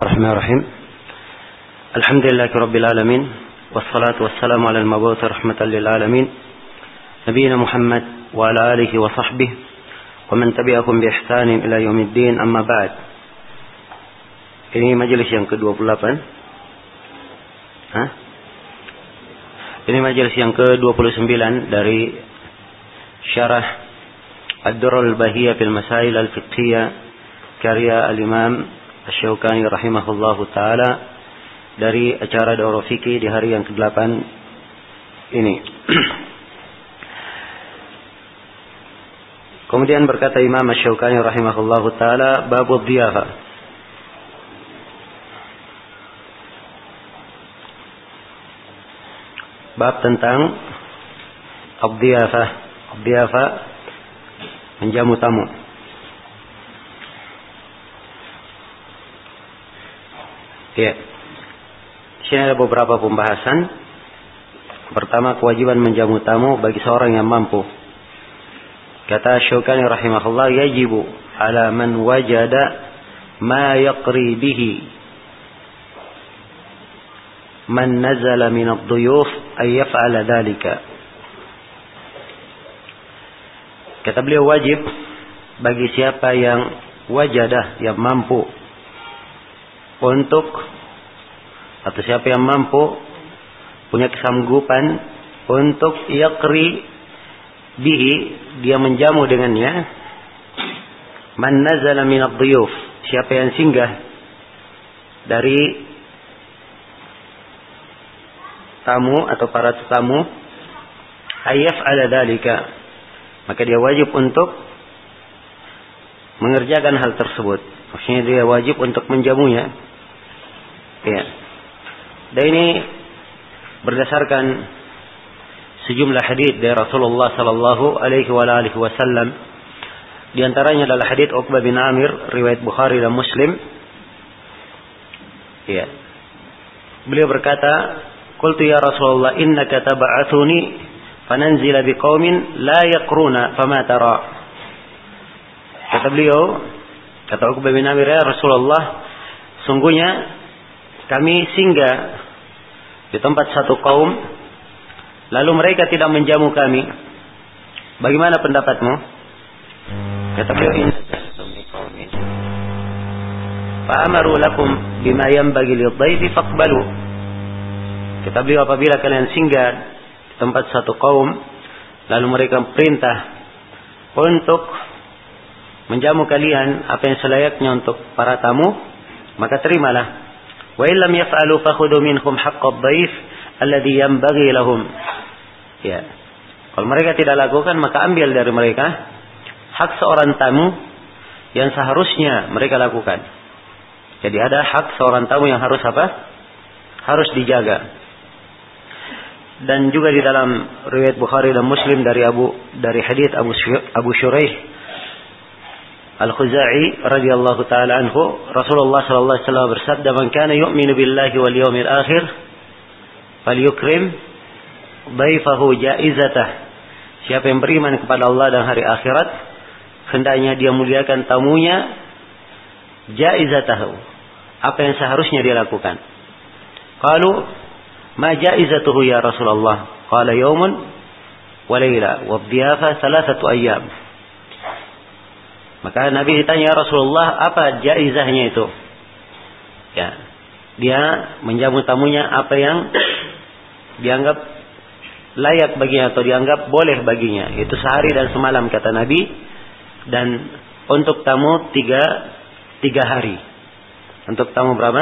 الرحمن الرحيم. الحمد لله رب العالمين والصلاة والسلام على المبعوث رحمة للعالمين. نبينا محمد وعلى آله وصحبه ومن تبعهم بإحسان إلى يوم الدين. أما بعد Ini majelis yang ke-28 Hah? Ini majelis yang ke-29 dari syarah Ad-Durrul Bahiyah fil Masail Al-Fiqhiyah Asy-Syaukani rahimahullahu taala dari acara Daurah Fikih di hari yang ke-8 ini. Kemudian berkata Imam Asy-Syaukani rahimahullahu taala bab dhiyafah bab tentang abdiyafah. Abdiyafah menjamu tamu. Ya. Sini ada beberapa pembahasan. Pertama kewajiban menjamu tamu bagi seorang yang mampu. Kata Syukani rahimahullah yajibu ala man wajada ma yaqri bihi man nazala min ad-duyuf ay yaf'ala dhalika. Kata beliau wajib bagi siapa yang wajadah yang mampu untuk atau siapa yang mampu punya kesanggupan untuk yaqri bihi dia menjamu dengannya. Man nazala min siapa yang singgah dari tamu atau para tetamu ayaf ala dalika maka dia wajib untuk mengerjakan hal tersebut. Maksudnya dia wajib untuk menjamunya ya. Dan ini berdasarkan sejumlah hadis dari Rasulullah sallallahu alaihi wa alihi wasallam. Di antaranya adalah hadis Uqbah bin Amir riwayat Bukhari dan Muslim. Ya. Beliau berkata Qultu ya Rasulullah innaka tab'athuni fananzila biqaumin la yaqruna fama tara. Kata beliau, kata Uqbah bin Amir ya Rasulullah, sungguhnya kami singgah di tempat satu kaum lalu mereka tidak menjamu kami. Bagaimana pendapatmu? Kata beliau ini Fa'amaru lakum bima yanbaghi lidhayfi faqbalu Kata beliau apabila kalian singgah di tempat satu kaum lalu mereka perintah untuk menjamu kalian apa yang selayaknya untuk para tamu maka terimalah wa illam yaf'alu fakhudhu minhum haqqad dhaif alladhi yanbaghi lahum. Ya. Kalau mereka tidak lakukan maka ambil dari mereka hak seorang tamu yang seharusnya mereka lakukan. Jadi ada hak seorang tamu yang harus apa? Harus dijaga. Dan juga di dalam riwayat Bukhari dan Muslim dari Abu dari hadits Abu Abu Shuraih Al-Khuzai radhiyallahu taala anhu, Rasulullah sallallahu alaihi wasallam bersabda, "Man kana yu'minu billahi wal yawmil akhir falyukrim dhaifahu jaizatah." Siapa yang beriman kepada Allah dan hari akhirat, hendaknya dia muliakan tamunya jaizatahu. Apa yang seharusnya dia lakukan? Qalu, "Ma jaizatuhu ya Rasulullah?" Qala yawmun wa laila wa dhiyafa thalathatu ayyam maka Nabi ditanya ya Rasulullah apa jaizahnya itu? Ya. Dia menjamu tamunya apa yang dianggap layak baginya atau dianggap boleh baginya. Itu sehari dan semalam kata Nabi. Dan untuk tamu tiga tiga hari. Untuk tamu berapa?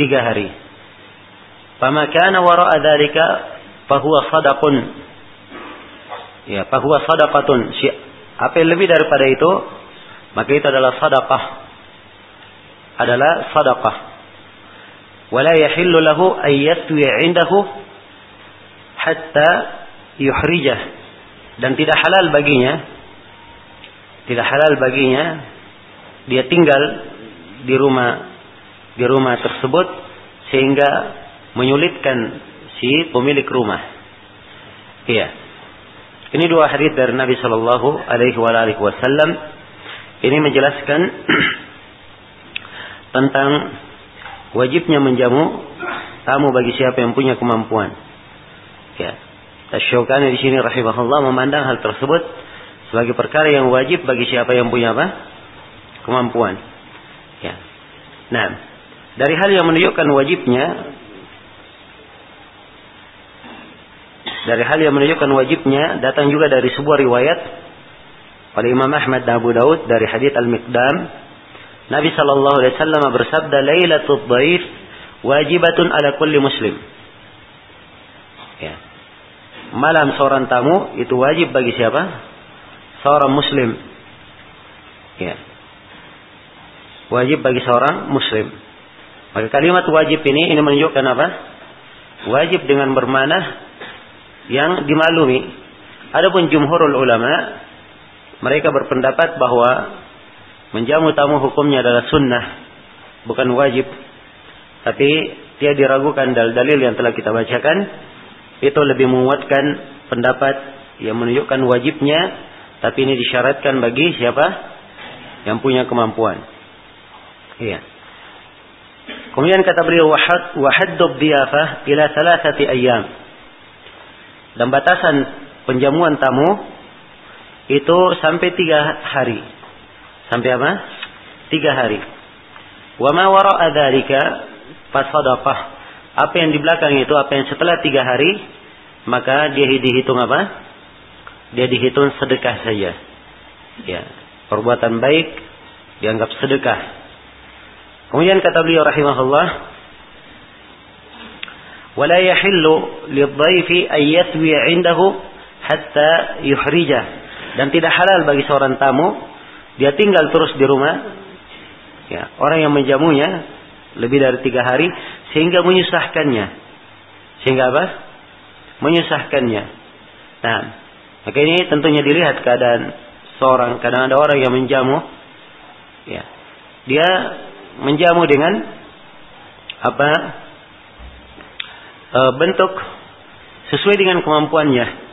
Tiga hari. Fama kana wara'a dzalika fahuwa sadaqun. Ya, fahuwa sadaqatun. Apa yang lebih daripada itu, maka itu adalah sadaqah. Adalah sadaqah. Wala yahillu lahu an 'indahu hatta yuhrijah. Dan tidak halal baginya tidak halal baginya dia tinggal di rumah di rumah tersebut sehingga menyulitkan si pemilik rumah. Iya. Ini dua hadis dari Nabi Shallallahu Alaihi Wasallam. Ini menjelaskan tentang wajibnya menjamu tamu bagi siapa yang punya kemampuan. Ya. Tasyaukani di sini rahimahullah memandang hal tersebut sebagai perkara yang wajib bagi siapa yang punya apa? Kemampuan. Ya. Nah, dari hal yang menunjukkan wajibnya dari hal yang menunjukkan wajibnya datang juga dari sebuah riwayat oleh Imam Ahmad dan Abu Daud dari hadits Al-Miqdam Nabi sallallahu alaihi wasallam bersabda Lailatul Dhaif wajibatun ala kulli muslim. Ya. Malam seorang tamu itu wajib bagi siapa? Seorang muslim. Ya. Wajib bagi seorang muslim. Maka kalimat wajib ini ini menunjukkan apa? Wajib dengan bermana yang dimaklumi. Adapun jumhurul ulama mereka berpendapat bahwa menjamu tamu hukumnya adalah sunnah, bukan wajib. Tapi dia diragukan dalil-dalil yang telah kita bacakan itu lebih menguatkan pendapat yang menunjukkan wajibnya tapi ini disyaratkan bagi siapa yang punya kemampuan. Iya. Kemudian kata beliau wahad wahaddub diyafah ila thalathati ayyam. Dan batasan penjamuan tamu itu sampai tiga hari. Sampai apa? Tiga hari. Wa ma wara'a dzalika fasadaqah. Apa yang di belakang itu, apa yang setelah tiga hari, maka dia dihitung apa? Dia dihitung sedekah saja. Ya, perbuatan baik dianggap sedekah. Kemudian kata beliau rahimahullah, "Wala yahillu lidhaifi ay yatwi 'indahu hatta yuhrija." Dan tidak halal bagi seorang tamu dia tinggal terus di rumah. Ya, orang yang menjamunya lebih dari tiga hari sehingga menyusahkannya. Sehingga apa? Menyusahkannya. Nah, maka ini tentunya dilihat keadaan seorang. Kadang ada orang yang menjamu, ya, dia menjamu dengan apa? E, bentuk sesuai dengan kemampuannya.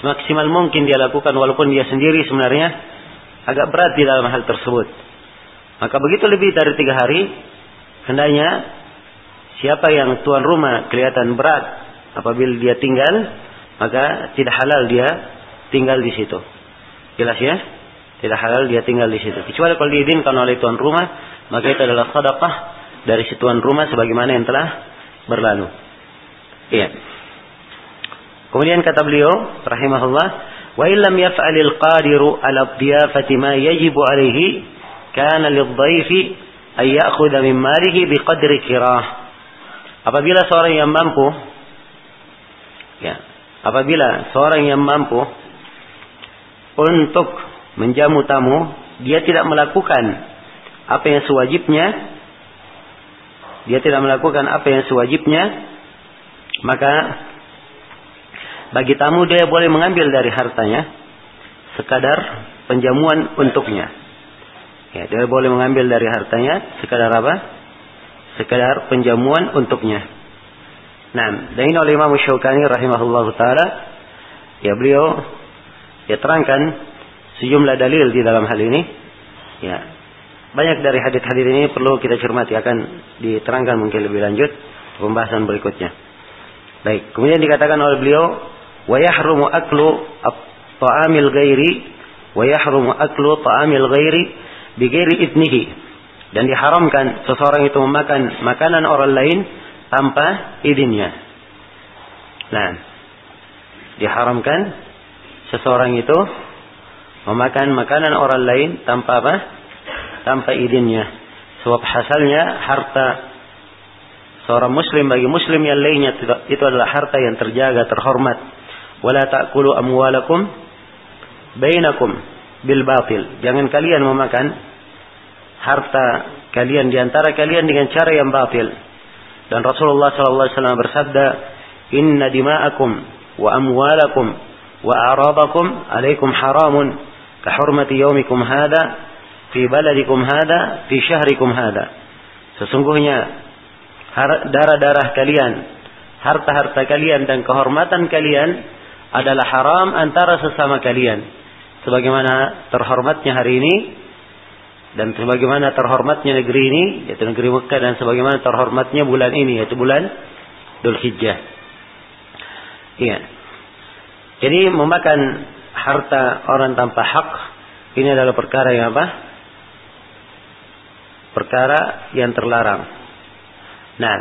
Semaksimal mungkin dia lakukan walaupun dia sendiri sebenarnya agak berat di dalam hal tersebut. Maka begitu lebih dari tiga hari, hendaknya siapa yang tuan rumah kelihatan berat apabila dia tinggal, maka tidak halal dia tinggal di situ. Jelas ya? Tidak halal dia tinggal di situ. Kecuali kalau diizinkan oleh tuan rumah, maka itu adalah sedekah dari si tuan rumah sebagaimana yang telah berlalu. Iya. Kemudian kata beliau, rahimahullah, wa illam yaf'alil qadiru ala dhiyafati ma yajibu alaihi kana lidhaifi ay ya'khudha min malihi biqadri kirah. Apabila seorang yang mampu ya, apabila seorang yang mampu untuk menjamu tamu, dia tidak melakukan apa yang sewajibnya, dia tidak melakukan apa yang sewajibnya, maka bagi tamu dia boleh mengambil dari hartanya sekadar penjamuan untuknya. Ya, dia boleh mengambil dari hartanya sekadar apa? Sekadar penjamuan untuknya. Nah, dan ini oleh Imam Syaukani rahimahullah taala ya beliau ya terangkan sejumlah dalil di dalam hal ini. Ya. Banyak dari hadis-hadis ini perlu kita cermati akan diterangkan mungkin lebih lanjut pembahasan berikutnya. Baik, kemudian dikatakan oleh beliau aklu ta'amil ghairi wa yahrumu aklu ta'amil ghairi bigiri idnihi dan diharamkan seseorang itu memakan makanan orang lain tanpa izinnya. Nah, diharamkan seseorang itu memakan makanan orang lain tanpa apa? Tanpa izinnya. Sebab hasilnya harta seorang muslim bagi muslim yang lainnya itu adalah harta yang terjaga, terhormat. Wala ta'kulu bainakum bil batil. Jangan kalian memakan harta kalian di antara kalian dengan cara yang batil. Dan Rasulullah sallallahu alaihi wasallam bersabda, "Inna dima'akum wa amwalakum wa a'radakum alaikum haramun ka hurmati yaumikum hada fi baladikum hada fi syahrikum hada." Sesungguhnya darah-darah kalian, harta-harta kalian dan kehormatan kalian adalah haram antara sesama kalian sebagaimana terhormatnya hari ini dan sebagaimana terhormatnya negeri ini yaitu negeri Mekah dan sebagaimana terhormatnya bulan ini yaitu bulan Dzulhijjah. Iya. Jadi memakan harta orang tanpa hak ini adalah perkara yang apa? Perkara yang terlarang. Nah,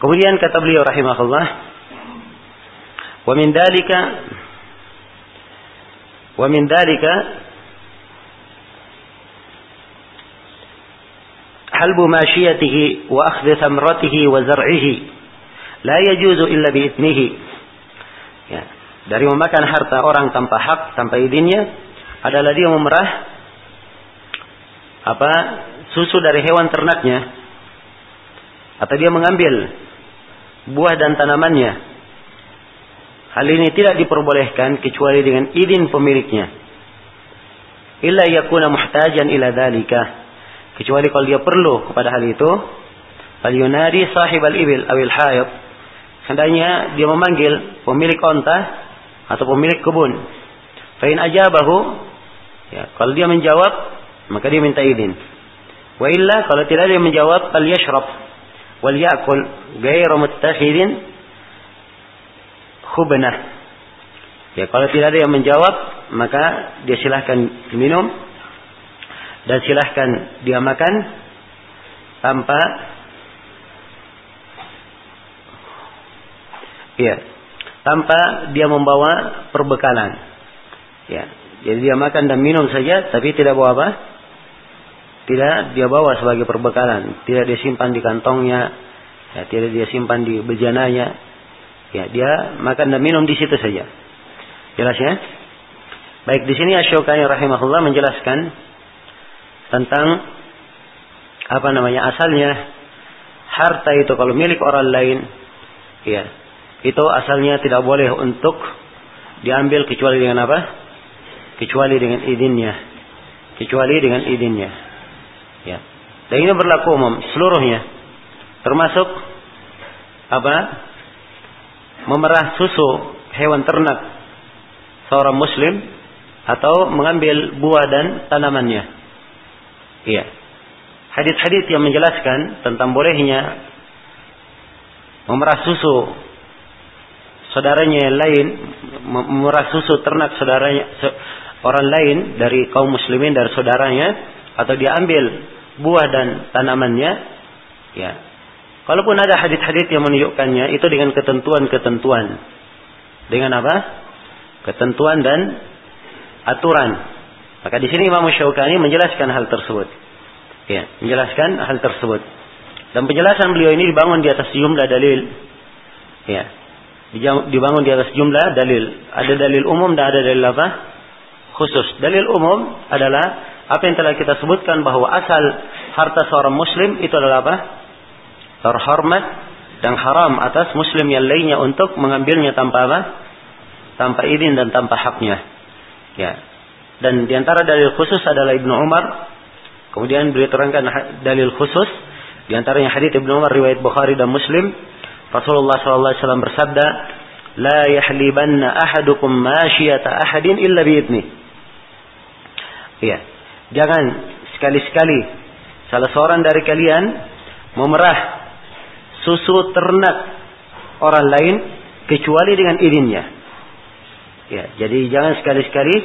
kemudian kata beliau rahimahullah, wa min dalika wa min dalika halbu mashiyatihi wa akhdhi thamratihi wa zar'ihi la yajuzu illa ya dari memakan harta orang tanpa hak tanpa izinnya adalah dia memerah apa susu dari hewan ternaknya atau dia mengambil buah dan tanamannya hal ini tidak diperbolehkan kecuali dengan izin pemiliknya illa yakuna muhtajan ila dalika kecuali kalau dia perlu kepada hal itu Falyunadi sahib al-ibil awil hayat. Hendaknya dia memanggil pemilik onta atau pemilik kebun. Fa'in ajabahu. Ya, kalau dia menjawab, maka dia minta izin. Wa illa kalau tidak dia menjawab, fal yashrab wal ya'kul ghairu muttakhidin. Ya, kalau tidak ada yang menjawab, maka dia silahkan minum dan silahkan dia makan tanpa Ya. Tanpa dia membawa perbekalan. Ya. Jadi dia makan dan minum saja tapi tidak bawa apa? Tidak dia bawa sebagai perbekalan, tidak dia simpan di kantongnya, ya, tidak dia simpan di bejananya. Ya, dia makan dan minum di situ saja. Jelas ya? Baik, di sini Asyokani rahimahullah menjelaskan tentang apa namanya asalnya harta itu kalau milik orang lain ya itu asalnya tidak boleh untuk diambil kecuali dengan apa? Kecuali dengan izinnya. Kecuali dengan izinnya. Ya. Dan ini berlaku umum seluruhnya. Termasuk apa? Memerah susu hewan ternak seorang muslim atau mengambil buah dan tanamannya. Iya. Hadis-hadis yang menjelaskan tentang bolehnya memerah susu saudaranya yang lain memerah susu ternak saudaranya orang lain dari kaum muslimin dari saudaranya atau dia ambil buah dan tanamannya ya. Kalaupun ada hadis-hadis yang menunjukkannya itu dengan ketentuan-ketentuan. Dengan apa? Ketentuan dan aturan. Maka di sini Imam Syaukani menjelaskan hal tersebut. Ya menjelaskan hal tersebut. Dan penjelasan beliau ini dibangun di atas jumlah dalil. Ya dibangun di atas jumlah dalil. Ada dalil umum dan ada dalil apa? Khusus. Dalil umum adalah apa yang telah kita sebutkan bahwa asal harta seorang muslim itu adalah apa? Terhormat dan haram atas muslim yang lainnya untuk mengambilnya tanpa apa? Tanpa izin dan tanpa haknya. Ya. Dan di antara dalil khusus adalah Ibnu Umar. Kemudian beliau terangkan dalil khusus. Di antaranya hadits Ibnu Umar riwayat Bukhari dan Muslim Rasulullah SAW bersabda, "La yahlibanna ahadukum masyiyata ahadin illa biidni." Iya. Jangan sekali-sekali salah seorang dari kalian memerah susu ternak orang lain kecuali dengan izinnya. Ya, jadi jangan sekali-sekali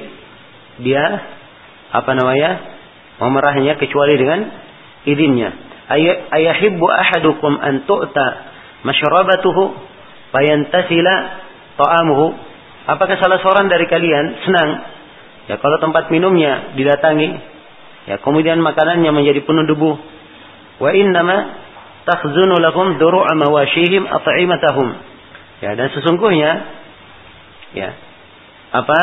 dia apa namanya? memerahnya kecuali dengan izinnya. Ayahibbu ahadukum an tu'ta masyrabatuhu fayantasila ta'amuhu apakah salah seorang dari kalian senang ya kalau tempat minumnya didatangi ya kemudian makanannya menjadi penuh debu. Wa innama takhzunu lahum duru'a mawashihim at'imatahum. Ya dan sesungguhnya ya apa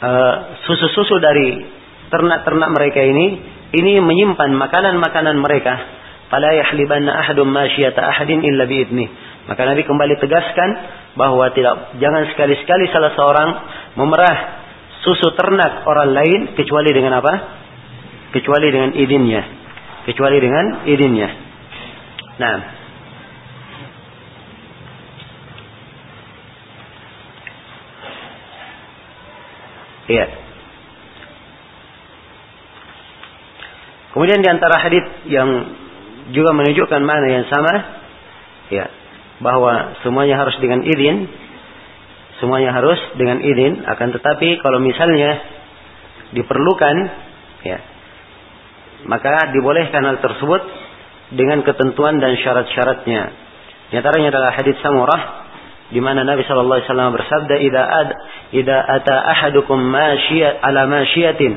uh, susu-susu dari ternak-ternak mereka ini ini menyimpan makanan-makanan mereka. Fala yahlibanna ahadun masyiyata ahadin illa biidnih. Maka Nabi kembali tegaskan bahwa tidak jangan sekali-sekali salah seorang memerah susu ternak orang lain kecuali dengan apa? Kecuali dengan izinnya. Kecuali dengan izinnya. Nah. Iya. Kemudian di antara hadis yang juga menunjukkan mana yang sama, ya, bahwa semuanya harus dengan izin semuanya harus dengan izin. Akan tetapi kalau misalnya diperlukan, ya, maka dibolehkan hal tersebut dengan ketentuan dan syarat-syaratnya. Di antaranya adalah hadis Samurah di mana Nabi sallallahu alaihi wasallam bersabda, "Idza ad idza ata ahadukum masyiyat ala masyiyatin,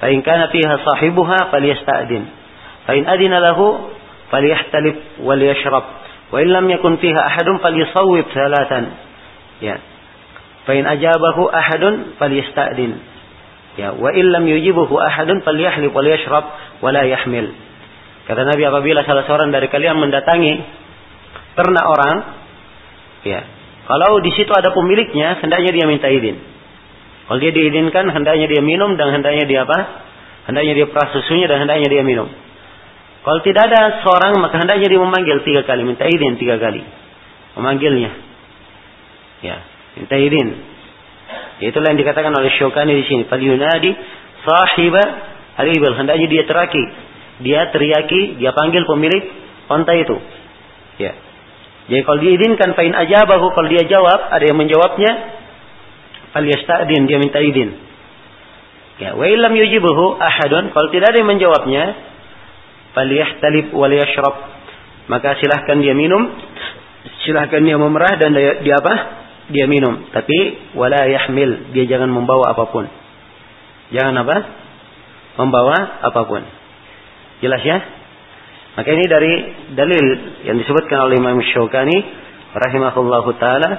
fa in kana fiha sahibuha falyasta'din. Fa in adina lahu wal yashrab. Wa in lam yakun fiha ahadun falyusawwib thalathan." Ya. Fa in ajabahu ahadun falyasta'din. Ya, wa in lam yujibuhu ahadun falyahlib wal yashrab wa la yahmil. Kata Nabi apabila salah seorang dari kalian mendatangi ternak orang, ya, kalau di situ ada pemiliknya, hendaknya dia minta izin. Kalau dia diizinkan, hendaknya dia minum dan hendaknya dia apa? Hendaknya dia peras susunya dan hendaknya dia minum. Kalau tidak ada seorang, maka hendaknya dia memanggil tiga kali, minta izin tiga kali. Memanggilnya. Ya, minta izin. Itulah yang dikatakan oleh Syukani di sini. Yunadi sahiba al-ibil. Hendaknya dia teraki. Dia teriaki, dia panggil pemilik onta itu. Ya. Jadi kalau diizinkan fa'in ajabahu kalau dia jawab, ada yang menjawabnya, fal yasta'din, dia minta izin. Ya, wa illam yujibuhu ahadun, kalau tidak ada yang menjawabnya, fal yahtalib wal yashrab. Maka silahkan dia minum, silahkan dia memerah dan dia, dia apa? Dia minum. Tapi wala yahmil, dia jangan membawa apa pun. Jangan apa? Membawa apa pun. Jelas ya? Maka ini dari dalil yang disebutkan oleh Imam Syaukani rahimahullahu taala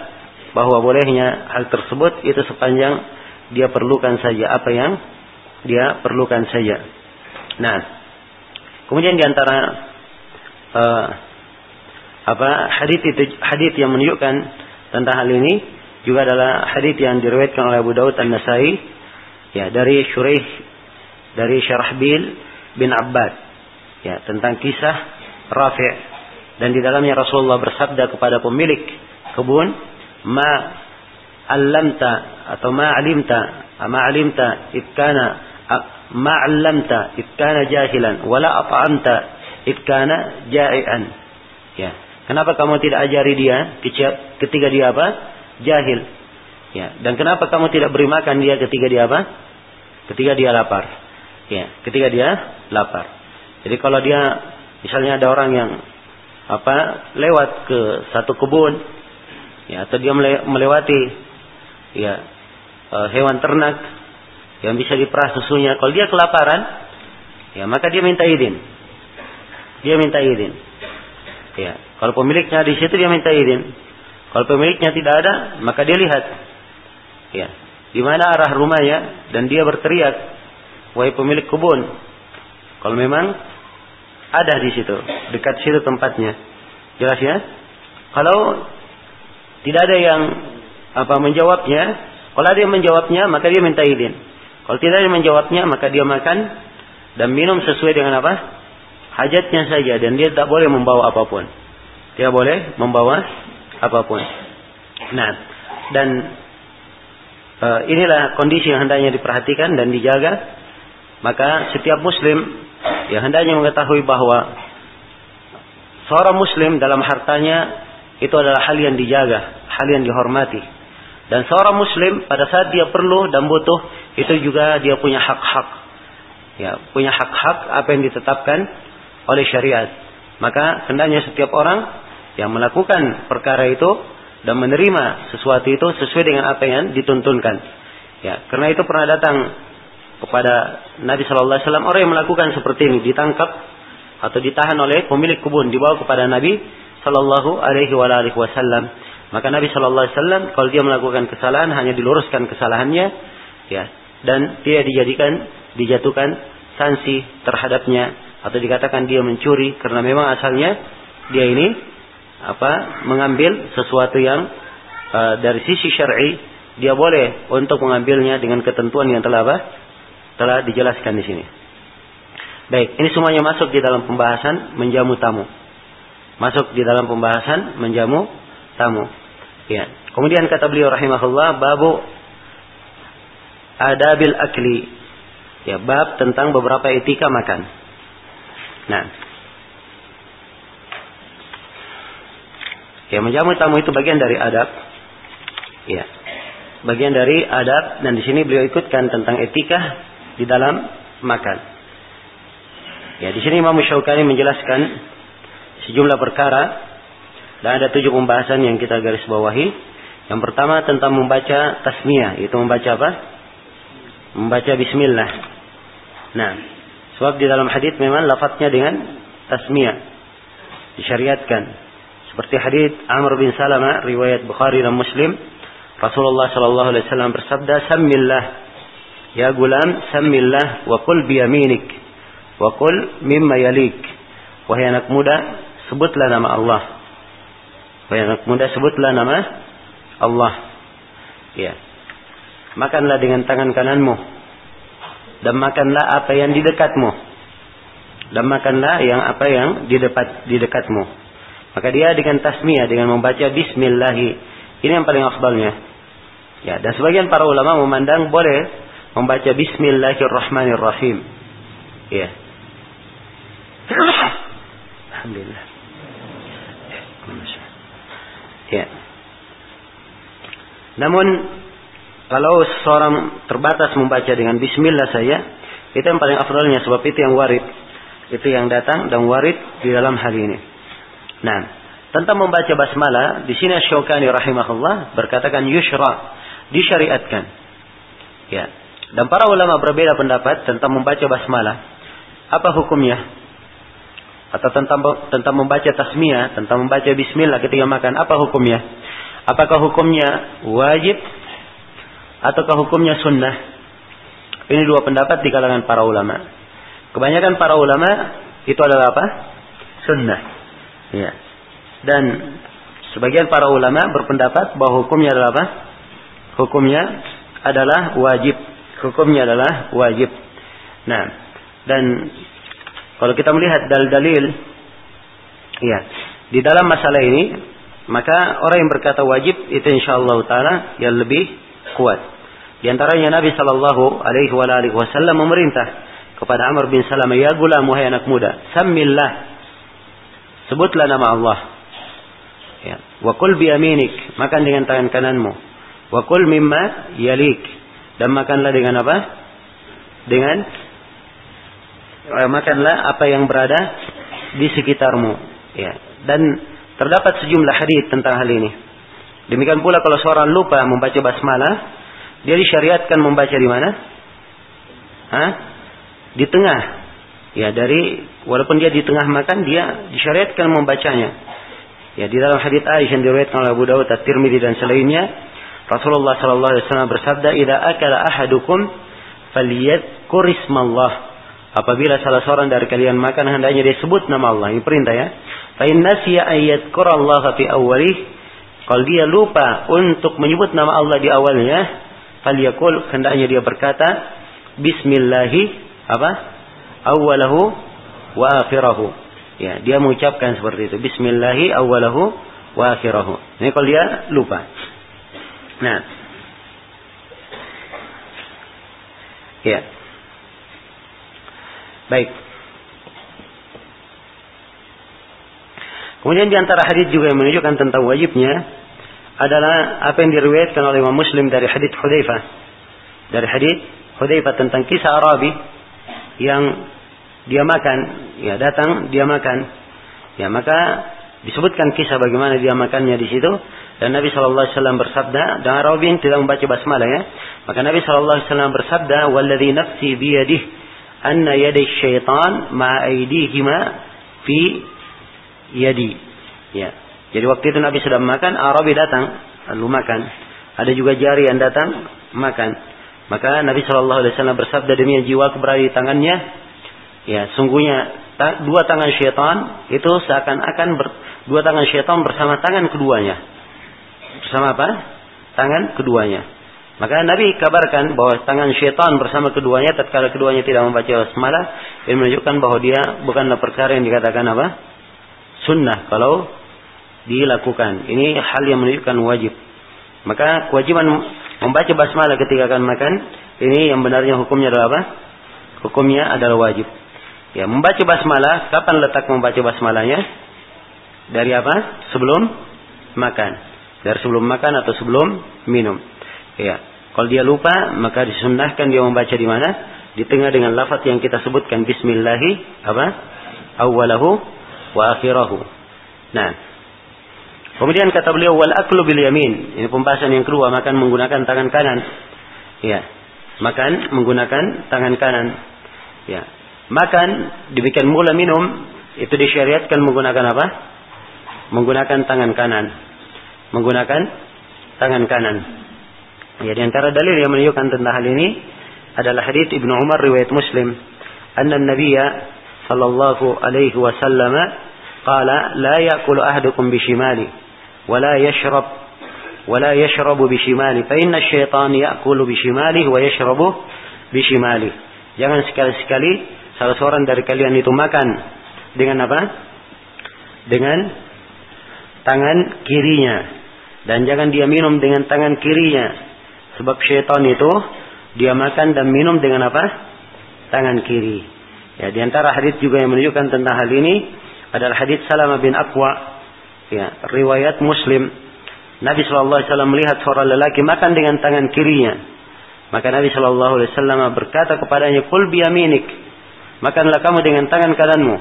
bahwa bolehnya hal tersebut itu sepanjang dia perlukan saja apa yang dia perlukan saja. Nah, kemudian di antara uh, apa hadis itu hadis yang menunjukkan tentang hal ini juga adalah hadis yang diriwayatkan oleh Abu Daud An-Nasai ya dari Syuraih dari Syarahbil bin Abbad ya tentang kisah Rafi' dan di dalamnya Rasulullah bersabda kepada pemilik kebun ma alamta atau ma alimta ma alimta ikana ma alamta ikana jahilan wala at'amta ikana ja'ian. Ya kenapa kamu tidak ajari dia ketika dia apa? Jahil. Ya. Dan kenapa kamu tidak beri makan dia ketika dia apa? Ketika dia lapar. Ya ketika dia lapar. Jadi kalau dia misalnya ada orang yang apa? Lewat ke satu kebun ya atau dia melewati ya e, hewan ternak yang bisa diperas susunya. Kalau dia kelaparan ya maka dia minta izin. Dia minta izin. Ya kalau pemiliknya di situ dia minta izin kalau pemiliknya tidak ada maka dia lihat ya di mana arah rumahnya dan dia berteriak wahai pemilik kebun kalau memang ada di situ, dekat situ tempatnya. Jelas ya? Kalau tidak ada yang apa menjawabnya, kalau ada yang menjawabnya, maka dia minta izin. Kalau tidak ada yang menjawabnya, maka dia makan dan minum sesuai dengan apa? Hajatnya saja dan dia tidak boleh membawa apa pun. Dia boleh membawa apa pun. Nah, dan uh, inilah kondisi yang hendaknya diperhatikan dan dijaga. Maka setiap muslim Ya hendaknya mengetahui bahwa seorang muslim dalam hartanya itu adalah hal yang dijaga, hal yang dihormati. Dan seorang muslim pada saat dia perlu dan butuh itu juga dia punya hak-hak. Ya, punya hak-hak apa yang ditetapkan oleh syariat. Maka hendaknya setiap orang yang melakukan perkara itu dan menerima sesuatu itu sesuai dengan apa yang dituntunkan. Ya, karena itu pernah datang kepada Nabi Shallallahu Alaihi Wasallam orang yang melakukan seperti ini ditangkap atau ditahan oleh pemilik kebun dibawa kepada Nabi Shallallahu Alaihi Wasallam maka Nabi Shallallahu Alaihi Wasallam kalau dia melakukan kesalahan hanya diluruskan kesalahannya ya dan tidak dijadikan dijatuhkan sanksi terhadapnya atau dikatakan dia mencuri karena memang asalnya dia ini apa mengambil sesuatu yang uh, dari sisi syar'i dia boleh untuk mengambilnya dengan ketentuan yang telah apa telah dijelaskan di sini. Baik, ini semuanya masuk di dalam pembahasan menjamu tamu. Masuk di dalam pembahasan menjamu tamu. Ya. Kemudian kata beliau rahimahullah babu adabil akli. Ya, bab tentang beberapa etika makan. Nah. Ya, menjamu tamu itu bagian dari adab. Ya. Bagian dari adab dan di sini beliau ikutkan tentang etika di dalam makan. Ya, di sini Imam Syaukani menjelaskan sejumlah perkara dan ada tujuh pembahasan yang kita garis bawahi. Yang pertama tentang membaca tasmiyah, itu membaca apa? Membaca bismillah. Nah, sebab di dalam hadis memang lafadznya dengan tasmiyah disyariatkan. Seperti hadis Amr bin Salama riwayat Bukhari dan Muslim, Rasulullah sallallahu alaihi wasallam bersabda, "Sammillah ya gulam, sammillah wa qul bi yaminik wa qul mimma yalik." Wahai anak muda, sebutlah nama Allah. Wahai anak muda, sebutlah nama Allah. Ya. Makanlah dengan tangan kananmu dan makanlah apa yang di dekatmu. Dan makanlah yang apa yang di dekat di dekatmu. Maka dia dengan tasmiyah dengan membaca bismillah ini yang paling afdalnya. Ya, dan sebagian para ulama memandang boleh membaca bismillahirrahmanirrahim. Ya. Alhamdulillah. Ya. Namun kalau seorang terbatas membaca dengan bismillah saja, itu yang paling afdalnya sebab itu yang warid. Itu yang datang dan warid di dalam hal ini. Nah, tentang membaca basmalah, di sini Syaukani rahimahullah berkatakan yushra, disyariatkan. Ya. Dan para ulama berbeda pendapat tentang membaca basmalah. Apa hukumnya? Atau tentang tentang membaca tasmiyah, tentang membaca bismillah ketika makan, apa hukumnya? Apakah hukumnya wajib ataukah hukumnya sunnah? Ini dua pendapat di kalangan para ulama. Kebanyakan para ulama itu adalah apa? Sunnah. Ya. Dan sebagian para ulama berpendapat bahwa hukumnya adalah apa? Hukumnya adalah wajib. Hukumnya adalah wajib. Nah, dan kalau kita melihat dalil-dalil, ya, di dalam masalah ini maka orang yang berkata wajib itu insyaallah taala yang lebih kuat. Di antaranya Nabi Shallallahu alaihi wasallam memerintah kepada Amr bin Salamah, "Ya gulam wahai anak muda, samillah. Sebutlah nama Allah. Ya. Wa kul bi yaminik, makan dengan tangan kananmu. Wa kul mimma yalik. Dan makanlah dengan apa? Dengan eh, makanlah apa yang berada di sekitarmu. Ya. Dan Terdapat sejumlah hadis tentang hal ini. Demikian pula kalau seorang lupa membaca basmalah, dia disyariatkan membaca di mana? Hah? Di tengah. Ya, dari walaupun dia di tengah makan, dia disyariatkan membacanya. Ya, di dalam hadis Aisyah yang diriwayatkan oleh Abu Dawud, At-Tirmidzi dan selainnya, Rasulullah sallallahu alaihi wasallam bersabda, "Idza akala ahadukum falyadhkur ismallah." Apabila salah seorang dari kalian makan hendaknya dia sebut nama Allah. Ini perintah ya. Fa in nasiya ayat Allah fi awalih. Kalau dia lupa untuk menyebut nama Allah di awalnya, falyakul hendaknya dia berkata bismillahi apa? Awalahu wa akhirahu. Ya, dia mengucapkan seperti itu. Bismillahi awalahu wa akhirahu. Ini kalau dia lupa. Nah. Ya. Baik. Kemudian di antara hadis juga yang menunjukkan tentang wajibnya adalah apa yang diriwayatkan oleh Imam Muslim dari hadis Hudzaifah. Dari hadis Hudzaifah tentang kisah Arabi yang dia makan, ya datang dia makan. Ya maka disebutkan kisah bagaimana dia makannya di situ dan Nabi Shallallahu Alaihi Wasallam bersabda dan yang tidak membaca basmalah ya maka Nabi Shallallahu Alaihi Wasallam bersabda waladhi nafsi biyadih anna yaday syaitan ma aidihima fi yadi. Ya. Jadi waktu itu Nabi sedang makan, Arabi datang lalu makan. Ada juga jari yang datang makan. Maka Nabi Shallallahu Alaihi Wasallam bersabda demi jiwa berada tangannya. Ya, sungguhnya dua tangan syaitan itu seakan-akan dua tangan syaitan bersama tangan keduanya. Bersama apa? Tangan keduanya. Maka Nabi kabarkan bahwa tangan syaitan bersama keduanya tatkala keduanya tidak membaca basmalah ini menunjukkan bahwa dia bukanlah perkara yang dikatakan apa? sunnah kalau dilakukan. Ini hal yang menunjukkan wajib. Maka kewajiban membaca basmalah ketika akan makan ini yang benarnya hukumnya adalah apa? Hukumnya adalah wajib. Ya, membaca basmalah, kapan letak membaca basmalahnya? Dari apa? Sebelum makan. Dari sebelum makan atau sebelum minum. Ya. Kalau dia lupa, maka disunnahkan dia membaca di mana? Di tengah dengan lafaz yang kita sebutkan bismillahi apa? Awalahu wa akhirahu. Nah, Kemudian kata beliau wal aklu bil yamin. Ini pembahasan yang kedua, makan menggunakan tangan kanan. Ya. Makan menggunakan tangan kanan. Ya. Makan dibikin mula minum itu disyariatkan menggunakan apa? Menggunakan tangan kanan. Menggunakan tangan kanan. Ya, di antara dalil yang menunjukkan tentang hal ini adalah hadis Ibnu Umar riwayat Muslim. Anna Nabiya sallallahu alaihi wasallam qala la ya'kulu ahadukum bishimali wa la yashrab wa la yashrabu bishimali fa inna asy-syaitan ya'kulu shimali, wa yashrabu bishimali. Jangan sekali-sekali salah seorang dari kalian itu makan dengan apa dengan tangan kirinya dan jangan dia minum dengan tangan kirinya sebab syaitan itu dia makan dan minum dengan apa tangan kiri ya di antara hadis juga yang menunjukkan tentang hal ini adalah hadis Salamah bin Aqwa ya, riwayat Muslim. Nabi Shallallahu Alaihi Wasallam melihat seorang lelaki makan dengan tangan kirinya. Maka Nabi Shallallahu Alaihi Wasallam berkata kepadanya, "Kul biyaminik." Makanlah kamu dengan tangan kananmu.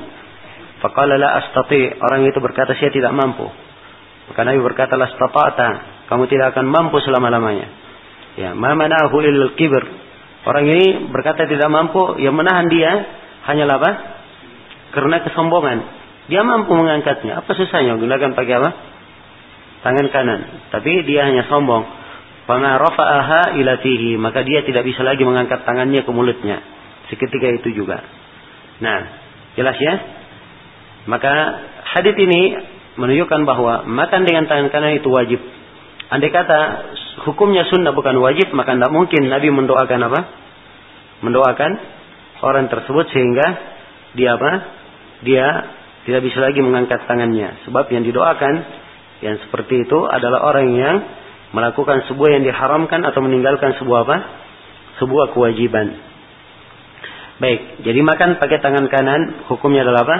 Faqala la astati. Orang itu berkata, "Saya tidak mampu." Maka Nabi berkata, "La astata'ta." Kamu tidak akan mampu selama-lamanya. Ya, ma manahu ilal kibr. Orang ini berkata tidak mampu, yang menahan dia hanyalah apa? Karena kesombongan. Dia mampu mengangkatnya. Apa susahnya? Gunakan pakai apa? Tangan kanan. Tapi dia hanya sombong. Fama rafa'aha ilatihi. Maka dia tidak bisa lagi mengangkat tangannya ke mulutnya. Seketika itu juga. Nah, jelas ya? Maka hadis ini menunjukkan bahwa makan dengan tangan kanan itu wajib. Andai kata hukumnya sunnah bukan wajib, maka tidak mungkin Nabi mendoakan apa? Mendoakan orang tersebut sehingga dia apa? Dia tidak bisa lagi mengangkat tangannya. Sebab yang didoakan yang seperti itu adalah orang yang melakukan sebuah yang diharamkan atau meninggalkan sebuah apa? Sebuah kewajiban. Baik, jadi makan pakai tangan kanan hukumnya adalah apa?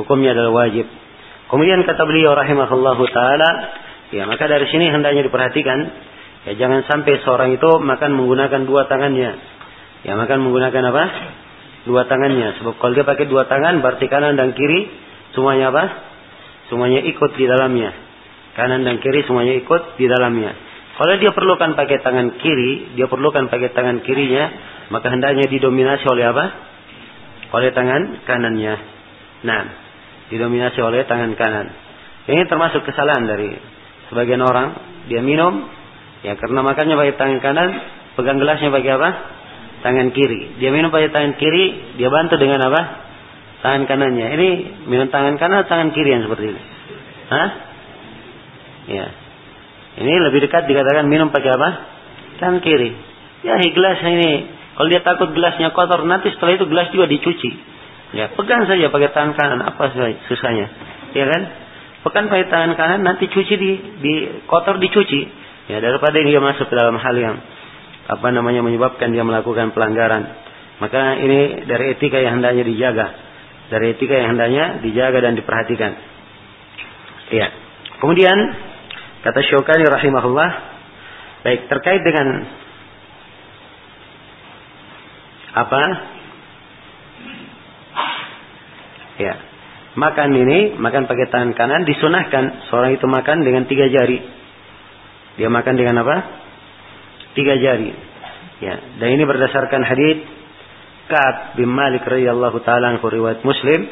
Hukumnya adalah wajib. Kemudian kata beliau rahimahullahu taala, ya maka dari sini hendaknya diperhatikan ya jangan sampai seorang itu makan menggunakan dua tangannya. Ya makan menggunakan apa? dua tangannya. Sebab kalau dia pakai dua tangan berarti kanan dan kiri semuanya apa? Semuanya ikut di dalamnya. Kanan dan kiri semuanya ikut di dalamnya. Kalau dia perlukan pakai tangan kiri, dia perlukan pakai tangan kirinya, maka hendaknya didominasi oleh apa? Oleh tangan kanannya. Nah, didominasi oleh tangan kanan. Ini termasuk kesalahan dari sebagian orang. Dia minum, ya karena makannya pakai tangan kanan, pegang gelasnya pakai apa? tangan kiri. Dia minum pakai tangan kiri, dia bantu dengan apa? Tangan kanannya. Ini minum tangan kanan atau tangan kiri yang seperti ini? Hah? Ya. Ini lebih dekat dikatakan minum pakai apa? Tangan kiri. Ya, gelas ini. Kalau dia takut gelasnya kotor, nanti setelah itu gelas juga dicuci. Ya, pegang saja pakai tangan kanan. Apa susahnya? Ya kan? Pegang pakai tangan kanan, nanti cuci di, di kotor dicuci. Ya, daripada dia masuk ke dalam hal yang apa namanya menyebabkan dia melakukan pelanggaran. Maka ini dari etika yang hendaknya dijaga. Dari etika yang hendaknya dijaga dan diperhatikan. Iya. Kemudian kata Syukani rahimahullah, baik terkait dengan apa? Ya. Makan ini, makan pakai tangan kanan disunahkan seorang itu makan dengan tiga jari. Dia makan dengan apa? tiga jari. Ya, dan ini berdasarkan hadis Ka'ab bin Malik radhiyallahu taala anhu riwayat Muslim,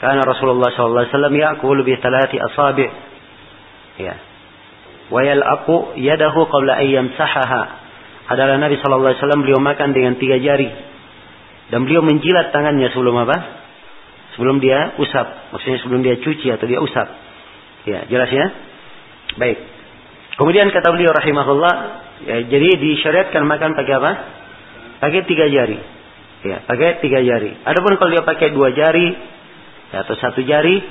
karena Rasulullah sallallahu alaihi wasallam ya'kulu bi thalathi asabi'. Ya. Wa yal'aqu yadahu qabla an yamsahaha. Adalah Nabi wasallam beliau makan dengan tiga jari. Dan beliau menjilat tangannya sebelum apa? Sebelum dia usap. Maksudnya sebelum dia cuci atau dia usap. Ya, jelas ya? Baik. Kemudian kata beliau rahimahullah, Ya, jadi disyariatkan makan pakai apa? Pakai tiga jari. Ya, pakai tiga jari. Adapun kalau dia pakai dua jari ya, atau satu jari,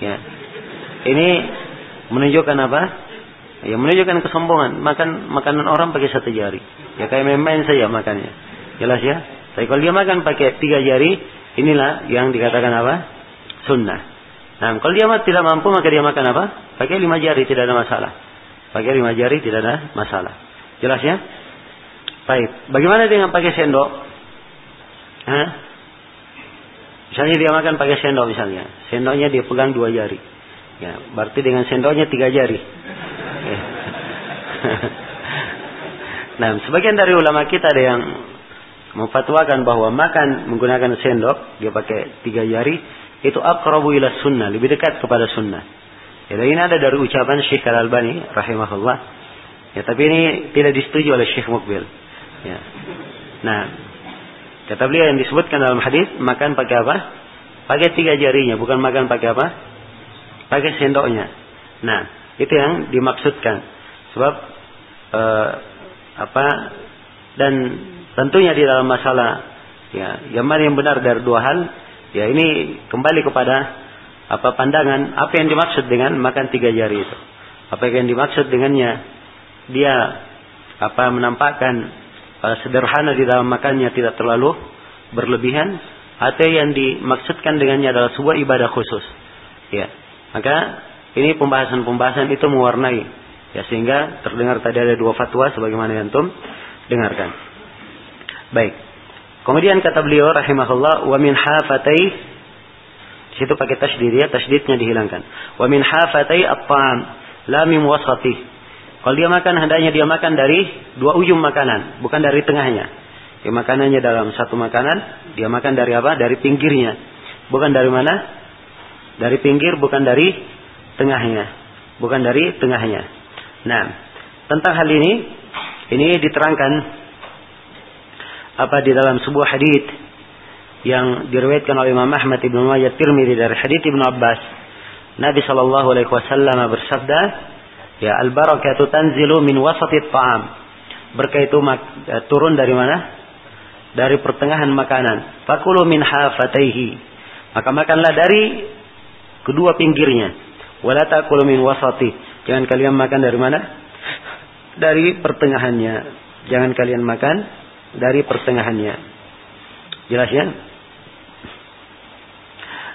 ya, ini menunjukkan apa? Ya, menunjukkan kesombongan. Makan makanan orang pakai satu jari. Ya kayak main-main saja makannya. Jelas ya? Tapi kalau dia makan pakai tiga jari, inilah yang dikatakan apa? Sunnah. Nah, kalau dia tidak mampu maka dia makan apa? Pakai lima jari tidak ada masalah. Pakai lima jari tidak ada masalah. Jelas ya? Baik. Bagaimana dengan pakai sendok? Hah? Misalnya dia makan pakai sendok misalnya. Sendoknya dia pegang dua jari. Ya, berarti dengan sendoknya tiga jari. Ya. Nah, sebagian dari ulama kita ada yang memfatwakan bahwa makan menggunakan sendok, dia pakai tiga jari, itu akrabu ila sunnah, lebih dekat kepada sunnah. Ya, ini ada dari ucapan Syekh Al-Albani rahimahullah. Ya, tapi ini tidak disetujui oleh Syekh Mukbil. Ya. Nah, kata beliau yang disebutkan dalam hadis makan pakai apa? Pakai tiga jarinya, bukan makan pakai apa? Pakai sendoknya. Nah, itu yang dimaksudkan. Sebab eh, apa? Dan tentunya di dalam masalah ya, yang mana yang benar dari dua hal, ya ini kembali kepada apa pandangan apa yang dimaksud dengan makan tiga jari itu. Apa yang dimaksud dengannya dia apa menampakkan uh, sederhana di dalam makannya tidak terlalu berlebihan atau yang dimaksudkan dengannya adalah sebuah ibadah khusus. Ya. Maka ini pembahasan-pembahasan itu mewarnai ya sehingga terdengar tadi ada dua fatwa sebagaimana yang antum dengarkan. Baik. Kemudian kata beliau rahimahullah wa min hafatai situ pakai tasydid ya, tasydidnya dihilangkan. Wa min hafatai at-ta'am la min wasati kalau dia makan hendaknya dia makan dari dua ujung makanan, bukan dari tengahnya. Dia makanannya dalam satu makanan, dia makan dari apa? Dari pinggirnya. Bukan dari mana? Dari pinggir, bukan dari tengahnya. Bukan dari tengahnya. Nah, tentang hal ini, ini diterangkan apa di dalam sebuah hadis yang diriwayatkan oleh Imam Ahmad Ibnu Majah Tirmidzi dari hadis Ibnu Abbas. Nabi Shallallahu alaihi wasallam bersabda, Ya, al-barakatu tanzilu min wasati ta'am. Berkah itu ya, turun dari mana? Dari pertengahan makanan. Fakulu min hafataihi. Maka makanlah dari kedua pinggirnya. Wala min wasati. Jangan kalian makan dari mana? Dari pertengahannya. Jangan kalian makan dari pertengahannya. Jelas ya?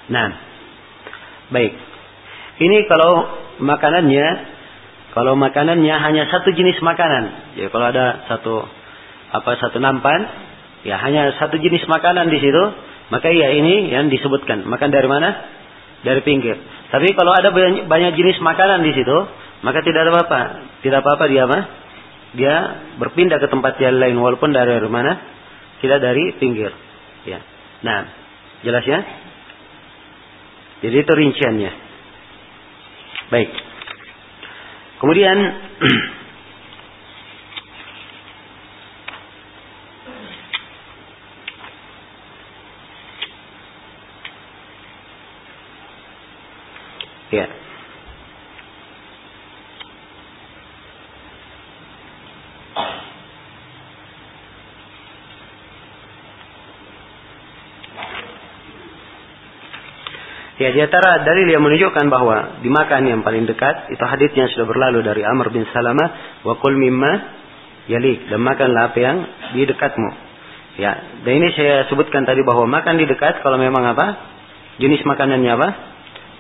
Nah, baik. Ini kalau makanannya kalau makanannya hanya satu jenis makanan, ya kalau ada satu apa satu nampan, ya hanya satu jenis makanan di situ, maka ya ini yang disebutkan. Makan dari mana? Dari pinggir. Tapi kalau ada banyak, jenis makanan di situ, maka tidak ada apa-apa. Tidak apa-apa dia apa? Dia berpindah ke tempat yang lain walaupun dari mana? Tidak dari pinggir. Ya. Nah, jelas ya? Jadi itu rinciannya. Baik. Kemudian ya. Ya di antara dalil yang menunjukkan bahwa dimakan yang paling dekat itu hadisnya sudah berlalu dari Amr bin Salamah wa kul mimma yalik dan makanlah apa yang di dekatmu. Ya, dan ini saya sebutkan tadi bahwa makan di dekat kalau memang apa? Jenis makanannya apa?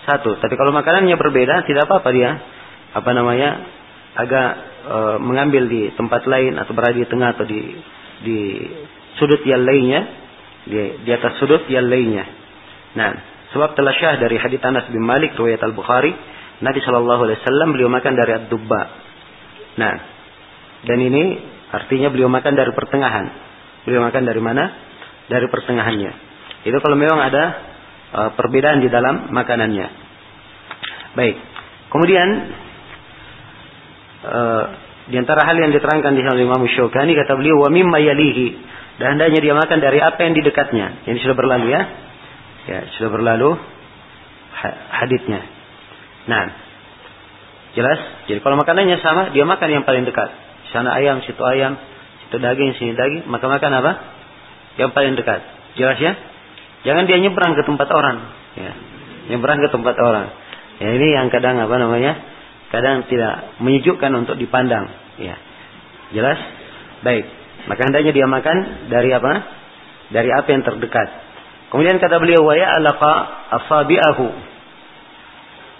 Satu. Tapi kalau makanannya berbeda tidak apa-apa dia apa namanya? agak e, mengambil di tempat lain atau berada di tengah atau di di sudut yang lainnya di, di atas sudut yang lainnya. Nah, Sebab telah syah dari hadits Anas bin Malik riwayat Al-Bukhari, Nabi Shallallahu alaihi wasallam beliau makan dari ad-dubba. Nah, dan ini artinya beliau makan dari pertengahan. Beliau makan dari mana? Dari pertengahannya. Itu kalau memang ada uh, perbedaan di dalam makanannya. Baik. Kemudian uh, di antara hal yang diterangkan di dalam Imam Syukani kata beliau wa mimma yalihi dan hendaknya dia makan dari apa yang di dekatnya. Ini sudah berlalu ya. Ya, sudah berlalu haditnya. Nah, jelas. Jadi kalau makanannya sama, dia makan yang paling dekat. Sana ayam, situ ayam, situ daging, sini daging, maka makan apa? Yang paling dekat. Jelas ya? Jangan dia nyebrang ke tempat orang. Ya. Nyebrang ke tempat orang. Ya, ini yang kadang apa namanya? Kadang tidak menyejukkan untuk dipandang. Ya. Jelas? Baik. Maka hendaknya dia makan dari apa? Dari apa yang terdekat. Kemudian kata beliau wa ya'laqa asabi'ahu.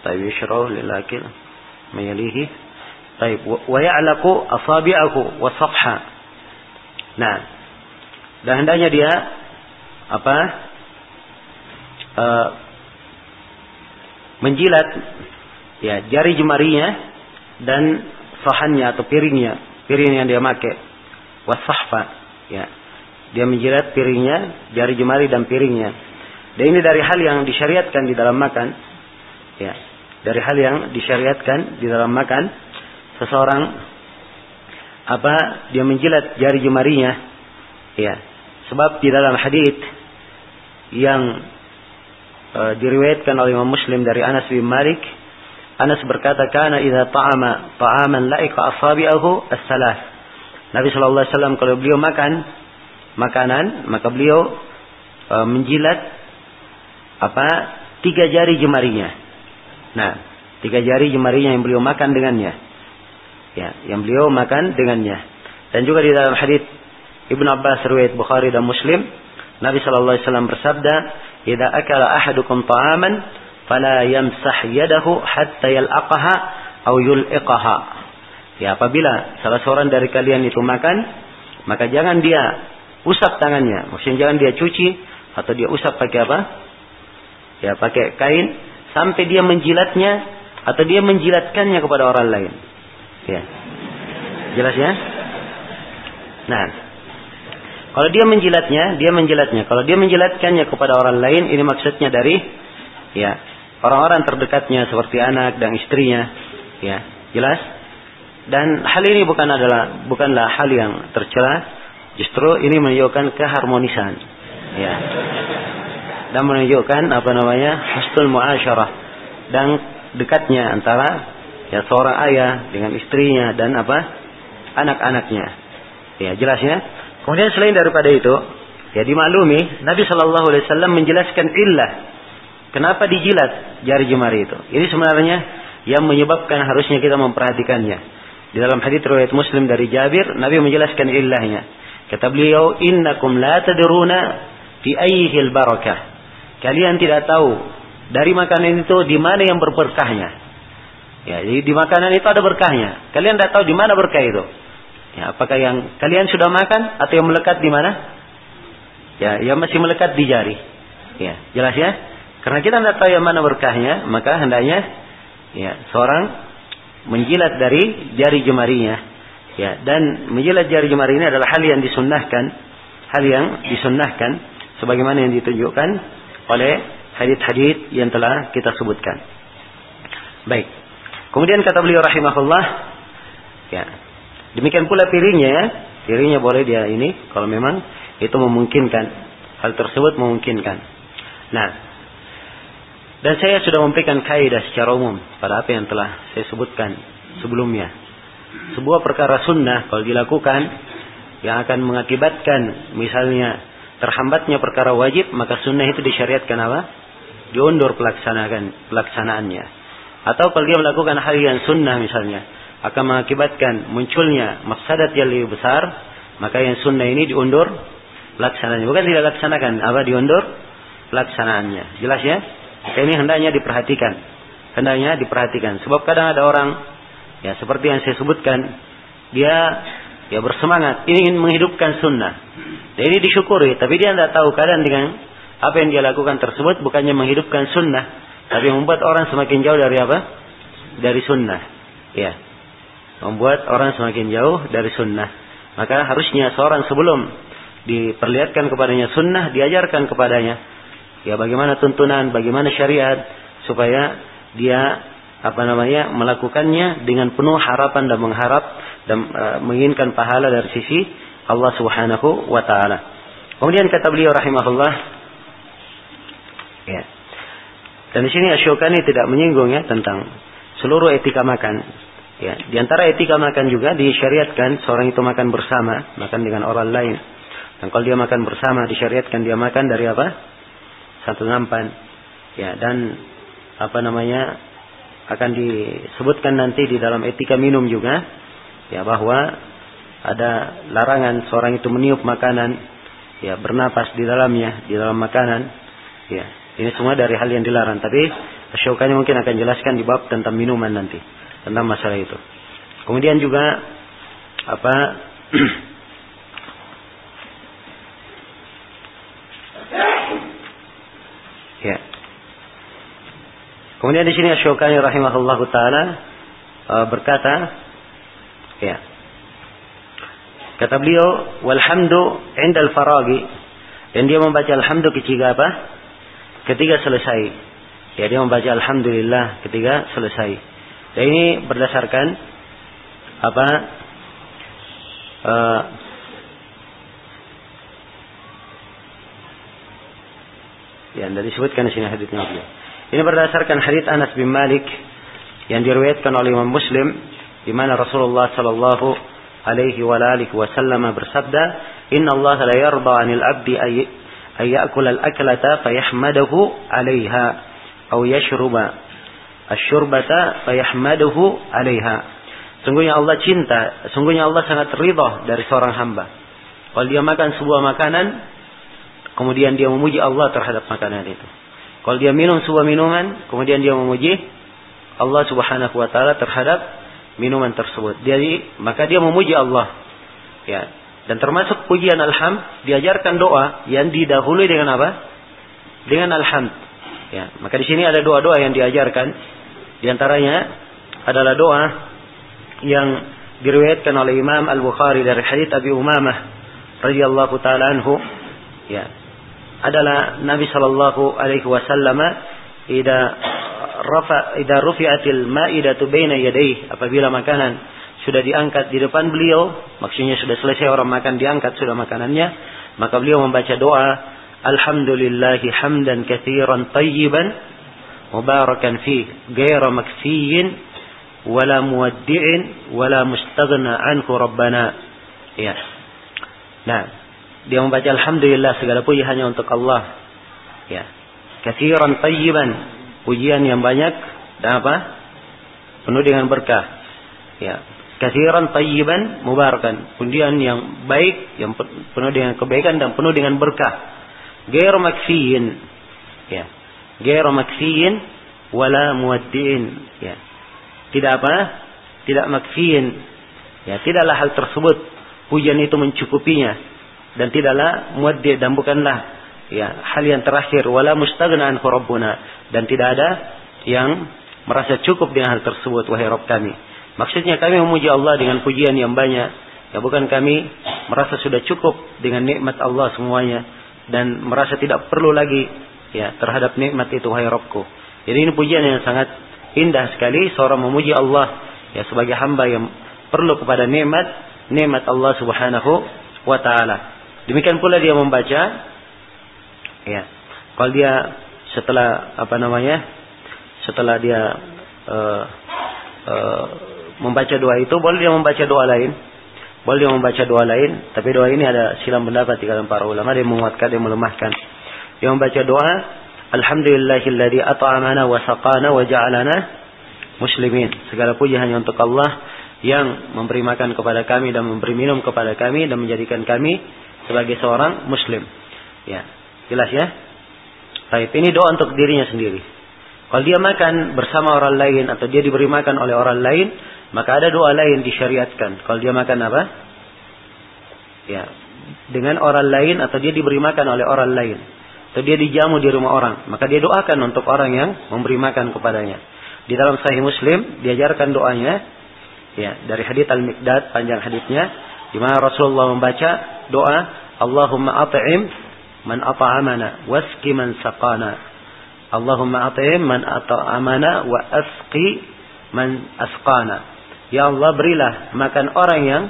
Tayyib yashrahu lil akil mayalihi. Tayyib wa ya'laqu asabi'ahu wa safha. Nah. Dan hendaknya dia apa? Uh, menjilat ya jari jemarinya dan sahannya atau piringnya, piring yang dia pakai. Wasahfa ya dia menjilat piringnya, jari jemari dan piringnya. Dan ini dari hal yang disyariatkan di dalam makan. Ya, dari hal yang disyariatkan di dalam makan, seseorang apa dia menjilat jari jemarinya. Ya, sebab di dalam hadis yang e, diriwayatkan oleh Imam Muslim dari Anas bin Malik, Anas berkata, "Kana idza ta'ama ta'aman laika asabi'ahu as-salah." Nabi sallallahu alaihi wasallam kalau beliau makan makanan, maka beliau e, menjilat apa tiga jari jemarinya. Nah, tiga jari jemarinya yang beliau makan dengannya. Ya, yang beliau makan dengannya. Dan juga di dalam hadis Ibnu Abbas riwayat Bukhari dan Muslim, Nabi sallallahu alaihi wasallam bersabda, "Idza akala ahadukum ta'aman, fala yamsah yadahu hatta yal'aqaha aw yul'iqaha." Ya, apabila salah seorang dari kalian itu makan, maka jangan dia usap tangannya. Maksudnya jangan dia cuci atau dia usap pakai apa? Ya pakai kain sampai dia menjilatnya atau dia menjilatkannya kepada orang lain. Ya. Jelas ya? Nah, kalau dia menjilatnya, dia menjilatnya. Kalau dia menjilatkannya kepada orang lain, ini maksudnya dari ya orang-orang terdekatnya seperti anak dan istrinya. Ya, jelas? Dan hal ini bukan adalah bukanlah hal yang tercela Justru ini menunjukkan keharmonisan. Ya. Dan menunjukkan apa namanya? husnul muasyarah dan dekatnya antara ya seorang ayah dengan istrinya dan apa? anak-anaknya. Ya, jelas ya. Kemudian selain daripada itu, ya dimaklumi Nabi Shallallahu alaihi wasallam menjelaskan illah kenapa dijilat jari jemari itu. Ini sebenarnya yang menyebabkan harusnya kita memperhatikannya. Di dalam hadis riwayat Muslim dari Jabir, Nabi menjelaskan illahnya. Kata beliau, "Innakum la tadruna fi ayyihil barakah." Kalian tidak tahu dari makanan itu di mana yang berberkahnya. Ya, jadi di makanan itu ada berkahnya. Kalian tidak tahu di mana berkah itu. Ya, apakah yang kalian sudah makan atau yang melekat di mana? Ya, yang masih melekat di jari. Ya, jelas ya? Karena kita tidak tahu yang mana berkahnya, maka hendaknya ya seorang menjilat dari jari jemarinya Ya, dan menjilat jari jemari ini adalah hal yang disunnahkan, hal yang disunnahkan sebagaimana yang ditunjukkan oleh hadith-hadith yang telah kita sebutkan. Baik. Kemudian kata beliau rahimahullah, ya. Demikian pula piringnya ya. Piringnya boleh dia ini kalau memang itu memungkinkan. Hal tersebut memungkinkan. Nah, dan saya sudah memberikan kaidah secara umum pada apa yang telah saya sebutkan sebelumnya sebuah perkara sunnah kalau dilakukan yang akan mengakibatkan misalnya terhambatnya perkara wajib maka sunnah itu disyariatkan apa? Diundur pelaksanakan pelaksanaannya. Atau kalau dia melakukan hal yang sunnah misalnya akan mengakibatkan munculnya mafsadat yang lebih besar maka yang sunnah ini diundur pelaksanaannya bukan tidak laksanakan apa diundur pelaksanaannya jelas ya ini hendaknya diperhatikan hendaknya diperhatikan sebab kadang ada orang Ya seperti yang saya sebutkan, dia ya bersemangat ingin menghidupkan sunnah. Dan ini disyukuri, tapi dia tidak tahu keadaan dengan apa yang dia lakukan tersebut bukannya menghidupkan sunnah, tapi membuat orang semakin jauh dari apa? Dari sunnah. Ya, membuat orang semakin jauh dari sunnah. Maka harusnya seorang sebelum diperlihatkan kepadanya sunnah, diajarkan kepadanya. Ya bagaimana tuntunan, bagaimana syariat, supaya dia apa namanya melakukannya dengan penuh harapan dan mengharap dan uh, menginginkan pahala dari sisi Allah Subhanahu wa taala. Kemudian kata beliau rahimahullah ya. Dan di sini Asyokani tidak menyinggung ya tentang seluruh etika makan. Ya, di antara etika makan juga disyariatkan seorang itu makan bersama, makan dengan orang lain. Dan kalau dia makan bersama disyariatkan dia makan dari apa? Satu nampan. Ya, dan apa namanya? akan disebutkan nanti di dalam etika minum juga ya bahwa ada larangan seorang itu meniup makanan ya bernapas di dalamnya, di dalam makanan. Ya, ini semua dari hal yang dilarang. Tapi Syaukani mungkin akan jelaskan di bab tentang minuman nanti, tentang masalah itu. Kemudian juga apa Ya. Kemudian di sini Asy-Syaukani rahimahullahu taala uh, berkata ya. Kata beliau, "Walhamdu 'indal faragi." Dan dia membaca alhamdu ketika apa? Ketika selesai. Ya, dia membaca alhamdulillah ketika selesai. Dan ini berdasarkan apa? Uh, Ya, anda disebutkan di sini hadisnya beliau. Ini berdasarkan hadis Anas bin Malik yang diriwayatkan oleh Imam Muslim di mana Rasulullah sallallahu alaihi wa alihi wasallam bersabda, "Inna Allah la yarda 'anil 'abdi ay ya'kul al-aklata fayahmadahu 'alayha aw yashruba asy-syurbata fayahmadahu 'alayha." Sungguhnya Allah cinta, sungguhnya Allah sangat ridha dari seorang hamba. Kalau dia makan sebuah makanan, kemudian dia memuji Allah terhadap makanan itu. Kalau dia minum sebuah minuman, kemudian dia memuji Allah Subhanahu wa taala terhadap minuman tersebut. Jadi, maka dia memuji Allah. Ya. Dan termasuk pujian alham diajarkan doa yang didahului dengan apa? Dengan alhamd. Ya, maka di sini ada doa-doa yang diajarkan. Di antaranya adalah doa yang diriwayatkan oleh Imam Al-Bukhari dari hadits Abi Umamah radhiyallahu taala anhu. Ya, adalah Nabi Shallallahu Alaihi Wasallam ida rafa ida rufiatil ma'idatu baina yadayhi apabila makanan sudah diangkat di depan beliau maksudnya sudah selesai orang makan diangkat sudah makanannya maka beliau membaca doa alhamdulillahi hamdan katsiran tayyiban mubarakan fi ghaira makfiyin wala muwaddi'in wala mustaghna anhu rabbana ya nah dia membaca alhamdulillah segala puji hanya untuk Allah. Ya. Katsiran tayyiban, pujian yang banyak dan apa? Penuh dengan berkah. Ya. Katsiran tayyiban mubarakan, pujian yang baik, yang penuh dengan kebaikan dan penuh dengan berkah. Gair makfiyin. Ya. Gair makfiyin wala muwaddi'in. Ya. Tidak apa? Tidak makfiyin. Ya, tidaklah hal tersebut pujian itu mencukupinya dan tidaklah muaddi dan bukanlah ya hal yang terakhir wala mustaghna an rabbuna dan tidak ada yang merasa cukup dengan hal tersebut wahai Rabb kami. Maksudnya kami memuji Allah dengan pujian yang banyak. Ya bukan kami merasa sudah cukup dengan nikmat Allah semuanya dan merasa tidak perlu lagi ya terhadap nikmat itu wahai Rabbku. Jadi ini pujian yang sangat indah sekali seorang memuji Allah ya sebagai hamba yang perlu kepada nikmat nikmat Allah Subhanahu wa taala. Demikian pula dia membaca ya. Kalau dia setelah apa namanya? Setelah dia uh, uh, membaca doa itu boleh dia membaca doa lain. Boleh dia membaca doa lain, tapi doa ini ada silam pendapat di kalangan para ulama, dia menguatkan, dia melemahkan. Dia membaca doa Alhamdulillahilladzi at'amana wa saqana wa ja'alana muslimin. Segala puji hanya untuk Allah yang memberi makan kepada kami dan memberi minum kepada kami dan menjadikan kami sebagai seorang muslim. Ya, jelas ya? Baik, ini doa untuk dirinya sendiri. Kalau dia makan bersama orang lain atau dia diberi makan oleh orang lain, maka ada doa lain disyariatkan. Kalau dia makan apa? Ya, dengan orang lain atau dia diberi makan oleh orang lain. Atau dia dijamu di rumah orang, maka dia doakan untuk orang yang memberi makan kepadanya. Di dalam Sahih Muslim diajarkan doanya ya dari hadits Al-Miqdad panjang hadisnya di mana Rasulullah membaca doa Allahumma at'im man at'amana waski man saqana. Allahumma at'im man at'amana wa asqi man asqana. Ya Allah berilah makan orang yang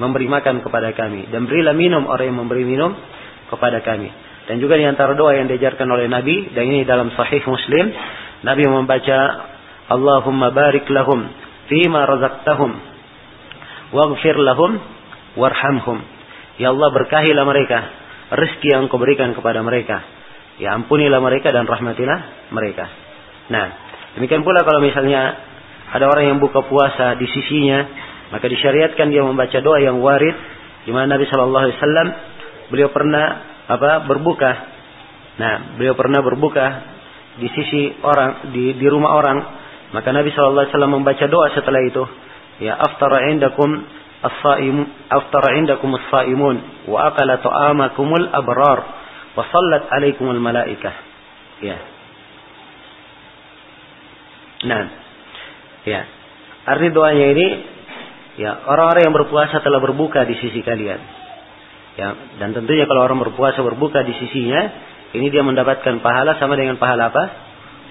memberi makan kepada kami. Dan berilah minum orang yang memberi minum kepada kami dan juga di antara doa yang diajarkan oleh Nabi dan ini dalam sahih Muslim Nabi membaca Allahumma barik lahum fima razaqtahum waghfir lahum warhamhum. Ya Allah berkahilah mereka, rezeki yang kau berikan kepada mereka. Ya ampunilah mereka dan rahmatilah mereka. Nah, demikian pula kalau misalnya ada orang yang buka puasa di sisinya, maka disyariatkan dia membaca doa yang warid di mana Nabi Shallallahu alaihi wasallam beliau pernah apa berbuka. Nah, beliau pernah berbuka di sisi orang di di rumah orang, maka Nabi SAW membaca doa setelah itu. Ya aftara indakum as-saim aftara indakum as-saimun wa akala ta'amakumul abrar wa sallat alaikumul malaikah. Ya. Nah. Ya. Arti doanya ini ya orang-orang yang berpuasa telah berbuka di sisi kalian. Ya, dan tentunya kalau orang berpuasa berbuka di sisinya, ini dia mendapatkan pahala sama dengan pahala apa?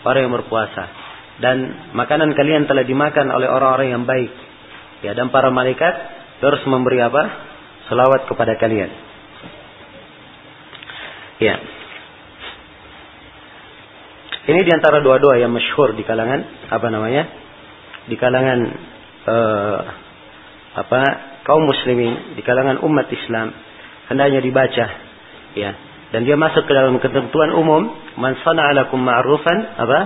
Orang yang berpuasa. Dan makanan kalian telah dimakan oleh orang-orang yang baik. Ya, dan para malaikat terus memberi apa? Selawat kepada kalian. Ya. Ini di antara doa-doa yang masyhur di kalangan apa namanya? Di kalangan uh, apa kaum muslimin, di kalangan umat Islam hendaknya dibaca. Ya. Dan dia masuk ke dalam ketentuan umum man sana'a lakum ma'rufan apa?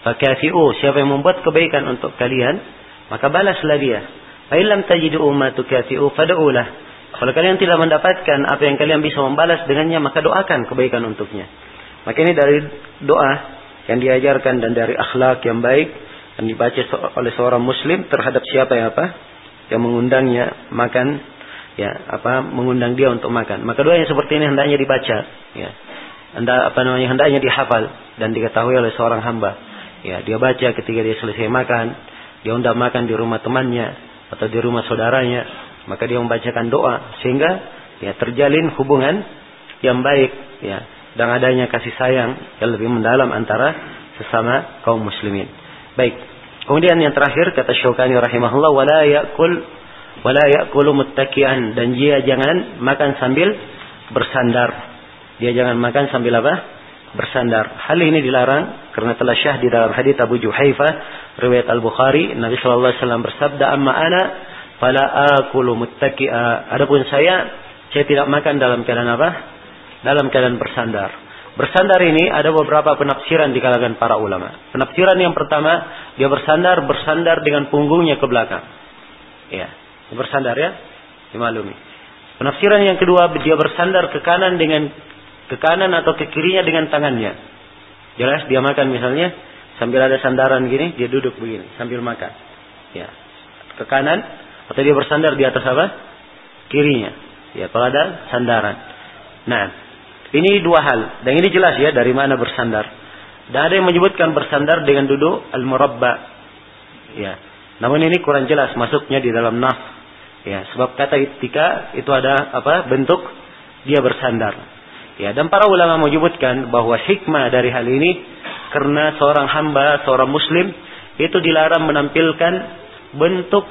Fakafi'u siapa yang membuat kebaikan untuk kalian maka balaslah dia. Fa illam tajidu ma tukafi'u fad'ulah. Kalau kalian tidak mendapatkan apa yang kalian bisa membalas dengannya maka doakan kebaikan untuknya. Maka ini dari doa yang diajarkan dan dari akhlak yang baik yang dibaca oleh seorang muslim terhadap siapa yang apa? Yang mengundangnya makan ya apa mengundang dia untuk makan. Maka doa yang seperti ini hendaknya dibaca. Ya. Hendak apa namanya hendaknya dihafal dan diketahui oleh seorang hamba. Ya dia baca ketika dia selesai makan dia undang makan di rumah temannya atau di rumah saudaranya maka dia membacakan doa sehingga ya terjalin hubungan yang baik ya dan adanya kasih sayang yang lebih mendalam antara sesama kaum muslimin. Baik. Kemudian yang terakhir kata Syaukani rahimahullah wala yakul wala ya'kulu muttaki'an dan dia jangan makan sambil bersandar. Dia jangan makan sambil apa? Bersandar. Hal ini dilarang karena telah syah di dalam hadis Abu Juhaifa riwayat Al-Bukhari Nabi sallallahu alaihi wasallam bersabda amma ana fala akulu muttaki'a. Adapun saya saya tidak makan dalam keadaan apa? Dalam keadaan bersandar. Bersandar ini ada beberapa penafsiran di kalangan para ulama. Penafsiran yang pertama, dia bersandar bersandar dengan punggungnya ke belakang. Ya, bersandar ya? Dimaklumi. Penafsiran yang kedua dia bersandar ke kanan dengan ke kanan atau ke kirinya dengan tangannya. Jelas dia makan misalnya sambil ada sandaran gini dia duduk begini sambil makan. Ya. Ke kanan atau dia bersandar di atas apa? Kirinya. Ya kalau ada sandaran. Nah ini dua hal. Dan ini jelas ya dari mana bersandar. Dan ada yang menyebutkan bersandar dengan duduk al-murabba. Ya. Namun ini kurang jelas masuknya di dalam naf Ya, sebab kata itika itu ada apa? bentuk dia bersandar. Ya, dan para ulama menyebutkan bahwa hikmah dari hal ini karena seorang hamba, seorang muslim itu dilarang menampilkan bentuk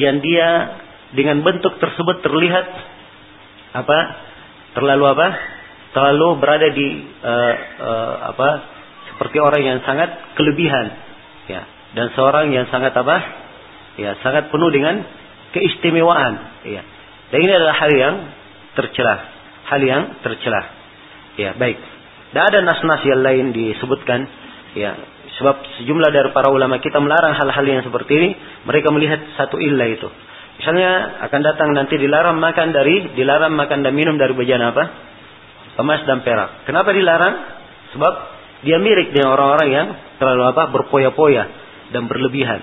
yang dia dengan bentuk tersebut terlihat apa? terlalu apa? terlalu berada di uh, uh, apa? seperti orang yang sangat kelebihan. Ya, dan seorang yang sangat apa? Ya, sangat penuh dengan keistimewaan. Ya. Dan ini adalah hal yang tercelah. Hal yang tercelah. Ya, baik. Dan ada nas-nas yang lain disebutkan. Ya, sebab sejumlah dari para ulama kita melarang hal-hal yang seperti ini. Mereka melihat satu ilah itu. Misalnya akan datang nanti dilarang makan dari, dilarang makan dan minum dari bejana apa? Emas dan perak. Kenapa dilarang? Sebab dia mirip dengan orang-orang yang terlalu apa? Berpoya-poya dan berlebihan.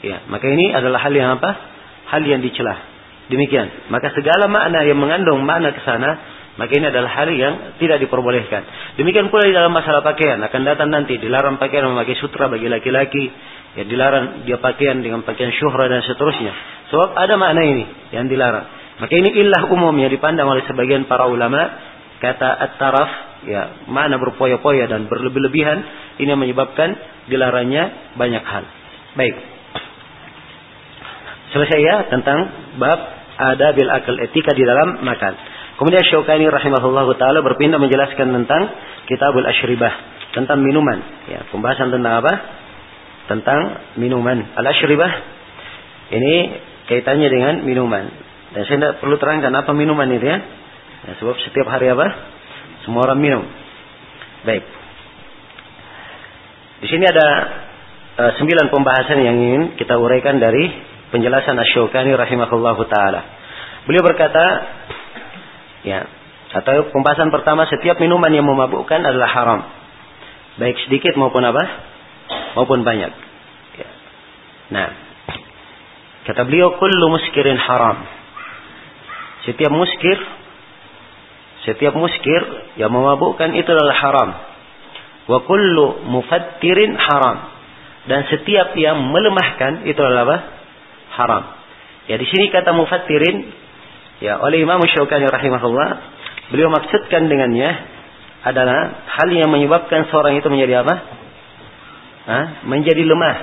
Ya, maka ini adalah hal yang apa? Hal yang dicelah. Demikian. Maka segala makna yang mengandung makna ke sana, maka ini adalah hal yang tidak diperbolehkan. Demikian pula di dalam masalah pakaian. Akan datang nanti dilarang pakaian memakai sutra bagi laki-laki. Ya dilarang dia pakaian dengan pakaian syuhra dan seterusnya. Sebab ada makna ini yang dilarang. Maka ini ilah umum yang dipandang oleh sebagian para ulama. Kata at-taraf, ya makna berpoya-poya dan berlebih-lebihan. Ini menyebabkan dilarangnya banyak hal. Baik. Selesai ya tentang bab ada bil akal etika di dalam makan. Kemudian Syaukani rahimahullah taala berpindah menjelaskan tentang Kitabul Ashribah, tentang minuman. Ya, pembahasan tentang apa? Tentang minuman. Al Ashribah ini kaitannya dengan minuman. Dan saya tidak perlu terangkan apa minuman itu ya. ya sebab setiap hari apa? Semua orang minum. Baik. Di sini ada uh, sembilan pembahasan yang ingin kita uraikan dari penjelasan Asy-Syaukani rahimahullahu taala. Beliau berkata, ya, Atau pembahasan pertama setiap minuman yang memabukkan adalah haram. Baik sedikit maupun apa? Maupun banyak. Ya. Nah, kata beliau kullu muskirin haram. Setiap muskir setiap muskir yang memabukkan itu adalah haram. Wa kullu mufattirin haram. Dan setiap yang melemahkan itu adalah apa? Haram. Ya di sini kata mufattirin ya oleh Imam Syaukani rahimahullah beliau maksudkan dengannya adalah hal yang menyebabkan seorang itu menjadi apa? Hah? Menjadi lemah.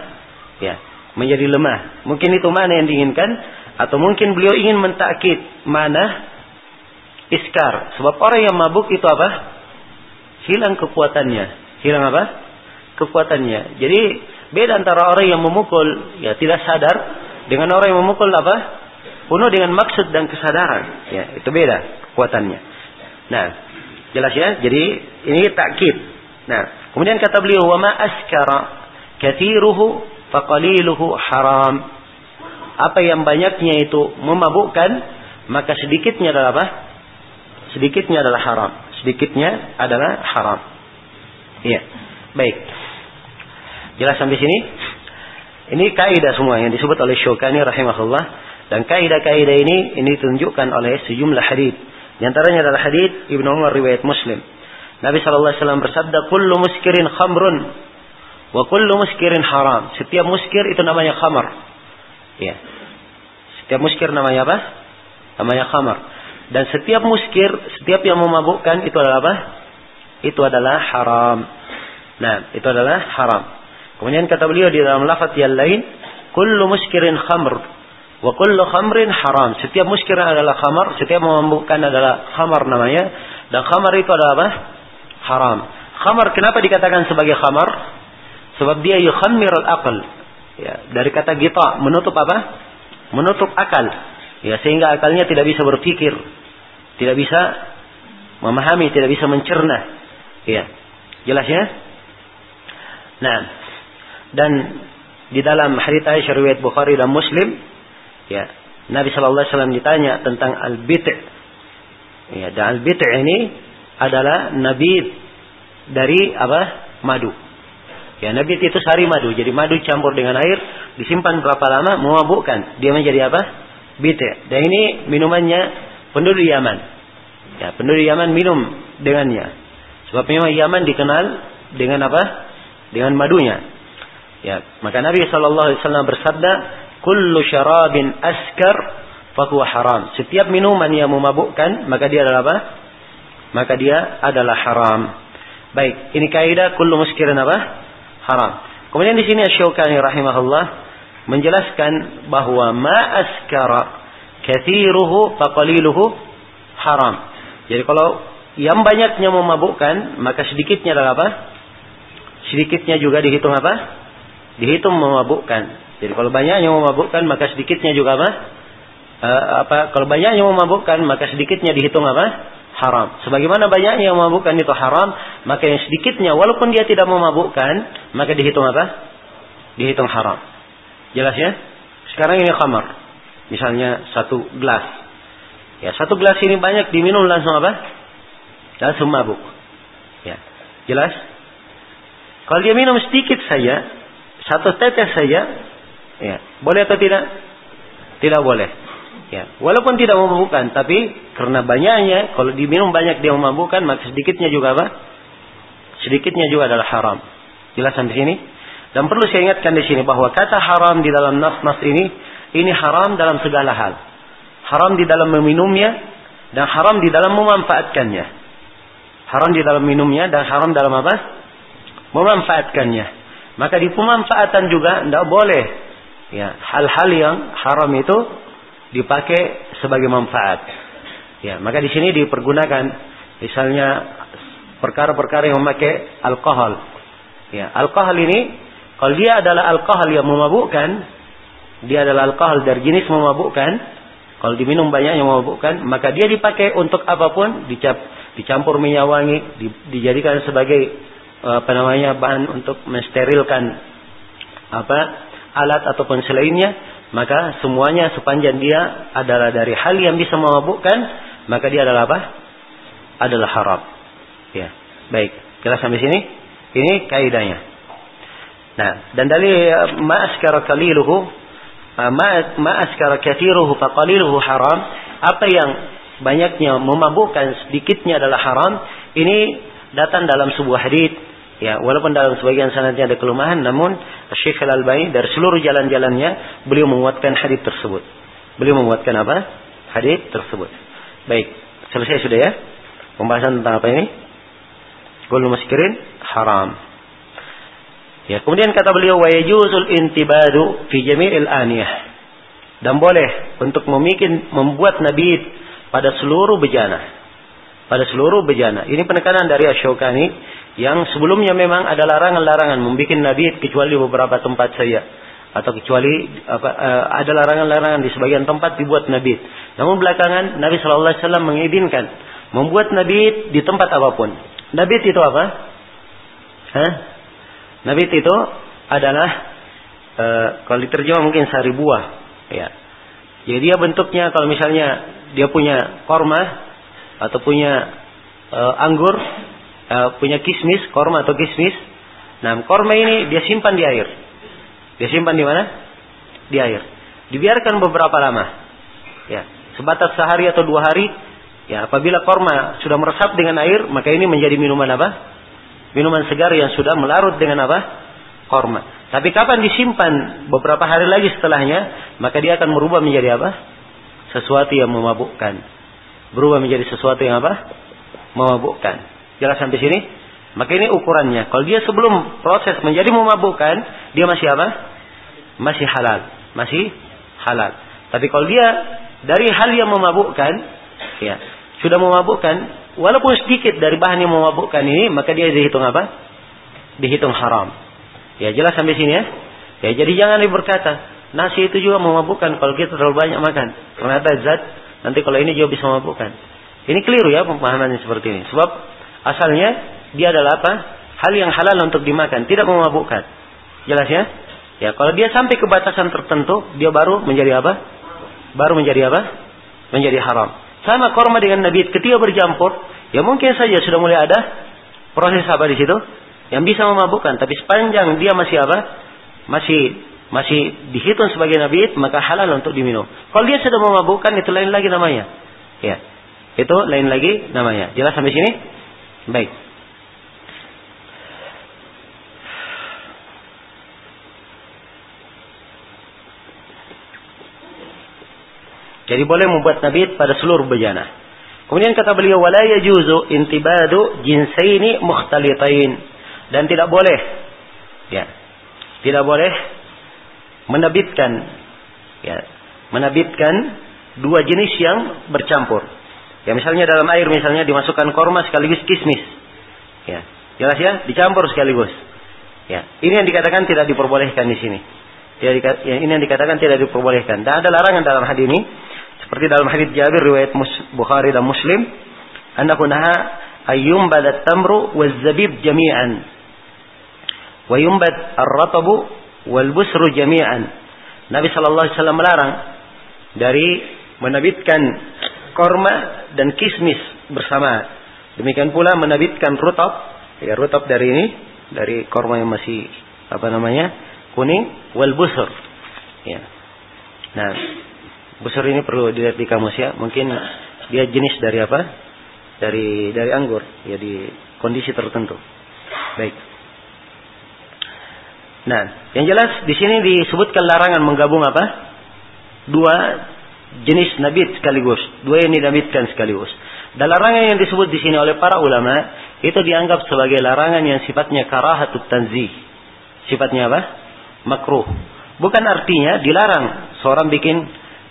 Ya, menjadi lemah. Mungkin itu mana yang diinginkan atau mungkin beliau ingin mentakkid mana iskar. Sebab orang yang mabuk itu apa? Hilang kekuatannya. Hilang apa? Kekuatannya. Jadi beda antara orang yang memukul ya tidak sadar dengan orang yang memukul apa? Penuh dengan maksud dan kesadaran. Ya, itu beda kekuatannya. Nah, jelas ya. Jadi ini takkid. Nah, kemudian kata beliau wa ma askara kathiruhu faqaliluhu haram. Apa yang banyaknya itu memabukkan, maka sedikitnya adalah apa? sedikitnya adalah haram. Sedikitnya adalah haram. Iya. Baik. Jelas sampai sini? Ini kaidah semua yang disebut oleh Syukani rahimahullah dan kaidah-kaidah ini ini ditunjukkan oleh sejumlah hadis. Di antaranya adalah hadis Ibnu Umar riwayat Muslim. Nabi sallallahu alaihi wasallam bersabda, "Kullu muskirin khamrun wa kullu muskirin haram." Setiap muskir itu namanya khamar. Ya. Setiap muskir namanya apa? Namanya khamar. Dan setiap muskir, setiap yang memabukkan itu adalah apa? Itu adalah haram. Nah, itu adalah haram. Kemudian kata beliau di dalam lafaz yang lain, kullu muskirin khamr wa kullu khamrin haram. Setiap muskir adalah khamar, setiap memabukkan adalah khamar namanya dan khamar itu adalah apa? Haram. Khamar kenapa dikatakan sebagai khamar? Sebab dia yukhammir al-aql. Ya, dari kata gita, menutup apa? Menutup akal. Ya, sehingga akalnya tidak bisa berpikir tidak bisa memahami, tidak bisa mencerna. Ya. Jelas ya? Nah, dan di dalam hadits Aisyah riwayat Bukhari dan Muslim, ya, Nabi sallallahu alaihi wasallam ditanya tentang al-bit'. Ya, dan al-bit' ini adalah nabi dari apa? Madu. Ya, nabi itu sari madu. Jadi madu campur dengan air, disimpan berapa lama memabukkan. Dia menjadi apa? Bit'. Dan ini minumannya penduduk Yaman. Ya, penduduk Yaman minum dengannya. Sebab memang Yaman dikenal dengan apa? Dengan madunya. Ya, maka Nabi sallallahu alaihi wasallam bersabda, "Kullu syarabin askar fahuwa haram." Setiap minuman yang memabukkan, maka dia adalah apa? Maka dia adalah haram. Baik, ini kaidah kullu muskirin apa? Haram. Kemudian di sini Asy-Syaukani rahimahullah menjelaskan bahwa ma askara kathiruhu faqaliluhu haram. Jadi kalau yang banyaknya memabukkan, maka sedikitnya adalah apa? Sedikitnya juga dihitung apa? Dihitung memabukkan. Jadi kalau banyaknya memabukkan, maka sedikitnya juga apa? Uh, apa? Kalau banyaknya memabukkan, maka sedikitnya dihitung apa? Haram. Sebagaimana banyaknya yang memabukkan itu haram, maka yang sedikitnya walaupun dia tidak memabukkan, maka dihitung apa? Dihitung haram. Jelas ya? Sekarang ini khamar. Misalnya satu gelas. Ya, satu gelas ini banyak diminum langsung apa? Langsung mabuk. Ya. Jelas? Kalau dia minum sedikit saja, satu tetes saja, ya, boleh atau tidak? Tidak boleh. Ya, walaupun tidak memabukkan, tapi karena banyaknya, kalau diminum banyak dia memabukkan, maka sedikitnya juga apa? Sedikitnya juga adalah haram. Jelas sampai sini? Dan perlu saya ingatkan di sini bahwa kata haram di dalam nas-nas ini ini haram dalam segala hal. Haram di dalam meminumnya dan haram di dalam memanfaatkannya. Haram di dalam minumnya dan haram dalam apa? Memanfaatkannya. Maka di pemanfaatan juga tidak boleh ya hal-hal yang haram itu dipakai sebagai manfaat. Ya, maka di sini dipergunakan misalnya perkara-perkara yang memakai alkohol. Ya, alkohol ini kalau dia adalah alkohol yang memabukkan, dia adalah alkohol dari jenis memabukkan, kalau diminum banyak yang memabukkan, maka dia dipakai untuk apa pun, dicap, dicampur minyak wangi, di, dijadikan sebagai apa namanya bahan untuk mensterilkan apa alat ataupun selainnya, maka semuanya sepanjang dia adalah dari hal yang bisa memabukkan, maka dia adalah apa? adalah haram. Ya, baik. Jelas sampai sini? Ini kaidahnya. Nah, dan dari ma'askara kaliluhu ma'askara kathiruhu faqaliluhu haram. Apa yang banyaknya memabukkan sedikitnya adalah haram. Ini datang dalam sebuah hadis Ya, walaupun dalam sebagian sanadnya ada kelemahan, namun Syekh Al-Albani dari seluruh jalan-jalannya beliau menguatkan hadis tersebut. Beliau menguatkan apa? Hadis tersebut. Baik, selesai sudah ya? Pembahasan tentang apa ini? Gul muskirin haram. Ya, kemudian kata beliau wa yajuzul intibadu fi jami'il aniyah. Dan boleh untuk memikin membuat nabi pada seluruh bejana. Pada seluruh bejana. Ini penekanan dari Asyokani yang sebelumnya memang ada larangan-larangan membuat nabi kecuali beberapa tempat saja atau kecuali apa, uh, ada larangan-larangan di sebagian tempat dibuat nabi. Namun belakangan Nabi Shallallahu Alaihi Wasallam mengizinkan membuat nabi di tempat apa pun. Nabi itu apa? Hah? Nabi itu adalah uh, kalau diterjemah mungkin sari buah, ya. Jadi dia bentuknya kalau misalnya dia punya korma atau punya uh, anggur uh, punya kismis, korma atau kismis. Nah, korma ini dia simpan di air. Dia simpan di mana? Di air. Dibiarkan beberapa lama. Ya, sebatas sehari atau dua hari. Ya, apabila korma sudah meresap dengan air, maka ini menjadi minuman apa? Minuman segar yang sudah melarut dengan apa? Korma. Tapi kapan disimpan beberapa hari lagi setelahnya, maka dia akan merubah menjadi apa? Sesuatu yang memabukkan. Berubah menjadi sesuatu yang apa? Memabukkan. Jelas sampai sini? Maka ini ukurannya. Kalau dia sebelum proses menjadi memabukkan, dia masih apa? Masih halal. Masih halal. Tapi kalau dia dari hal yang memabukkan, ya, sudah memabukkan, walaupun sedikit dari bahan yang memabukkan ini, maka dia dihitung apa? Dihitung haram. Ya, jelas sampai sini ya. Ya, jadi jangan berkata, nasi itu juga memabukkan kalau kita terlalu banyak makan. Ternyata zat, nanti kalau ini juga bisa memabukkan. Ini keliru ya pemahamannya seperti ini. Sebab Asalnya dia adalah apa? Hal yang halal untuk dimakan, tidak memabukkan. Jelas ya? Ya, kalau dia sampai ke batasan tertentu, dia baru menjadi apa? Baru menjadi apa? Menjadi haram. Sama korma dengan nabi ketika bercampur, ya mungkin saja sudah mulai ada proses apa di situ yang bisa memabukkan, tapi sepanjang dia masih apa? Masih masih dihitung sebagai nabi, maka halal untuk diminum. Kalau dia sudah memabukkan itu lain lagi namanya. Ya. Itu lain lagi namanya. Jelas sampai sini? Baik. Jadi boleh membuat nabit pada seluruh bejana. Kemudian kata beliau wala yajuzu intibadu jinsaini mukhtalitain dan tidak boleh ya. Tidak boleh menabitkan ya, menabitkan dua jenis yang bercampur. Ya misalnya dalam air misalnya dimasukkan korma sekaligus kismis. Ya, jelas ya, dicampur sekaligus. Ya, ini yang dikatakan tidak diperbolehkan di sini. Ya, ini yang dikatakan tidak diperbolehkan. Dan ada larangan dalam hadis ini, seperti dalam hadis Jabir riwayat Bukhari dan Muslim, annahu naha ayyumbad at-tamru waz-zabib jami'an wa yumbad ar-ratabu wal busru jami'an. Nabi sallallahu alaihi wasallam melarang dari menabitkan korma dan kismis bersama. Demikian pula menabitkan rutab, ya rutab dari ini, dari korma yang masih apa namanya kuning, wal busur. Ya. Nah, busur ini perlu dilihat di kamus ya. Mungkin dia jenis dari apa? Dari dari anggur, ya di kondisi tertentu. Baik. Nah, yang jelas di sini disebutkan larangan menggabung apa? Dua jenis nabit sekaligus, dua yang dinabitkan sekaligus. Dan larangan yang disebut di sini oleh para ulama itu dianggap sebagai larangan yang sifatnya karahatut tanzih. Sifatnya apa? Makruh. Bukan artinya dilarang seorang bikin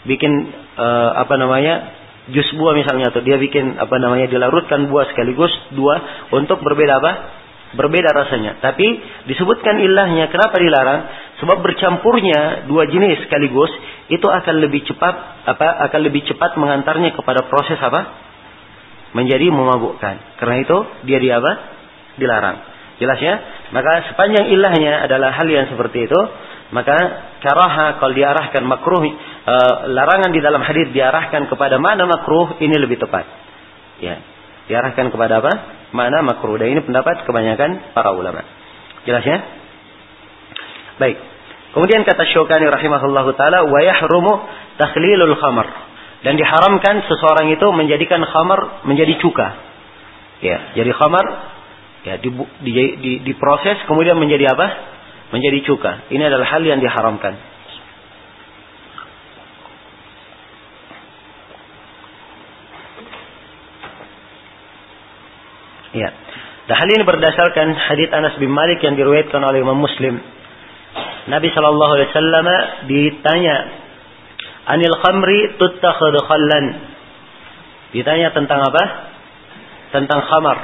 bikin uh, apa namanya jus buah misalnya atau dia bikin apa namanya dilarutkan buah sekaligus dua untuk berbeda apa? Berbeda rasanya. Tapi disebutkan ilahnya kenapa dilarang? Sebab bercampurnya dua jenis sekaligus itu akan lebih cepat apa akan lebih cepat mengantarnya kepada proses apa menjadi memabukkan karena itu dia di apa dilarang jelas ya maka sepanjang ilahnya adalah hal yang seperti itu maka karaha kalau diarahkan makruh e, larangan di dalam hadis diarahkan kepada mana makruh ini lebih tepat ya diarahkan kepada apa? Mana makruh. Dan ini pendapat kebanyakan para ulama. Jelas ya? Baik. Kemudian kata Syukani rahimahullah taala wa yahrumu takhlilul khamar dan diharamkan seseorang itu menjadikan khamar menjadi cuka. Ya, jadi khamar ya di, di, di, diproses kemudian menjadi apa? Menjadi cuka. Ini adalah hal yang diharamkan. Ya. Dan hal ini berdasarkan hadits Anas bin Malik yang diriwayatkan oleh Imam Muslim. Nabi Shallallahu Alaihi Wasallam ditanya, Anil khamri tuttakhad khallan. Ditanya tentang apa? Tentang khamar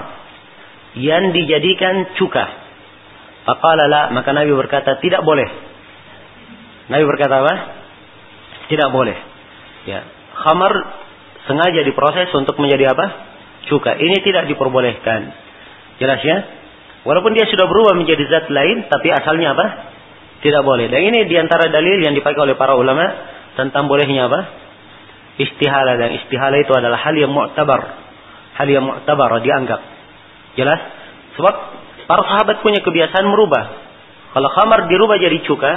yang dijadikan cuka. La, maka Nabi berkata tidak boleh. Nabi berkata apa? Tidak boleh. Ya, khamar sengaja diproses untuk menjadi apa? Cuka. Ini tidak diperbolehkan. Jelas ya? Walaupun dia sudah berubah menjadi zat lain, tapi asalnya apa? Tidak boleh. Dan ini di antara dalil yang dipakai oleh para ulama tentang bolehnya apa? Istihala dan istihala itu adalah hal yang mu'tabar. Hal yang mu'tabar dianggap. Jelas? Sebab para sahabat punya kebiasaan merubah. Kalau khamar dirubah jadi cuka,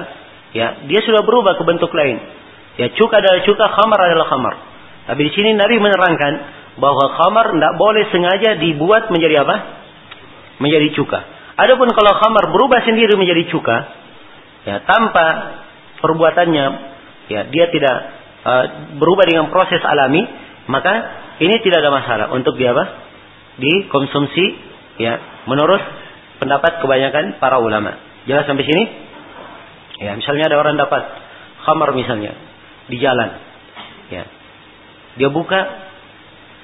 ya dia sudah berubah ke bentuk lain. Ya cuka adalah cuka, khamar adalah khamar. Tapi di sini Nabi menerangkan bahwa khamar tidak boleh sengaja dibuat menjadi apa? Menjadi cuka. Adapun kalau khamar berubah sendiri menjadi cuka, ya tanpa perbuatannya ya dia tidak uh, berubah dengan proses alami maka ini tidak ada masalah. Untuk dia apa? Dikonsumsi ya menurut pendapat kebanyakan para ulama. Jelas sampai sini? Ya misalnya ada orang dapat khamar misalnya di jalan. Ya dia buka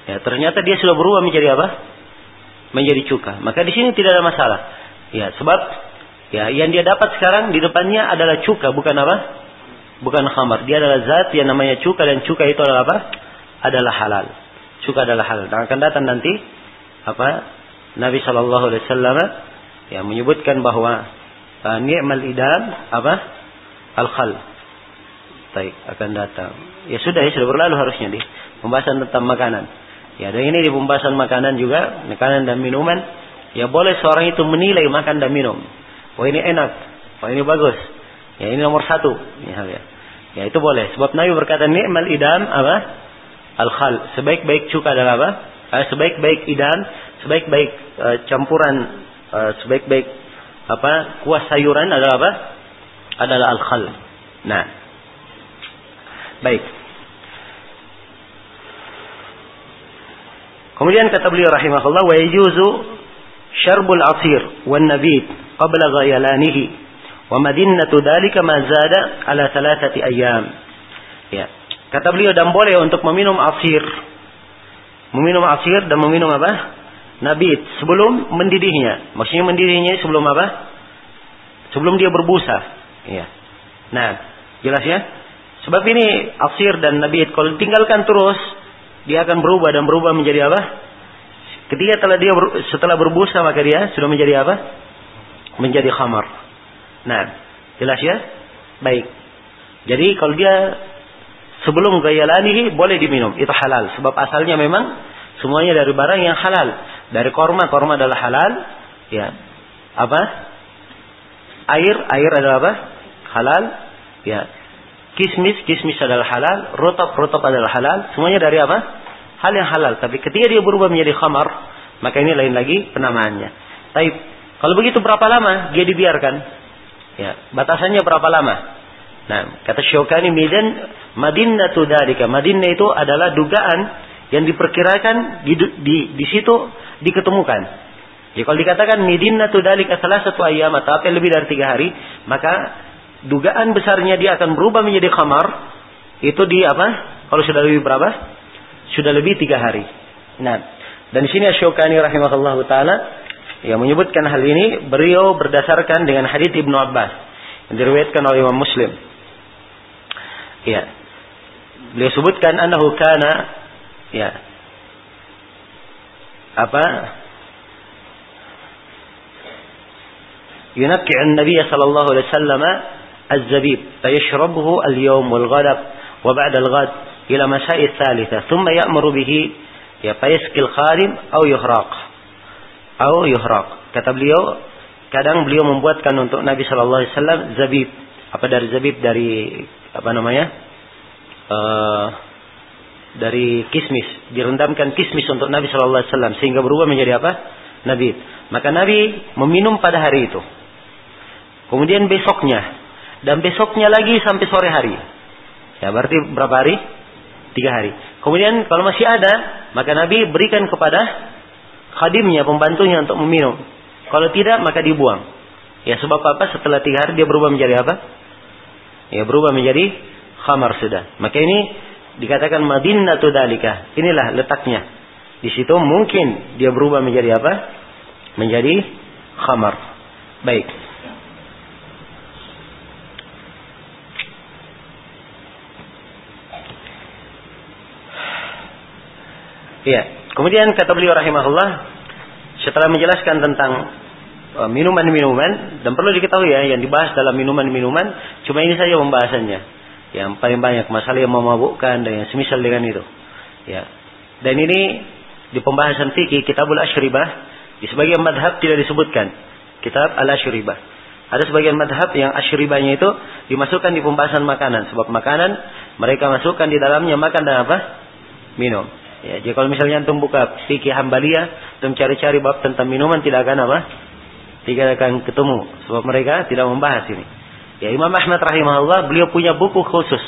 ya ternyata dia sudah berubah menjadi apa? Menjadi cuka. Maka di sini tidak ada masalah. Ya sebab ya yang dia dapat sekarang di depannya adalah cuka bukan apa bukan khamar. Dia adalah zat yang namanya cuka dan cuka itu adalah apa? Adalah halal. Cuka adalah halal. Dan akan datang nanti apa? Nabi Shallallahu Alaihi Wasallam yang menyebutkan bahwa uh, ni'mal idam apa? Al khal. Baik, akan datang. Ya sudah ya sudah berlalu harusnya di pembahasan tentang makanan. Ya, dan ini di pembahasan makanan juga, makanan dan minuman. Ya boleh seorang itu menilai makan dan minum. Wah ini enak, wah ini bagus. Ya ini nomor satu. Ya, ya. ya itu boleh. Sebab Nabi berkata ni'mal idam apa? Al-khal. Sebaik-baik cuka adalah apa? Eh, sebaik-baik idam, sebaik-baik uh, campuran, uh, sebaik-baik apa? Kuah sayuran adalah apa? Adalah al-khal. Nah. Baik. Kemudian kata beliau rahimahullah wa yajuzu syarbul asir wan nabid qabla ghayalanihi Wa madinnatu dzalika ma zada ala ayyam. Ya. Kata beliau dan boleh untuk meminum asir. Meminum asir dan meminum apa? Nabit sebelum mendidihnya. Maksudnya mendidihnya sebelum apa? Sebelum dia berbusa. Ya. Nah, jelas ya? Sebab ini asir dan nabit kalau ditinggalkan terus dia akan berubah dan berubah menjadi apa? Ketika telah dia setelah berbusa maka dia sudah menjadi apa? Menjadi khamar. Nah, jelas ya? Baik. Jadi kalau dia sebelum gayalanihi boleh diminum, itu halal. Sebab asalnya memang semuanya dari barang yang halal. Dari korma, korma adalah halal. Ya. Apa? Air, air adalah apa? Halal. Ya. Kismis, kismis adalah halal. Rotop, rotop adalah halal. Semuanya dari apa? Hal yang halal. Tapi ketika dia berubah menjadi khamar, maka ini lain lagi penamaannya. Tapi kalau begitu berapa lama dia dibiarkan? Ya, batasannya berapa lama? Nah, kata Syukani Midan Madinatu dzalika. Madinah itu adalah dugaan yang diperkirakan di di, di situ diketemukan. Jadi kalau dikatakan Madinatu dzalika salah satu ayam atau apa lebih dari tiga hari, maka dugaan besarnya dia akan berubah menjadi khamar itu di apa? Kalau sudah lebih berapa? Sudah lebih tiga hari. Nah, dan di sini Syukani rahimahullah taala yang menyebutkan hal ini beliau berdasarkan dengan hadis Ibnu Abbas yang diriwayatkan oleh Imam Muslim. Ya. Beliau sebutkan annahu kana ya apa ينكع النبي صلى الله عليه وسلم الزبيب فيشربه اليوم والغد وبعد الغد إلى مساء الثالثة ثم يأمر به Ya, fayasqil khadim au yuhraq. Au yuhraq. Kata beliau, kadang beliau membuatkan untuk Nabi Shallallahu alaihi wasallam zabib. Apa dari zabib dari apa namanya? Uh, dari kismis, direndamkan kismis untuk Nabi Shallallahu alaihi wasallam sehingga berubah menjadi apa? Nabi. Maka Nabi meminum pada hari itu. Kemudian besoknya dan besoknya lagi sampai sore hari. Ya berarti berapa hari? Tiga hari. Kemudian kalau masih ada, maka Nabi berikan kepada khadimnya, pembantunya untuk meminum. Kalau tidak, maka dibuang. Ya sebab apa? Setelah tiga hari dia berubah menjadi apa? Ya berubah menjadi khamar sudah. Maka ini dikatakan madinatu dalika. Inilah letaknya. Di situ mungkin dia berubah menjadi apa? Menjadi khamar. Baik. Iya. Kemudian kata beliau rahimahullah setelah menjelaskan tentang e, minuman-minuman dan perlu diketahui ya yang dibahas dalam minuman-minuman cuma ini saja pembahasannya. Yang paling banyak masalah yang memabukkan dan yang semisal dengan itu. Ya. Dan ini di pembahasan fikih kitabul asyribah di sebagian madhab tidak disebutkan. Kitab al asyribah ada sebagian madhab yang asyribahnya itu dimasukkan di pembahasan makanan. Sebab makanan mereka masukkan di dalamnya makan dan apa? Minum Ya, jadi kalau misalnya antum buka fikih Hambaliyah, antum cari-cari bab tentang minuman tidak akan apa? Tidak akan ketemu sebab mereka tidak membahas ini. Ya, Imam Ahmad rahimahullah beliau punya buku khusus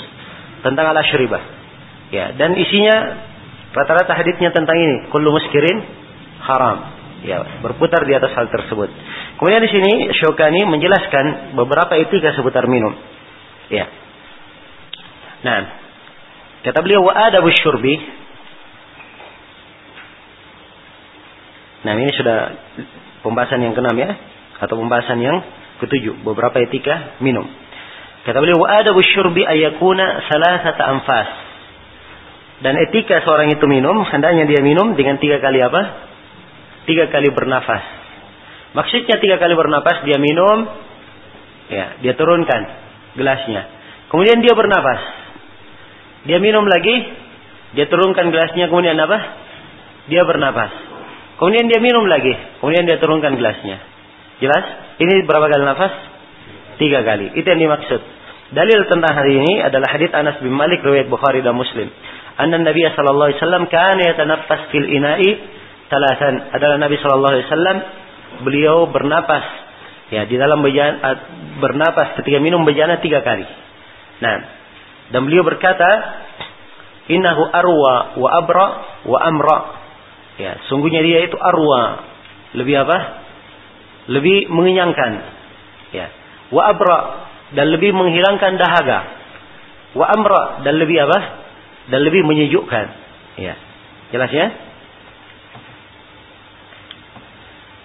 tentang al-asyribah. Ya, dan isinya rata-rata hadisnya tentang ini, kullu muskirin haram. Ya, berputar di atas hal tersebut. Kemudian di sini Syukani menjelaskan beberapa etika seputar minum. Ya. Nah, kata beliau wa adabu syurbi Nah ini sudah pembahasan yang keenam ya, atau pembahasan yang ketujuh, beberapa etika minum. Kata beliau, ada syurbi ayakuna salah satu anfas. Dan etika seorang itu minum, hendaknya dia minum dengan tiga kali apa? Tiga kali bernafas. Maksudnya tiga kali bernafas, dia minum, ya, dia turunkan gelasnya. Kemudian dia bernafas. Dia minum lagi, dia turunkan gelasnya, kemudian apa? Dia bernafas. Kemudian dia minum lagi. Kemudian dia turunkan gelasnya. Jelas? Ini berapa kali nafas? Tiga kali. Itu yang dimaksud. Dalil tentang hari ini adalah hadits Anas bin Malik riwayat Bukhari dan Muslim. Anna Nabi sallallahu alaihi wasallam kana yatanaffas fil ina'i talatan. Adalah Nabi sallallahu alaihi wasallam beliau bernapas ya di dalam bejana bernapas ketika minum bejana tiga kali. Nah, dan beliau berkata, "Innahu arwa wa abra wa amra." Ya, sungguhnya dia itu arwa. Lebih apa? Lebih mengenyangkan. Ya. Wa abra dan lebih menghilangkan dahaga. Wa amra dan lebih apa? Dan lebih menyejukkan. Ya. Jelas ya?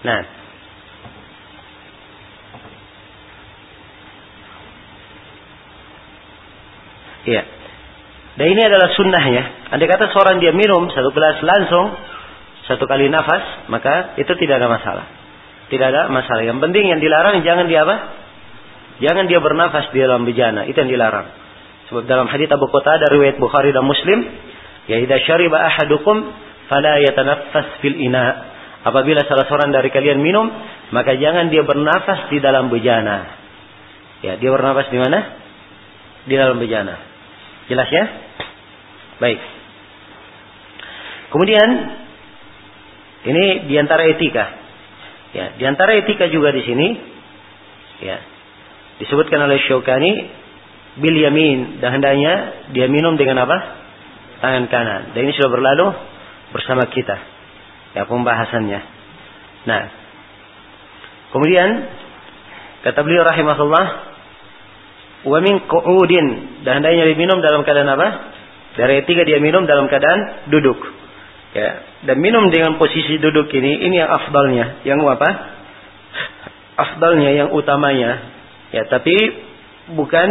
Nah. Iya. Dan ini adalah sunnahnya. Andai kata seorang dia minum satu gelas langsung, satu kali nafas, maka itu tidak ada masalah. Tidak ada masalah. Yang penting yang dilarang jangan dia apa? Jangan dia bernafas di dalam bejana. Itu yang dilarang. Sebab dalam hadis Abu Qatadah riwayat Bukhari dan Muslim, ya idza syariba ahadukum fala yatanaffas fil ina. Apabila salah seorang dari kalian minum, maka jangan dia bernafas di dalam bejana. Ya, dia bernafas di mana? Di dalam bejana. Jelas ya? Baik. Kemudian ini di antara etika. Ya, di antara etika juga di sini, ya, disebutkan oleh Syukani bil yamin dan hendaknya dia minum dengan apa? Tangan kanan. Dan ini sudah berlalu bersama kita. Ya, pembahasannya. Nah, kemudian kata beliau rahimahullah, wa min qu'udin dan hendaknya diminum dalam keadaan apa? Dari etika dia minum dalam keadaan duduk. Ya, dan minum dengan posisi duduk ini ini yang afdalnya, yang apa? Afdalnya yang utamanya. Ya, tapi bukan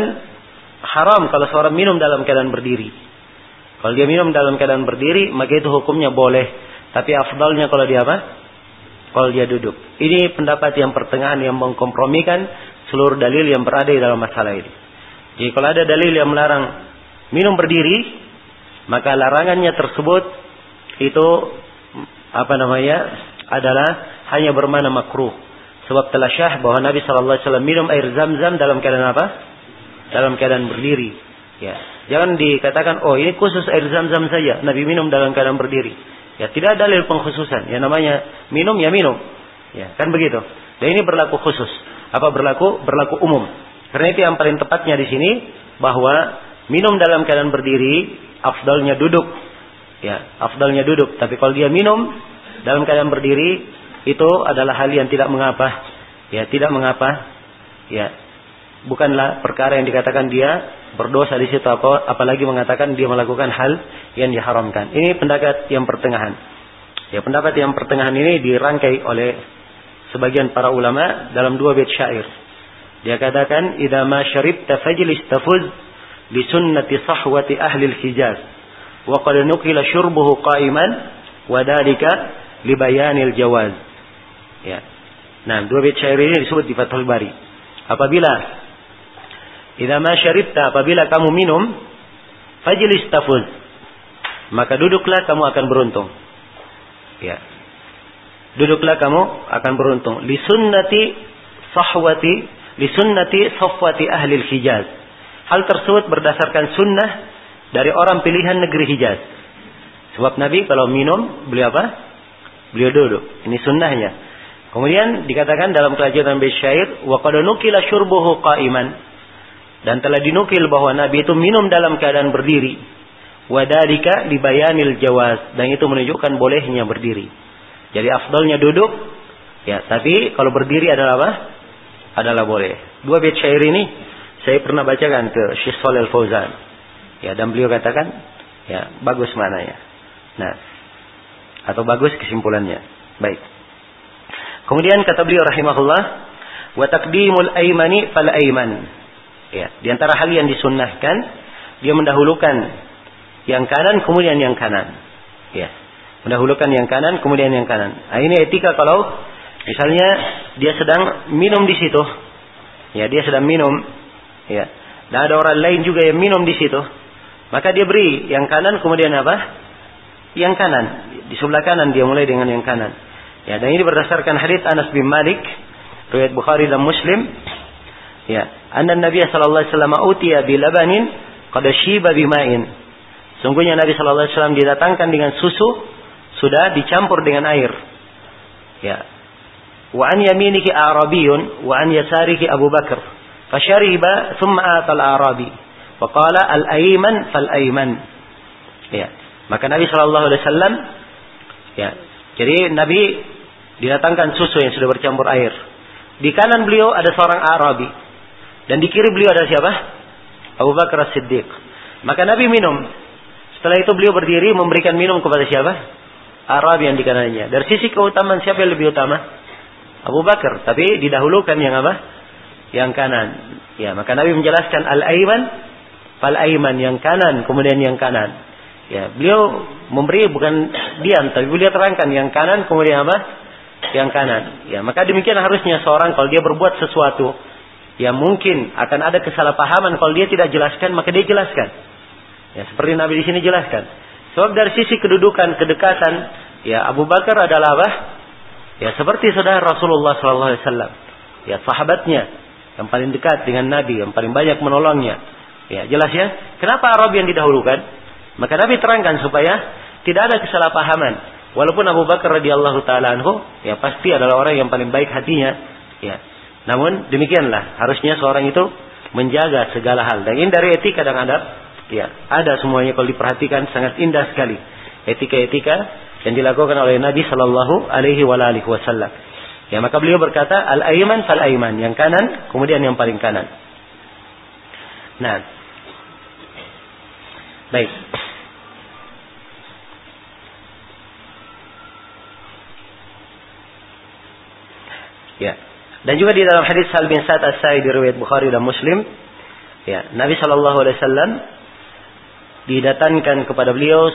haram kalau seorang minum dalam keadaan berdiri. Kalau dia minum dalam keadaan berdiri, maka itu hukumnya boleh. Tapi afdalnya kalau dia apa? Kalau dia duduk. Ini pendapat yang pertengahan yang mengkompromikan seluruh dalil yang berada di dalam masalah ini. Jadi kalau ada dalil yang melarang minum berdiri, maka larangannya tersebut itu apa namanya adalah hanya bermana makruh. Sebab telah syah bahwa Nabi Shallallahu Alaihi Wasallam minum air zam-zam dalam keadaan apa? Dalam keadaan berdiri. Ya, jangan dikatakan oh ini khusus air zam-zam saja. Nabi minum dalam keadaan berdiri. Ya, tidak ada dalil pengkhususan. Ya namanya minum ya minum. Ya, kan begitu. Dan ini berlaku khusus. Apa berlaku? Berlaku umum. Karena itu yang paling tepatnya di sini bahwa minum dalam keadaan berdiri afdalnya duduk. Ya, afdalnya duduk. Tapi kalau dia minum dalam keadaan berdiri itu adalah hal yang tidak mengapa. Ya, tidak mengapa. Ya, bukanlah perkara yang dikatakan dia berdosa di situ apa apalagi mengatakan dia melakukan hal yang diharamkan. Ini pendapat yang pertengahan. Ya, pendapat yang pertengahan ini dirangkai oleh sebagian para ulama dalam dua bait syair. Dia katakan, "Idza ma syaribta fajlis tafuz li sunnati sahwati ahli al-Hijaz." Wa qad nuqila syurbuhu qa'iman wa dalika li bayanil jawaz. Ya. Nah, dua bait syair ini disebut di Fathul Bari. Apabila idza ma syaribta apabila kamu minum fajlis tafuz maka duduklah kamu akan beruntung. Ya. Duduklah kamu akan beruntung. Li sunnati sahwati Lisunnati sofwati ahli Hijaz. Hal tersebut berdasarkan sunnah dari orang pilihan negeri Hijaz. Sebab Nabi kalau minum, beliau apa? Beliau duduk. Ini sunnahnya. Kemudian dikatakan dalam kelanjutan bait syair, wa qad nukila syurbuhu qa'iman. Dan telah dinukil bahwa Nabi itu minum dalam keadaan berdiri. Wadalika dibayanil jawaz. Dan itu menunjukkan bolehnya berdiri. Jadi afdalnya duduk. Ya, tapi kalau berdiri adalah apa? adalah boleh. Dua bait syair ini saya pernah bacakan ke Syekh Shalal Fauzan. Ya, dan beliau katakan, ya, bagus mananya. Nah, atau bagus kesimpulannya. Baik. Kemudian kata beliau rahimahullah, wa taqdimul aimani fal aiman. Ya, di antara hal yang disunnahkan, dia mendahulukan yang kanan kemudian yang kanan. Ya. Mendahulukan yang kanan kemudian yang kanan. Nah, ini etika kalau Misalnya dia sedang minum di situ. Ya, dia sedang minum. Ya. Dan ada orang lain juga yang minum di situ. Maka dia beri yang kanan kemudian apa? Yang kanan. Di sebelah kanan dia mulai dengan yang kanan. Ya, dan ini berdasarkan hadis Anas bin Malik riwayat Bukhari dan Muslim. Ya, anna Nabi sallallahu alaihi wasallam utiya bi labanin qad shiba bima'in. Sungguhnya Nabi sallallahu alaihi wasallam didatangkan dengan susu sudah dicampur dengan air. Ya. Wa an yaminihi Arabiyun wa an yasarihi Abu Bakar. Fashariba thumma atal Arabi. Faqala al-ayman fal-ayman. Ya. Maka Nabi SAW. Alaihi Wasallam, ya. Jadi Nabi didatangkan susu yang sudah bercampur air. Di kanan beliau ada seorang Arabi dan di kiri beliau ada siapa? Abu Bakar Siddiq. Maka Nabi minum. Setelah itu beliau berdiri memberikan minum kepada siapa? Arab yang di kanannya. Dari sisi keutamaan siapa yang lebih utama? Abu Bakar. Tapi didahulukan yang apa? Yang kanan. Ya, maka Nabi menjelaskan al-aiman fal aiman yang kanan, kemudian yang kanan. Ya, beliau memberi bukan diam, tapi beliau terangkan yang kanan kemudian apa? Yang kanan. Ya, maka demikian harusnya seorang kalau dia berbuat sesuatu yang mungkin akan ada kesalahpahaman kalau dia tidak jelaskan, maka dia jelaskan. Ya, seperti Nabi di sini jelaskan. Sebab dari sisi kedudukan, kedekatan, ya Abu Bakar adalah apa? Ya seperti saudara Rasulullah Sallallahu Alaihi Wasallam. Ya sahabatnya yang paling dekat dengan Nabi, yang paling banyak menolongnya. Ya jelas ya. Kenapa Arab yang didahulukan? Maka Nabi terangkan supaya tidak ada kesalahpahaman. Walaupun Abu Bakar radhiyallahu taala anhu ya pasti adalah orang yang paling baik hatinya. Ya. Namun demikianlah harusnya seorang itu menjaga segala hal. Dan ini dari etika dan adab. Ya, ada semuanya kalau diperhatikan sangat indah sekali. Etika-etika yang dilakukan oleh Nabi Shallallahu Alaihi Wasallam. Ya maka beliau berkata al aiman fal aiman yang kanan kemudian yang paling kanan. Nah, baik. Ya. Dan juga di dalam hadis Sal bin Sa'ad As-Sa'id riwayat Bukhari dan Muslim, ya, Nabi Shallallahu alaihi wasallam didatangkan kepada beliau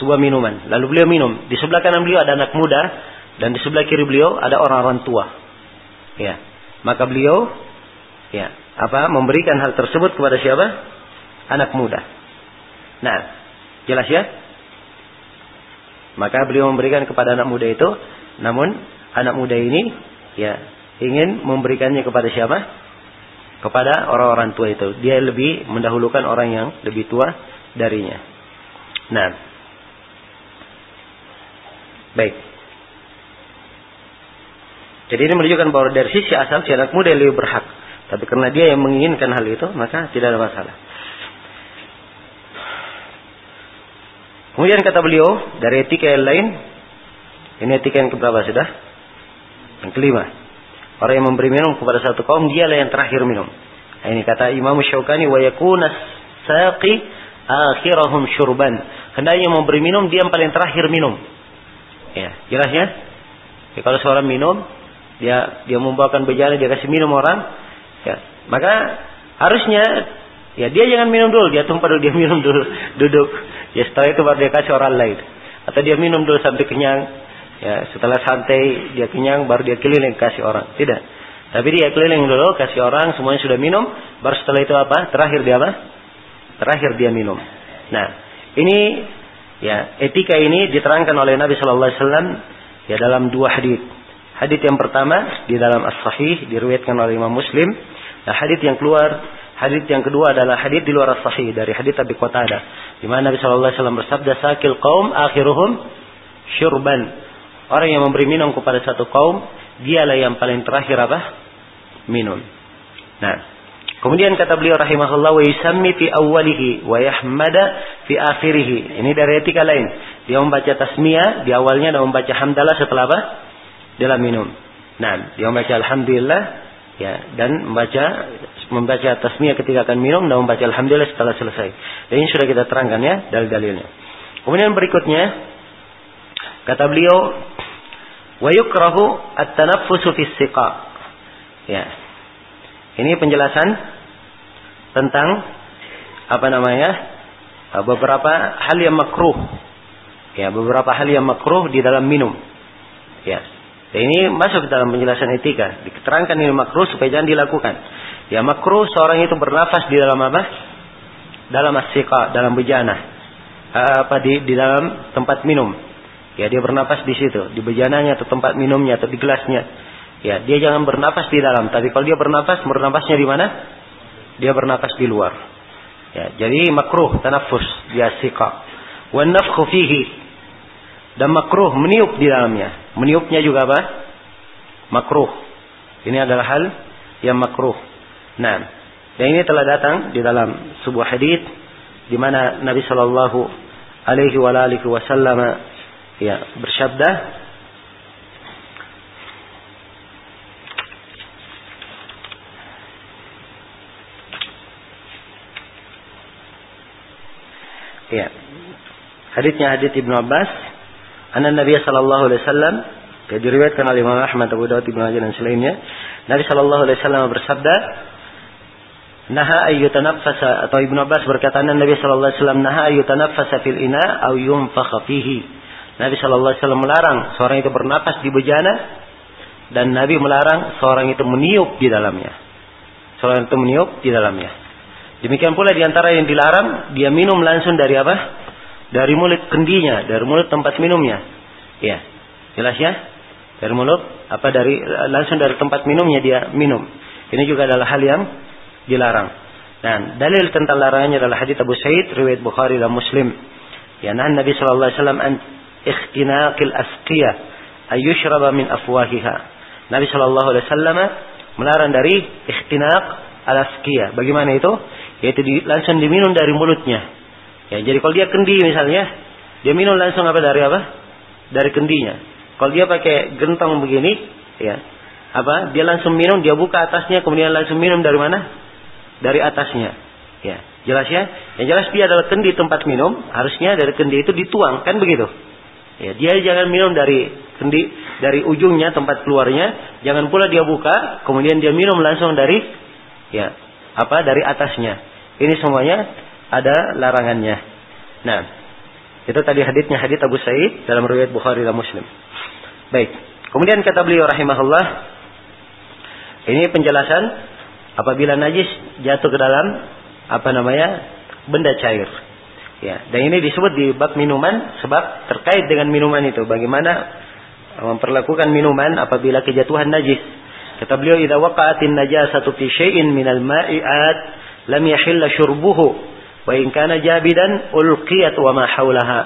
sebuah minuman. Lalu beliau minum. Di sebelah kanan beliau ada anak muda dan di sebelah kiri beliau ada orang-orang tua. Ya. Maka beliau ya, apa memberikan hal tersebut kepada siapa? Anak muda. Nah, jelas ya? Maka beliau memberikan kepada anak muda itu, namun anak muda ini ya ingin memberikannya kepada siapa? Kepada orang-orang tua itu. Dia lebih mendahulukan orang yang lebih tua darinya. Nah. Baik. Jadi ini menunjukkan bahwa dari sisi asal si anak muda lebih berhak. Tapi karena dia yang menginginkan hal itu, maka tidak ada masalah. Kemudian kata beliau, dari etika yang lain, ini etika yang keberapa sudah? Yang kelima. Orang yang memberi minum kepada satu kaum, dialah yang terakhir minum. Nah, ini kata Imam Syaukani, wa yakuna saqi akhirahum syurban. Hendaknya memberi minum, dia yang paling terakhir minum. Ya, jelas ya? ya kalau seorang minum, dia dia membawakan bejana, dia kasih minum orang, ya, maka harusnya Ya dia jangan minum dulu, dia tumpah dulu, dia minum dulu, duduk. Ya setelah itu baru dia kasih orang lain. Atau dia minum dulu sampai kenyang. Ya setelah santai dia kenyang, baru dia keliling kasih orang. Tidak. Tapi dia keliling dulu, kasih orang, semuanya sudah minum. Baru setelah itu apa? Terakhir dia apa? Terakhir dia minum. Nah, ini ya etika ini diterangkan oleh Nabi Shallallahu Alaihi Wasallam ya dalam dua hadis. Hadis yang pertama di dalam As-Sahih diriwayatkan oleh Imam Muslim. Nah, hadis yang keluar Hadis yang kedua adalah hadis di luar sahih dari hadis Abi Qatadah di mana Nabi sallallahu alaihi wasallam bersabda sakil qaum akhiruhum syurban. Orang yang memberi minum kepada satu kaum, dialah yang paling terakhir apa? Minum. Nah, kemudian kata beliau rahimahullah wa yusammi fi awwalihi wa yahmada fi akhirih. Ini dari etika lain. Dia membaca tasmiyah di awalnya dan membaca hamdalah setelah apa? Dalam minum. Nah, dia membaca alhamdulillah ya dan membaca membaca tasmiyah ketika akan minum dan membaca alhamdulillah setelah selesai. Dan ini sudah kita terangkan ya dalil-dalilnya. Kemudian berikutnya kata beliau wa yukrahu at-tanaffusu fi siqa. Ya. Ini penjelasan tentang apa namanya? beberapa hal yang makruh. Ya, beberapa hal yang makruh di dalam minum. Ya. Dan ini masuk dalam penjelasan etika. Diterangkan ini makruh supaya jangan dilakukan. Ya makruh seorang itu bernafas di dalam apa? Dalam asyika, dalam bejana. Apa di di dalam tempat minum. Ya dia bernafas di situ, di bejananya atau tempat minumnya atau di gelasnya. Ya dia jangan bernafas di dalam, tapi kalau dia bernafas, bernafasnya di mana? Dia bernafas di luar. Ya, jadi makruh tanafus di asyika. Wa nafkhu fihi. Dan makruh meniup di dalamnya. Meniupnya juga apa? Makruh. Ini adalah hal yang makruh. Nah, dan ini telah datang di dalam sebuah hadis di mana Nabi Shallallahu Alaihi Wasallam ya bersabda Ya. Hadisnya hadis Ibnu Abbas, anna Nabi sallallahu alaihi wasallam ya diriwayatkan oleh Imam Ahmad Abu Dawud Ibnu Majah dan selainnya. Nabi sallallahu alaihi wasallam bersabda, Naha ayyutanaffasa atau Ibnu Abbas berkata Nabi sallallahu alaihi wasallam naha ayyutanaffasa fil ina aw yunfakha fihi. Nabi sallallahu alaihi wasallam melarang seorang itu bernapas di bejana dan Nabi melarang seorang itu meniup di dalamnya. Seorang itu meniup di dalamnya. Demikian pula di antara yang dilarang dia minum langsung dari apa? Dari mulut kendinya, dari mulut tempat minumnya. Ya. Jelas ya? Dari mulut apa dari langsung dari tempat minumnya dia minum. Ini juga adalah hal yang dilarang. Dan dalil tentang larangannya adalah hadis Abu Sa'id riwayat Bukhari dan Muslim. Ya nah Nabi sallallahu alaihi wasallam an ikhtinaqil asqiyah ayyushraba min afwahiha. Nabi sallallahu alaihi wasallam melarang dari ikhtinaq al asqiyah. Bagaimana itu? Yaitu di, langsung diminum dari mulutnya. Ya, jadi kalau dia kendi misalnya, dia minum langsung apa dari apa? Dari kendinya. Kalau dia pakai gentong begini, ya, apa? Dia langsung minum, dia buka atasnya, kemudian langsung minum dari mana? dari atasnya. Ya, jelas ya? Yang jelas dia adalah kendi tempat minum, harusnya dari kendi itu dituang, kan begitu? Ya, dia jangan minum dari kendi dari ujungnya tempat keluarnya, jangan pula dia buka, kemudian dia minum langsung dari ya, apa? dari atasnya. Ini semuanya ada larangannya. Nah, itu tadi haditsnya hadits Abu Sa'id dalam riwayat Bukhari dan Muslim. Baik. Kemudian kata beliau rahimahullah, ini penjelasan apabila najis jatuh ke dalam apa namanya benda cair. Ya, dan ini disebut di bab minuman sebab terkait dengan minuman itu bagaimana memperlakukan minuman apabila kejatuhan najis. Kata beliau, "Idza waqa'atin najasatu fi syai'in minal ma'i'at lam yahilla syurbuhu wa in kana jabidan ulqiyat wa ma haulaha."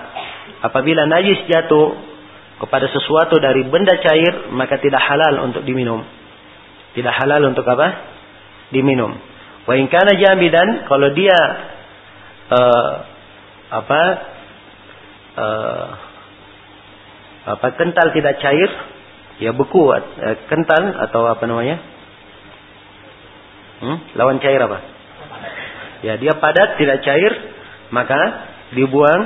Apabila najis jatuh kepada sesuatu dari benda cair, maka tidak halal untuk diminum. Tidak halal untuk apa? Diminum. Wa in kana jabidan, kalau dia uh, apa uh, apa kental tidak cair ya beku uh, kental atau apa namanya hmm? lawan cair apa ya dia padat tidak cair maka dibuang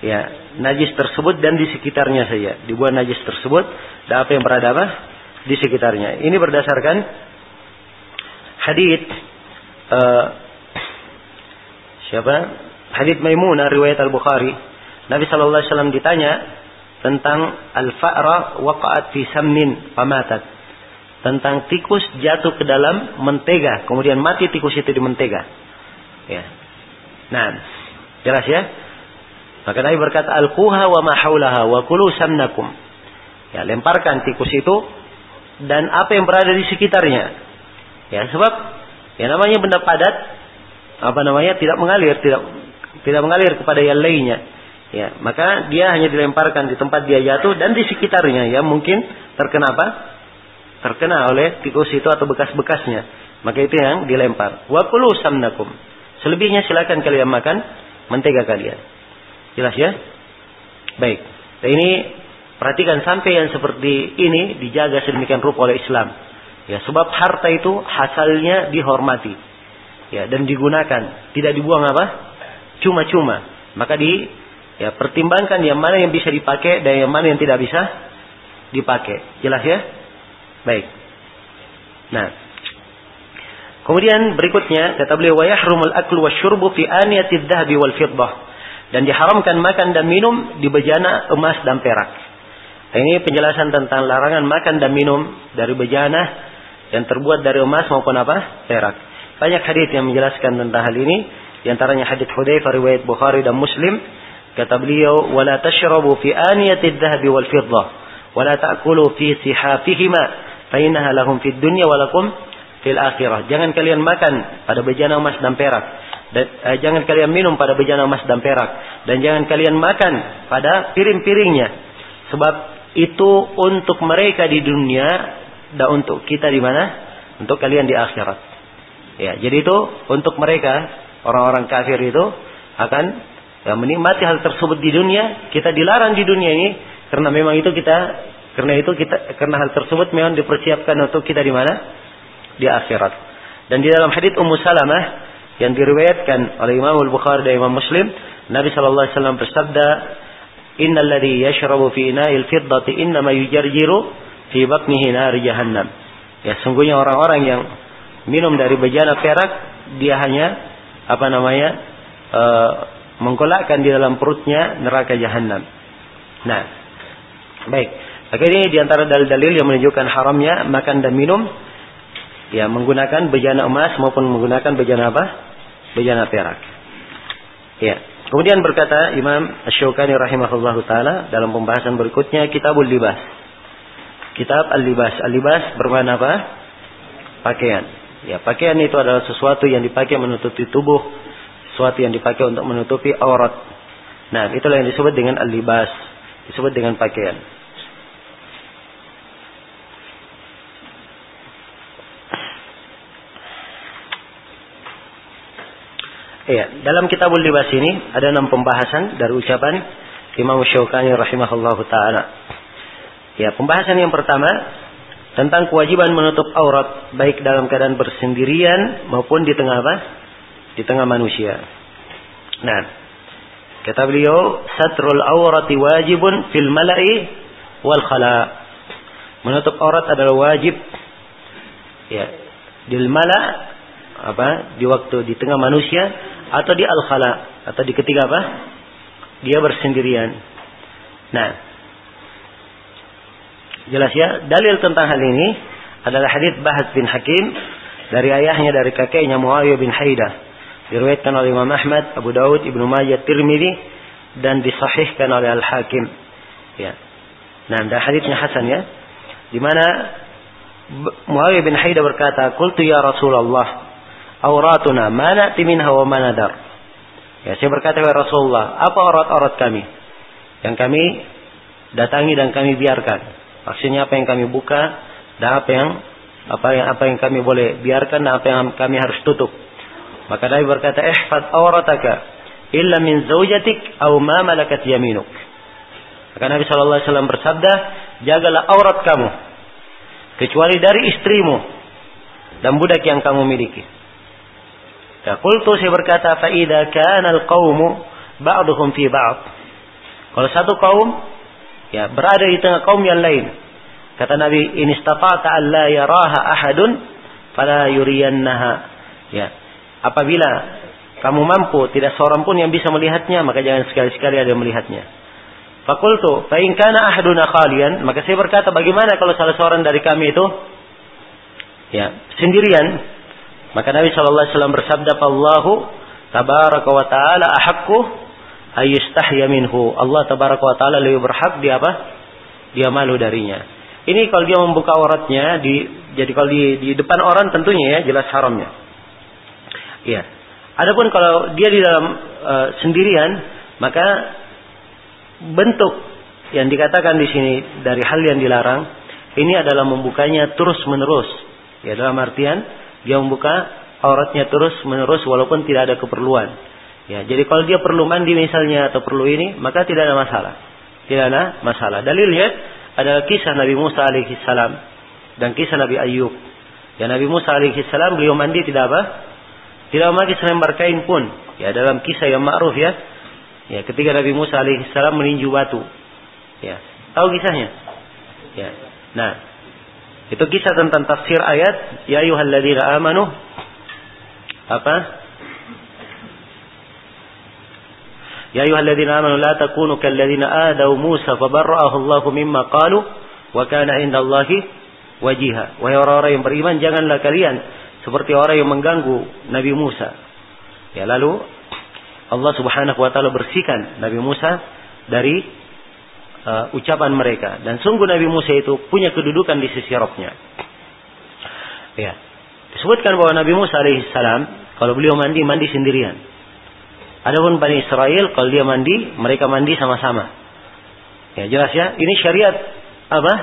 ya najis tersebut dan di sekitarnya saja. Dibuang najis tersebut dan apa yang berada apa? Di sekitarnya. Ini berdasarkan hadits uh, siapa? Hadits Maimunah riwayat Al-Bukhari, Nabi sallallahu alaihi wasallam ditanya tentang al-fa'ra waqa'at fi samnin pamatat. Tentang tikus jatuh ke dalam mentega, kemudian mati tikus itu di mentega. Ya. Nah, jelas ya? Maka Nabi berkata al-quha wa ma haulaha wa kulu samnakum. Ya, lemparkan tikus itu dan apa yang berada di sekitarnya. Ya, sebab ya namanya benda padat apa namanya tidak mengalir, tidak tidak mengalir kepada yang lainnya. Ya, maka dia hanya dilemparkan di tempat dia jatuh dan di sekitarnya ya mungkin terkena apa? Terkena oleh tikus itu atau bekas-bekasnya. Maka itu yang dilempar. Wa kulu samnakum. Selebihnya silakan kalian makan mentega kalian. Jelas ya? Baik. Dan ini perhatikan sampai yang seperti ini dijaga sedemikian rupa oleh Islam. Ya, sebab harta itu hasilnya dihormati. Ya, dan digunakan, tidak dibuang apa? cuma-cuma. Maka di ya pertimbangkan yang mana yang bisa dipakai dan yang mana yang tidak bisa dipakai. Jelas ya? Baik. Nah, Kemudian berikutnya kata beliau wa yahrumul aklu wasyurbu fi aniyatid dhahabi wal fiddah dan diharamkan makan dan minum di bejana emas dan perak. Nah, ini penjelasan tentang larangan makan dan minum dari bejana yang terbuat dari emas maupun apa? perak. Banyak hadis yang menjelaskan tentang hal ini. Di antaranya hadis Hudzaifah riwayat Bukhari dan Muslim kata beliau wala tashrabu fi aniyati dhahabi wal fiddah wala ta'kulu fi sihafihima fa innaha lahum fid dunya wa lakum fil akhirah. Jangan kalian makan pada bejana emas dan perak dan eh, jangan kalian minum pada bejana emas dan perak dan jangan kalian makan pada piring-piringnya sebab itu untuk mereka di dunia dan untuk kita di mana? Untuk kalian di akhirat. Ya, jadi itu untuk mereka orang-orang kafir itu akan ya, menikmati hal tersebut di dunia, kita dilarang di dunia ini karena memang itu kita karena itu kita karena hal tersebut memang dipersiapkan untuk kita di mana? Di akhirat. Dan di dalam hadits Ummu Salamah yang diriwayatkan oleh Imam Al-Bukhari dan Imam Muslim, Nabi sallallahu alaihi wasallam bersabda, "Innal ladzi yashrabu fi ina'il fiddati innama yujarjiru fi batnihi nar jahannam." Ya, sungguhnya orang-orang yang minum dari bejana perak, dia hanya apa namanya e, mengkolakkan di dalam perutnya neraka jahanam. Nah, baik. Maka ini di antara dalil-dalil yang menunjukkan haramnya makan dan minum ya menggunakan bejana emas maupun menggunakan bejana apa? Bejana perak. Ya. Kemudian berkata Imam Asy-Syaukani rahimahullahu taala dalam pembahasan berikutnya Kitabul Libas. Kitab Al-Libas. Al-Libas bermakna apa? Pakaian. Ya, pakaian itu adalah sesuatu yang dipakai menutupi tubuh, sesuatu yang dipakai untuk menutupi aurat. Nah, itulah yang disebut dengan al-libas, disebut dengan pakaian. Iya, dalam kitabul libas ini ada enam pembahasan dari ucapan Imam Syaukani rahimahullahu taala. Ya, pembahasan yang pertama tentang kewajiban menutup aurat baik dalam keadaan bersendirian maupun di tengah apa? Di tengah manusia. Nah, kata beliau, satrul aurati wajibun fil mala'i wal khala. Menutup aurat adalah wajib ya, di mala apa? Di waktu di tengah manusia atau di al khala atau di ketiga apa? Dia bersendirian. Nah, Jelas ya, dalil tentang hal ini adalah hadis Bahas bin Hakim dari ayahnya dari kakeknya Muawiyah bin Haidah Diriwayatkan oleh Imam Ahmad, Abu Daud, Ibnu Majah, Tirmidzi dan disahihkan oleh Al-Hakim. Ya. Nah, dan hadisnya hasan ya. Di mana Muawiyah bin Haida berkata, "Qultu ya Rasulullah, auratuna ma na'ti minha wa ma nadar." Ya, saya berkata ya Rasulullah, apa aurat-aurat kami yang kami datangi dan kami biarkan? Maksudnya apa yang kami buka dan apa yang apa yang apa yang kami boleh biarkan dan apa yang kami harus tutup. Maka Nabi berkata, "Ihfaz aurataka illa min zaujatik aw ma malakat yaminuk." Maka Nabi sallallahu alaihi wasallam bersabda, "Jagalah aurat kamu kecuali dari istrimu dan budak yang kamu miliki." Qultu saya berkata, "Fa idza kana al-qaumu ba'duhum fi ba'd." Kalau satu kaum ya berada di tengah kaum yang lain. Kata Nabi, "In istata'ta an la yaraha ahadun fala yuriyannaha." Ya. Apabila kamu mampu tidak seorang pun yang bisa melihatnya, maka jangan sekali-sekali ada yang melihatnya. Fakultu, fa in kana ahaduna khalian, maka saya berkata bagaimana kalau salah seorang dari kami itu ya, sendirian? Maka Nabi sallallahu alaihi wasallam bersabda, "Allahu tabaraka wa taala ahaqqu ayyustahya minhu." Allah tabaraka wa taala lebih berhak dia apa? Dia malu darinya. Ini kalau dia membuka auratnya di jadi kalau di, di depan orang tentunya ya jelas haramnya. Iya. Adapun kalau dia di dalam uh, sendirian, maka bentuk yang dikatakan di sini dari hal yang dilarang ini adalah membukanya terus menerus. Ya dalam artian dia membuka auratnya terus menerus walaupun tidak ada keperluan. Ya, jadi kalau dia perlu mandi misalnya atau perlu ini, maka tidak ada masalah. Tidak ada masalah. Dalilnya adalah kisah Nabi Musa alaihi salam dan kisah Nabi Ayub. Ya Nabi Musa alaihi salam beliau mandi tidak apa? Tidak memakai selembar kain pun. Ya dalam kisah yang ma'ruf ya. Ya ketika Nabi Musa alaihissalam meninju batu. Ya. Tahu kisahnya? Ya. Nah, itu kisah tentang tafsir ayat ya ayyuhalladzina amanu apa? Ya ayyuhalladzina amanu la takunu kalladzina adaw Musa fabarra'ahu Allahu mimma qalu wa kana 'indallahi wajiha. Wahai orang-orang yang beriman janganlah kalian seperti orang yang mengganggu Nabi Musa. Ya lalu Allah Subhanahu wa taala bersihkan Nabi Musa dari uh, ucapan mereka dan sungguh Nabi Musa itu punya kedudukan di sisi Rabbnya. Ya. Disebutkan bahwa Nabi Musa alaihissalam kalau beliau mandi mandi sendirian. Adapun Bani Israel kalau dia mandi mereka mandi sama-sama. Ya jelas ya, ini syariat apa?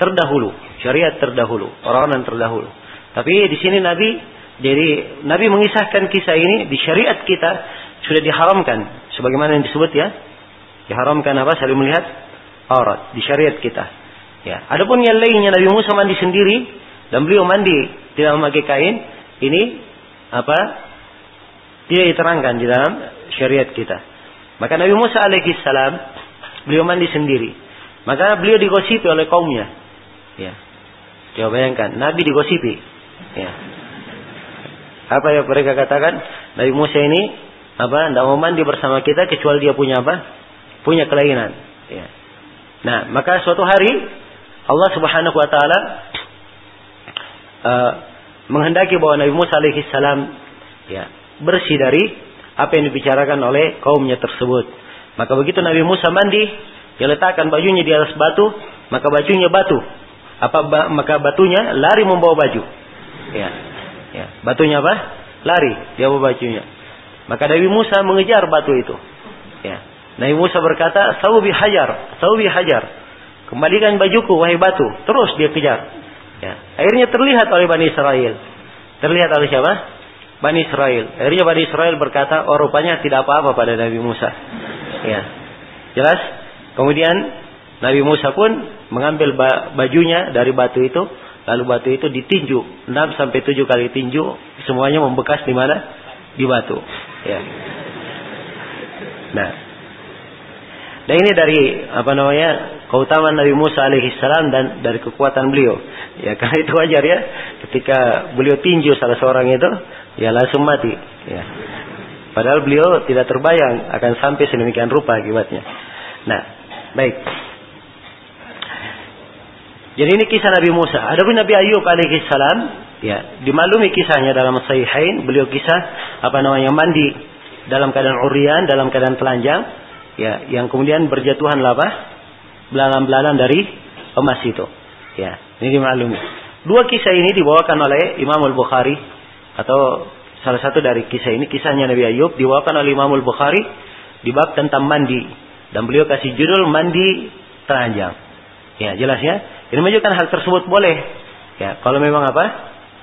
Terdahulu, syariat terdahulu, orang-orang terdahulu. Tapi di sini Nabi jadi Nabi mengisahkan kisah ini di syariat kita sudah diharamkan sebagaimana yang disebut ya. Diharamkan apa? Saling melihat aurat di syariat kita. Ya. Adapun yang lainnya Nabi Musa mandi sendiri dan beliau mandi tidak memakai kain, ini apa? Tidak diterangkan di dalam syariat kita. Maka Nabi Musa alaihi salam beliau mandi sendiri. Maka beliau digosipi oleh kaumnya. Ya. Coba bayangkan, Nabi digosipi. Ya. Apa yang mereka katakan? Nabi Musa ini apa? Tidak mau mandi bersama kita kecuali dia punya apa? Punya kelainan. Ya. Nah, maka suatu hari Allah Subhanahu Wa Taala uh, menghendaki bahwa Nabi Musa alaihissalam ya bersih dari apa yang dibicarakan oleh kaumnya tersebut. Maka begitu Nabi Musa mandi, dia letakkan bajunya di atas batu, maka bajunya batu. Apa maka batunya lari membawa baju. Ya. Ya. Batunya apa? Lari. Dia bawa bajunya. Maka Nabi Musa mengejar batu itu. Ya. Nabi Musa berkata, Saubi hajar. Saubi hajar. Kembalikan bajuku, wahai batu. Terus dia kejar. Ya. Akhirnya terlihat oleh Bani Israel. Terlihat oleh siapa? Bani Israel. Akhirnya Bani Israel berkata, oh rupanya tidak apa-apa pada Nabi Musa. Ya. Jelas? Kemudian Nabi Musa pun mengambil bajunya dari batu itu Lalu batu itu ditinju 6 sampai 7 kali tinju, semuanya membekas di mana? Di batu. Ya. Nah. Dan ini dari apa namanya? keutamaan Nabi Musa alaihi salam dan dari kekuatan beliau. Ya, karena itu wajar ya. Ketika beliau tinju salah seorang itu, ya langsung mati, ya. Padahal beliau tidak terbayang akan sampai sedemikian rupa akibatnya. Nah, baik. Jadi ini kisah Nabi Musa. Adapun Nabi Ayub alaihi salam, ya, dimaklumi kisahnya dalam Sahihain, beliau kisah apa namanya mandi dalam keadaan urian, dalam keadaan telanjang, ya, yang kemudian berjatuhan apa? Belalang-belalang dari emas itu. Ya, ini dimaklumi. Dua kisah ini dibawakan oleh Imam Al-Bukhari atau salah satu dari kisah ini kisahnya Nabi Ayub dibawakan oleh Imam Al-Bukhari di bab tentang mandi dan beliau kasih judul mandi telanjang. Ya, jelas ya. Ini menunjukkan hal tersebut boleh. Ya, kalau memang apa?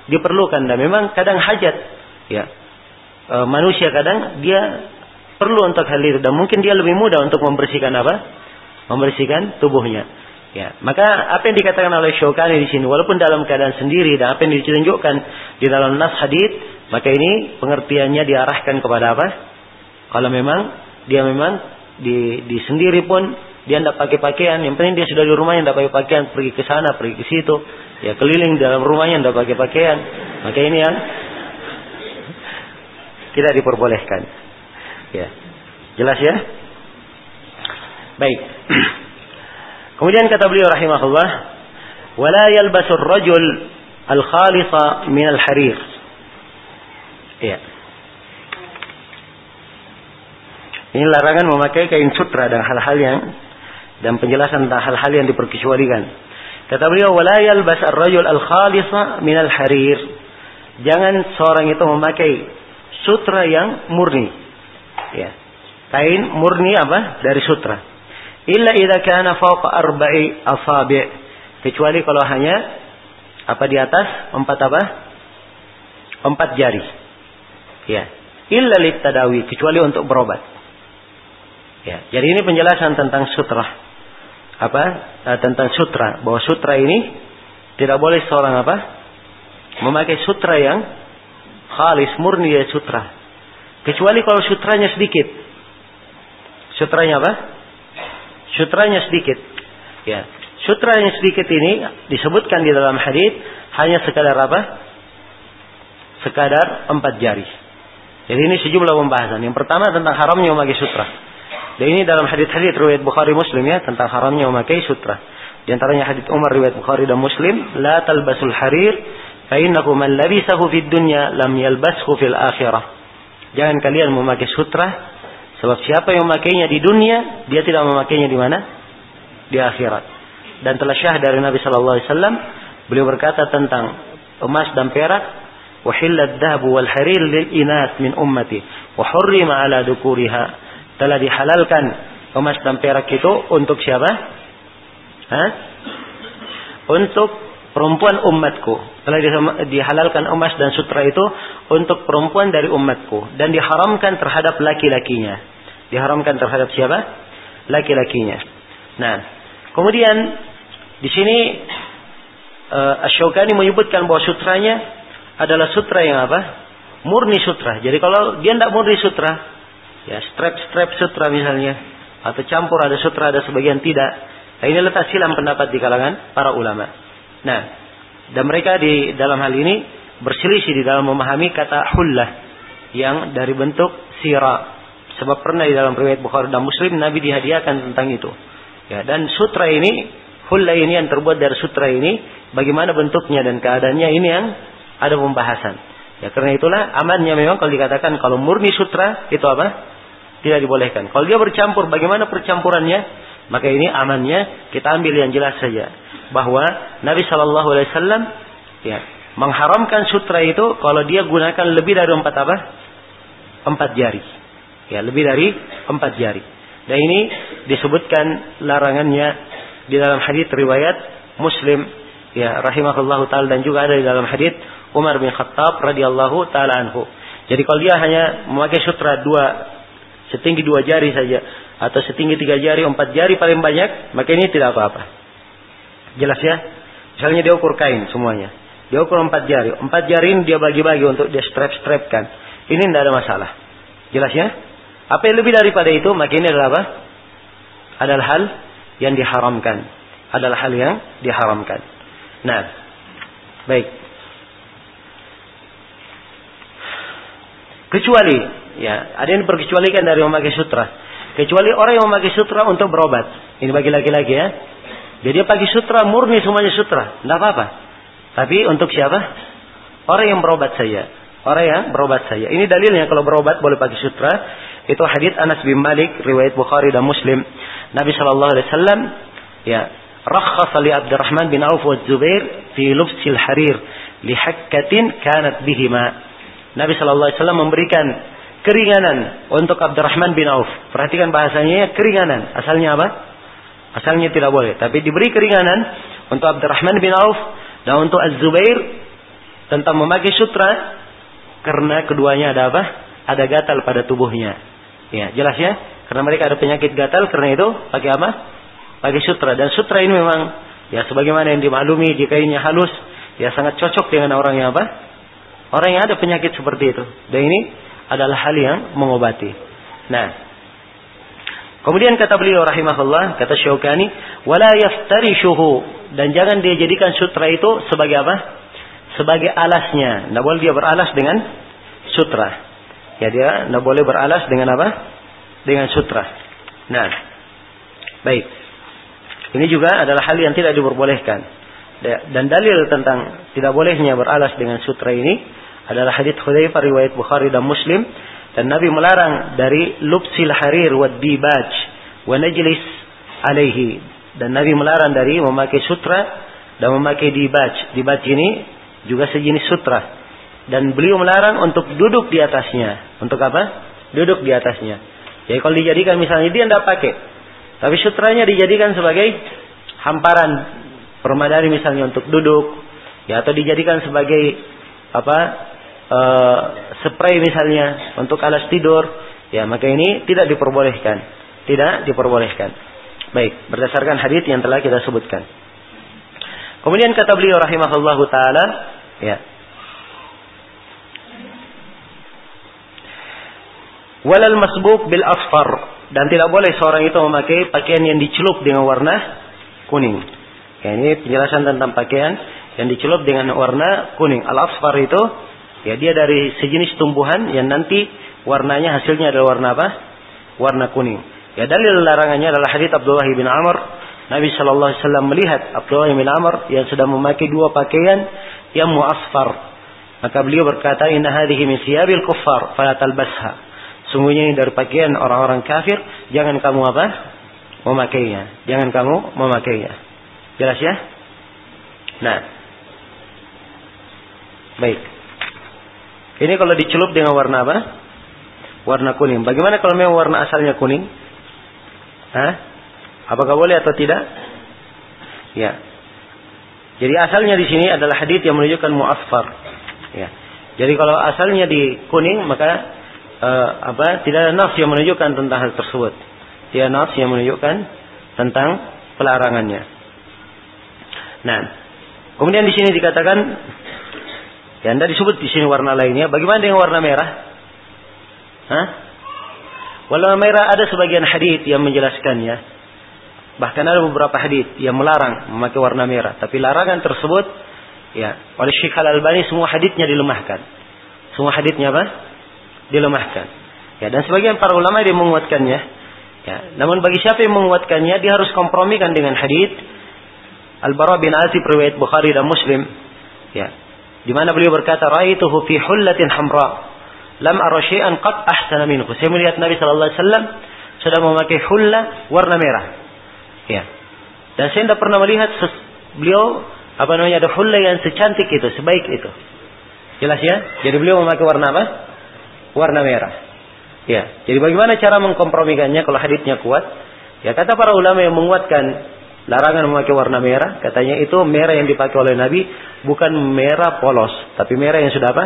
Diperlukan dan memang kadang hajat. Ya. E, manusia kadang dia perlu untuk hal itu dan mungkin dia lebih mudah untuk membersihkan apa? Membersihkan tubuhnya. Ya, maka apa yang dikatakan oleh Syaukani di sini, walaupun dalam keadaan sendiri dan apa yang ditunjukkan di dalam nas hadis, maka ini pengertiannya diarahkan kepada apa? Kalau memang dia memang di, di sendiri pun dia tidak pakai pakaian, yang penting dia sudah di rumahnya tidak pakai pakaian, pergi ke sana, pergi ke situ, ya keliling dalam rumahnya tidak pakai pakaian, maka ini yang tidak diperbolehkan. Ya, jelas ya? Baik. Kemudian kata beliau rahimahullah, "Wala yalbasur rajul al-khalisa min al-harir." Ya. Ini larangan memakai kain sutra dan hal-hal yang dan penjelasan tentang hal-hal yang diperkecualikan. Kata beliau, "Wala yalbas ar-rajul al-khalisa min al-harir." Jangan seorang itu memakai sutra yang murni. Ya. Kain murni apa? Dari sutra. Illa idza kana fawqa arba'i asabi'. Kecuali kalau hanya apa di atas empat apa? Empat jari. Ya. Illa litadawi, kecuali untuk berobat. Ya, jadi ini penjelasan tentang sutra apa uh, tentang sutra bahwa sutra ini tidak boleh seorang apa memakai sutra yang khalis murni dari sutra kecuali kalau sutranya sedikit. Sutranya apa? Sutranya sedikit. Ya. Sutranya sedikit ini disebutkan di dalam hadis hanya sekadar apa? Sekadar empat jari. Jadi ini sejumlah pembahasan. Yang pertama tentang haramnya memakai sutra. Dan ini dalam hadis-hadis riwayat Bukhari Muslim ya tentang haramnya memakai sutra. Di antaranya hadis Umar riwayat Bukhari dan Muslim, la talbasul harir fa innahu man labisahu fid dunya lam yalbashu fil akhirah. Jangan kalian memakai sutra sebab siapa yang memakainya di dunia, dia tidak memakainya di mana? Di akhirat. Dan telah syah dari Nabi sallallahu alaihi wasallam, beliau berkata tentang emas dan perak, "Wahillat dhahabu wal harir lil inas min ummati wa hurrima ala dukuriha." telah dihalalkan emas dan perak itu untuk siapa? Hah? Untuk perempuan umatku. Telah dihalalkan emas dan sutra itu untuk perempuan dari umatku dan diharamkan terhadap laki-lakinya. Diharamkan terhadap siapa? Laki-lakinya. Nah, kemudian di sini uh, Asyokani menyebutkan bahwa sutranya adalah sutra yang apa? Murni sutra. Jadi kalau dia tidak murni sutra, ya strap-strap sutra misalnya atau campur ada sutra ada sebagian tidak. Nah, ini letak silam pendapat di kalangan para ulama. Nah, dan mereka di dalam hal ini berselisih di dalam memahami kata hullah yang dari bentuk sirah. Sebab pernah di dalam riwayat Bukhari dan Muslim Nabi dihadiahkan tentang itu. Ya, dan sutra ini, hullah ini yang terbuat dari sutra ini, bagaimana bentuknya dan keadaannya ini yang ada pembahasan. Ya karena itulah amannya memang kalau dikatakan kalau murni sutra itu apa? Tidak dibolehkan. Kalau dia bercampur, bagaimana percampurannya? Maka ini amannya kita ambil yang jelas saja bahwa Nabi Shallallahu Alaihi Wasallam ya mengharamkan sutra itu kalau dia gunakan lebih dari empat apa? Empat jari. Ya lebih dari empat jari. Dan ini disebutkan larangannya di dalam hadis riwayat Muslim ya rahimahullahu taala dan juga ada di dalam hadis Umar bin Khattab radhiyallahu taala anhu. Jadi kalau dia hanya memakai sutra dua setinggi dua jari saja atau setinggi tiga jari, empat jari paling banyak, maka ini tidak apa-apa. Jelas ya? Misalnya dia ukur kain semuanya. Dia ukur empat jari. Empat jari ini dia bagi-bagi untuk dia strap-strapkan. Ini tidak ada masalah. Jelas ya? Apa yang lebih daripada itu, maka ini adalah apa? Adalah hal yang diharamkan. Adalah hal yang diharamkan. Nah, baik. Kecuali Ya, ada yang diperkecualikan dari memakai sutra. Kecuali orang yang memakai sutra untuk berobat. Ini bagi laki-laki ya. Jadi dia pakai sutra murni semuanya sutra, tidak apa-apa. Tapi untuk siapa? Orang yang berobat saja. Orang yang berobat saja. Ini dalilnya kalau berobat boleh pakai sutra. Itu hadits Anas bin Malik riwayat Bukhari dan Muslim. Nabi Shallallahu alaihi wasallam ya Abdurrahman bin Auf wa Zubair fi lubsil harir hakkatin kanat bihima. Nabi Shallallahu alaihi wasallam memberikan keringanan untuk Abdurrahman bin Auf. Perhatikan bahasanya keringanan. Asalnya apa? Asalnya tidak boleh, tapi diberi keringanan untuk Abdurrahman bin Auf dan untuk Az-Zubair tentang memakai sutra karena keduanya ada apa? Ada gatal pada tubuhnya. Ya, jelas ya? Karena mereka ada penyakit gatal karena itu pakai apa? Pakai sutra dan sutra ini memang ya sebagaimana yang dimaklumi jika ini halus ya sangat cocok dengan orang yang apa? Orang yang ada penyakit seperti itu. Dan ini adalah hal yang mengobati. Nah, kemudian kata beliau rahimahullah, kata Syaukani, wala yaftarishuhu dan jangan dia jadikan sutra itu sebagai apa? sebagai alasnya. Tidak boleh dia beralas dengan sutra. Ya dia tidak boleh beralas dengan apa? Dengan sutra. Nah, baik. Ini juga adalah hal yang tidak diperbolehkan. Dan dalil tentang tidak bolehnya beralas dengan sutra ini adalah hadits Hudzaifah riwayat Bukhari dan Muslim dan Nabi melarang dari lubsil harir wa dibaj wa najlis alaihi dan Nabi melarang dari memakai sutra dan memakai dibaj. Dibaj ini juga sejenis sutra dan beliau melarang untuk duduk di atasnya. Untuk apa? Duduk di atasnya. Jadi kalau dijadikan misalnya dia tidak pakai, tapi sutranya dijadikan sebagai hamparan permadani misalnya untuk duduk, ya atau dijadikan sebagai apa? E, spray misalnya untuk alas tidur, ya maka ini tidak diperbolehkan. Tidak diperbolehkan. Baik, berdasarkan hadis yang telah kita sebutkan. Kemudian kata beliau rahimahullahu taala, ya. Walal masbuk bil asfar dan tidak boleh seorang itu memakai pakaian yang dicelup dengan warna kuning. Ya, ini penjelasan tentang pakaian yang dicelup dengan warna kuning. Al asfar itu ya dia dari sejenis tumbuhan yang nanti warnanya hasilnya adalah warna apa? Warna kuning. Ya dalil larangannya adalah hadits Abdullah bin Amr Nabi Shallallahu Alaihi Wasallam melihat Abdullah bin Amr yang sedang memakai dua pakaian yang muasfar. Maka beliau berkata, Inna hadhihi min siyabil kuffar, fala talbasha. Sungguhnya ini dari pakaian orang-orang kafir, jangan kamu apa? Memakainya. Jangan kamu memakainya. Jelas ya? Nah. Baik. Ini kalau dicelup dengan warna apa? Warna kuning. Bagaimana kalau memang warna asalnya kuning? Hah? Apakah boleh atau tidak? Ya. Jadi asalnya di sini adalah hadis yang menunjukkan mu'asfar. Ya. Jadi kalau asalnya di kuning maka uh, apa? Tidak ada nafs yang menunjukkan tentang hal tersebut. Tidak nafs yang menunjukkan tentang pelarangannya. Nah, kemudian di sini dikatakan ya anda disebut di sini warna lainnya. Bagaimana dengan warna merah? Hah? Warna merah ada sebagian hadis yang menjelaskannya. Bahkan ada beberapa hadis yang melarang memakai warna merah. Tapi larangan tersebut ya oleh Syekh Al Albani semua hadisnya dilemahkan. Semua hadisnya apa? Dilemahkan. Ya dan sebagian para ulama dia menguatkannya. Ya, namun bagi siapa yang menguatkannya dia harus kompromikan dengan hadis Al-Bara bin Azib riwayat Bukhari dan Muslim. Ya. Di mana beliau berkata, "Ra'aituhu fi hullatin hamra, lam ara syai'an qad ahsana minhu." Saya melihat Nabi sallallahu alaihi wasallam sedang memakai hulla warna merah. Ya. Dan saya tidak pernah melihat beliau apa namanya ada hulla yang secantik itu, sebaik itu. Jelas ya? Jadi beliau memakai warna apa? Warna merah. Ya. Jadi bagaimana cara mengkompromikannya kalau hadisnya kuat? Ya kata para ulama yang menguatkan larangan memakai warna merah, katanya itu merah yang dipakai oleh Nabi bukan merah polos, tapi merah yang sudah apa?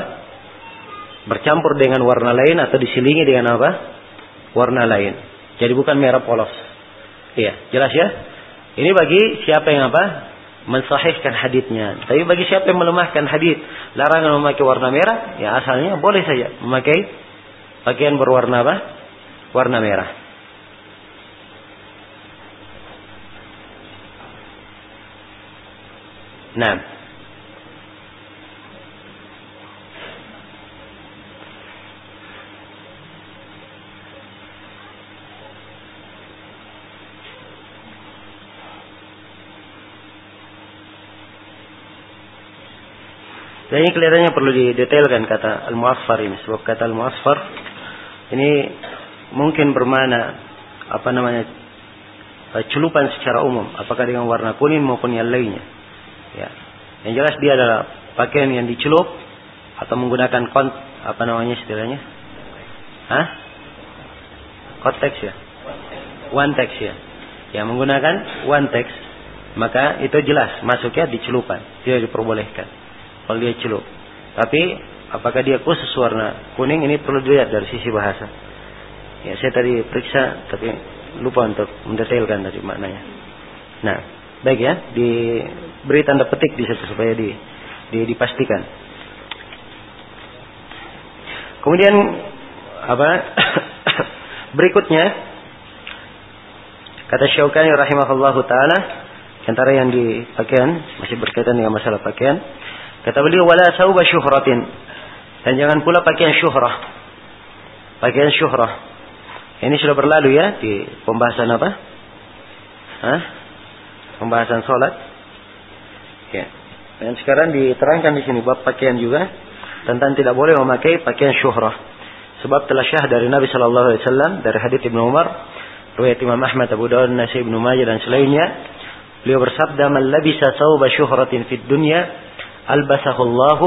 Bercampur dengan warna lain atau diselingi dengan apa? Warna lain. Jadi bukan merah polos. Iya, jelas ya? Ini bagi siapa yang apa? Mensahihkan haditnya. Tapi bagi siapa yang melemahkan hadit, larangan memakai warna merah, ya asalnya boleh saja memakai pakaian berwarna apa? Warna merah. Nah, Dan ini kelihatannya perlu didetailkan kata al-mu'affar ini. Sebab kata al-mu'affar ini mungkin bermana apa namanya eh, celupan secara umum. Apakah dengan warna kuning maupun yang lainnya. Ya. Yang jelas dia adalah pakaian yang dicelup atau menggunakan kont apa namanya istilahnya? Hah? Konteks ya? One text ya. Yang menggunakan one text maka itu jelas masuknya di celupan, tidak diperbolehkan kalau dia celup. Tapi apakah dia khusus warna kuning ini perlu dilihat dari sisi bahasa. Ya saya tadi periksa tapi lupa untuk mendetailkan tadi maknanya. Nah, baik ya, diberi tanda petik di situ supaya di, di dipastikan. Kemudian apa berikutnya kata Syaukani rahimahullahu taala antara yang di pakaian masih berkaitan dengan masalah pakaian kata beliau wala sauba syuhratin dan jangan pula pakaian syuhrah pakaian syuhrah ini sudah berlalu ya di pembahasan apa Hah? Pembahasan sholat. Ya. Dan sekarang diterangkan di sini bab pakaian juga tentang tidak boleh memakai pakaian syuhrah. Sebab telah syah dari Nabi Shallallahu Alaihi Wasallam dari hadits Ibnu Umar riwayat Imam Ahmad Abu Dawud Nasai Ibnu Majah dan selainnya. Beliau bersabda man labisa sauba syuhratin fid dunya albasahu Allah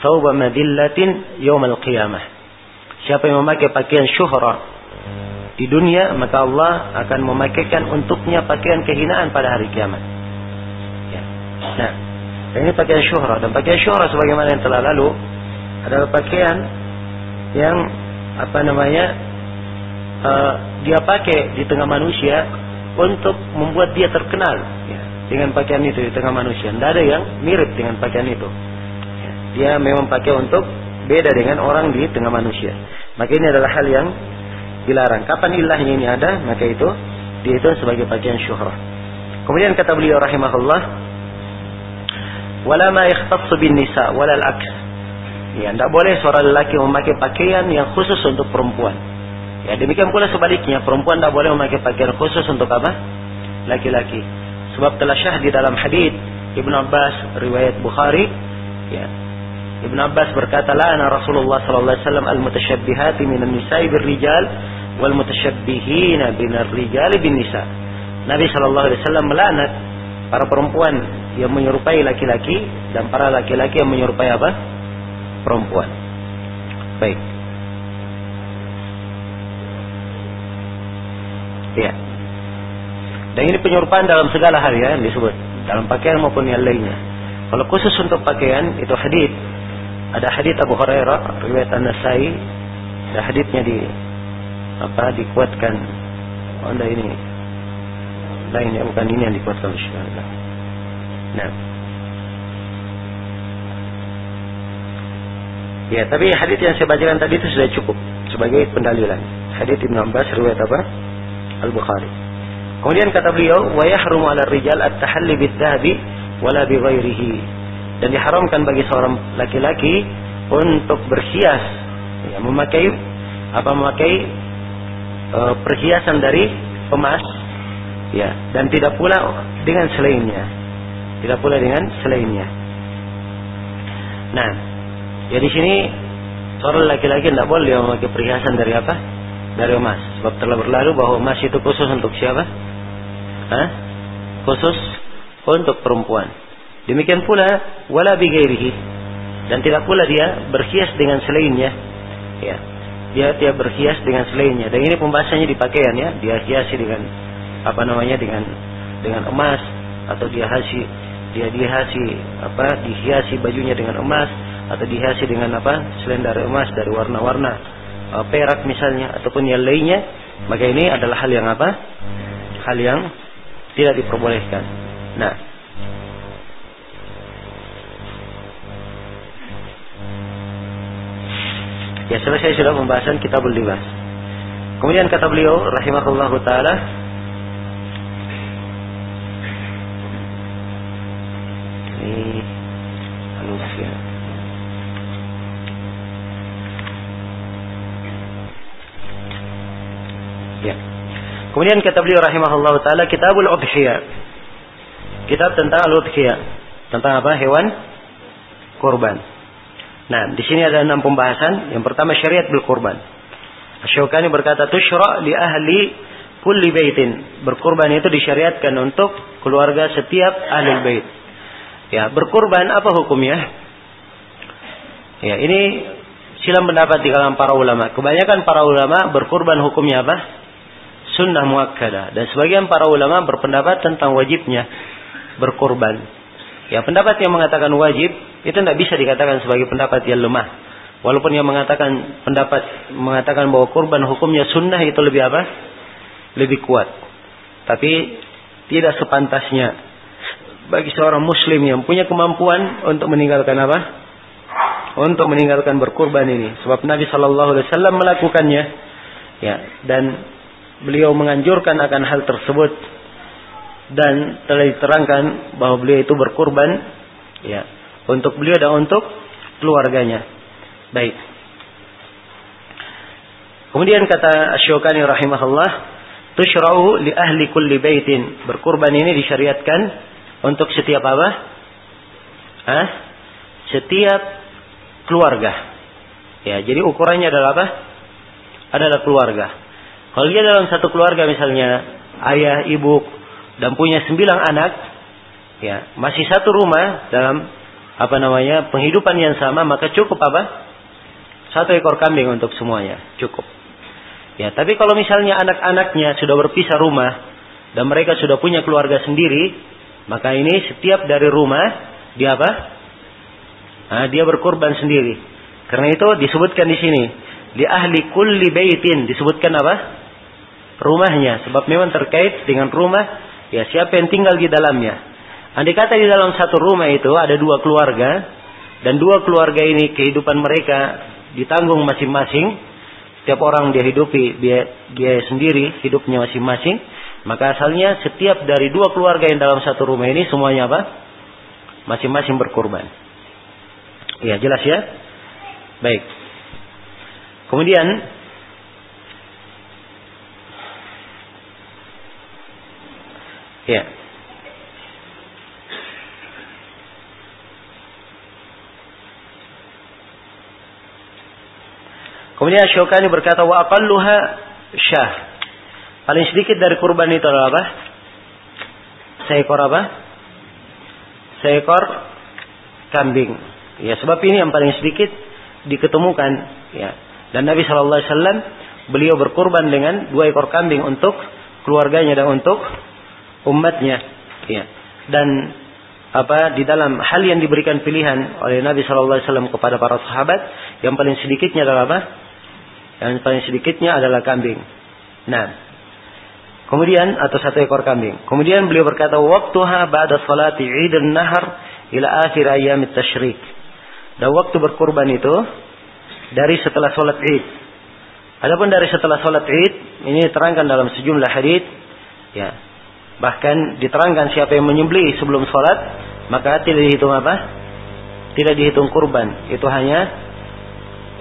sauba madillatin yaumal qiyamah. Siapa yang memakai pakaian syuhrah di dunia maka Allah akan memakaikan untuknya pakaian kehinaan pada hari kiamat ya. nah ini pakaian syuhrah dan pakaian syuhrah sebagaimana yang telah lalu adalah pakaian yang apa namanya uh, dia pakai di tengah manusia untuk membuat dia terkenal ya, dengan pakaian itu di tengah manusia. Tidak ada yang mirip dengan pakaian itu. Ya, dia memang pakai untuk beda dengan orang di tengah manusia. Maka ini adalah hal yang dilarang. Kapan ilahnya ini ada, maka itu dia itu sebagai pakaian syuhrah. Kemudian kata beliau rahimahullah, "Wala ma yakhtassu bin nisa wala al-aks." Ya, tidak boleh seorang lelaki memakai pakaian yang khusus untuk perempuan. Ya, demikian pula sebaliknya, perempuan tidak boleh memakai pakaian khusus untuk apa? Laki-laki. Sebab telah syah di dalam hadis Ibnu Abbas riwayat Bukhari, ya. Ibnu Abbas berkata, "La'ana Rasulullah sallallahu alaihi wasallam al-mutasyabbihati minan nisa'i birrijal wal mutasyabbihina binar rijali bin nisa." Nabi sallallahu alaihi wasallam melaknat para perempuan yang menyerupai laki-laki dan para laki-laki yang menyerupai apa? perempuan. Baik. Ya. Dan ini penyerupaan dalam segala hal ya yang disebut dalam pakaian maupun yang lainnya. Kalau khusus untuk pakaian itu hadis. Ada hadis Abu Hurairah riwayat An-Nasai. Ada hadisnya di apa dikuatkan. Oh, ini lain ya bukan ini yang dikuatkan insyaallah. Nah. Ya, tapi hadis yang saya bacakan tadi itu sudah cukup sebagai pendalilan. Hadis Ibnu Abbas riwayat apa? Al-Bukhari. Kemudian kata beliau, "Wa yahrumu 'ala rijal at-tahalli bidh-dhahabi wala bighairihi." Dan diharamkan bagi seorang laki-laki untuk berhias, ya, memakai apa memakai uh, perhiasan dari emas, ya, dan tidak pula dengan selainnya. Tidak pula dengan selainnya. Nah, Ya di sini seorang laki-laki tidak boleh memakai perhiasan dari apa? Dari emas. Sebab telah berlalu bahwa emas itu khusus untuk siapa? Hah? Khusus untuk perempuan. Demikian pula wala bigairihi dan tidak pula dia berhias dengan selainnya. Ya. Dia dia berhias dengan selainnya. Dan ini pembahasannya di pakaian ya. Dia hiasi dengan apa namanya dengan dengan emas atau dia hiasi dia dihiasi apa dihiasi bajunya dengan emas atau dihiasi dengan apa selain emas dari warna-warna uh, perak misalnya ataupun yang lainnya maka ini adalah hal yang apa hal yang tidak diperbolehkan nah ya selesai sudah pembahasan kitabul libas kemudian kata beliau rahimahullahu taala Ya. Kemudian kata beliau rahimahullah taala Kitabul Udhiyah. Kitab tentang al-udhiyah. Tentang apa? Hewan kurban. Nah, di sini ada enam pembahasan. Yang pertama syariat berkurban. Asyukani berkata tusyra li ahli kulli baitin. Berkurban itu disyariatkan untuk keluarga setiap ahli bait. Ya, berkurban apa hukumnya? Ya, ini silam pendapat di kalangan para ulama. Kebanyakan para ulama berkurban hukumnya apa? Sunnah muakkadah. Dan sebagian para ulama berpendapat tentang wajibnya berkurban. Ya, pendapat yang mengatakan wajib itu tidak bisa dikatakan sebagai pendapat yang lemah. Walaupun yang mengatakan pendapat mengatakan bahwa kurban hukumnya sunnah itu lebih apa? Lebih kuat. Tapi tidak sepantasnya bagi seorang muslim yang punya kemampuan untuk meninggalkan apa? untuk meninggalkan berkurban ini. Sebab Nabi Shallallahu Alaihi Wasallam melakukannya, ya, dan beliau menganjurkan akan hal tersebut dan telah diterangkan bahwa beliau itu berkurban, ya, untuk beliau dan untuk keluarganya. Baik. Kemudian kata Asyokani rahimahullah, tushra'u li ahli kulli baitin. Berkurban ini disyariatkan untuk setiap apa? Hah? Setiap keluarga. Ya, jadi ukurannya adalah apa? Adalah keluarga. Kalau dia dalam satu keluarga misalnya ayah, ibu dan punya sembilan anak, ya masih satu rumah dalam apa namanya penghidupan yang sama maka cukup apa? Satu ekor kambing untuk semuanya cukup. Ya, tapi kalau misalnya anak-anaknya sudah berpisah rumah dan mereka sudah punya keluarga sendiri, maka ini setiap dari rumah dia apa? Nah, dia berkorban sendiri. Karena itu disebutkan di sini di ahli kulli baitin disebutkan apa? Rumahnya. Sebab memang terkait dengan rumah ya siapa yang tinggal di dalamnya. Andai kata di dalam satu rumah itu ada dua keluarga dan dua keluarga ini kehidupan mereka ditanggung masing-masing. Setiap orang dia hidupi dia, dia sendiri hidupnya masing-masing. Maka asalnya setiap dari dua keluarga yang dalam satu rumah ini semuanya apa? Masing-masing berkorban. Ya, jelas ya? Baik. Kemudian ya. Kemudian Syukani berkata wa aqalluha syah. Paling sedikit dari kurban itu adalah apa? Seekor apa? Seekor kambing. Ya sebab ini yang paling sedikit diketemukan ya. Dan Nabi Shallallahu alaihi wasallam beliau berkorban dengan dua ekor kambing untuk keluarganya dan untuk umatnya ya. Dan apa di dalam hal yang diberikan pilihan oleh Nabi Shallallahu alaihi wasallam kepada para sahabat yang paling sedikitnya adalah apa? Yang paling sedikitnya adalah kambing. Nah, Kemudian atau satu ekor kambing. Kemudian beliau berkata, "Waktuha ba'da salati Idul Nahar ila akhir ayam tasyrik." Dan waktu berkurban itu dari setelah sholat id. Adapun dari setelah sholat id, ini diterangkan dalam sejumlah hadis. Ya, bahkan diterangkan siapa yang menyembelih sebelum sholat, maka tidak dihitung apa? Tidak dihitung kurban. Itu hanya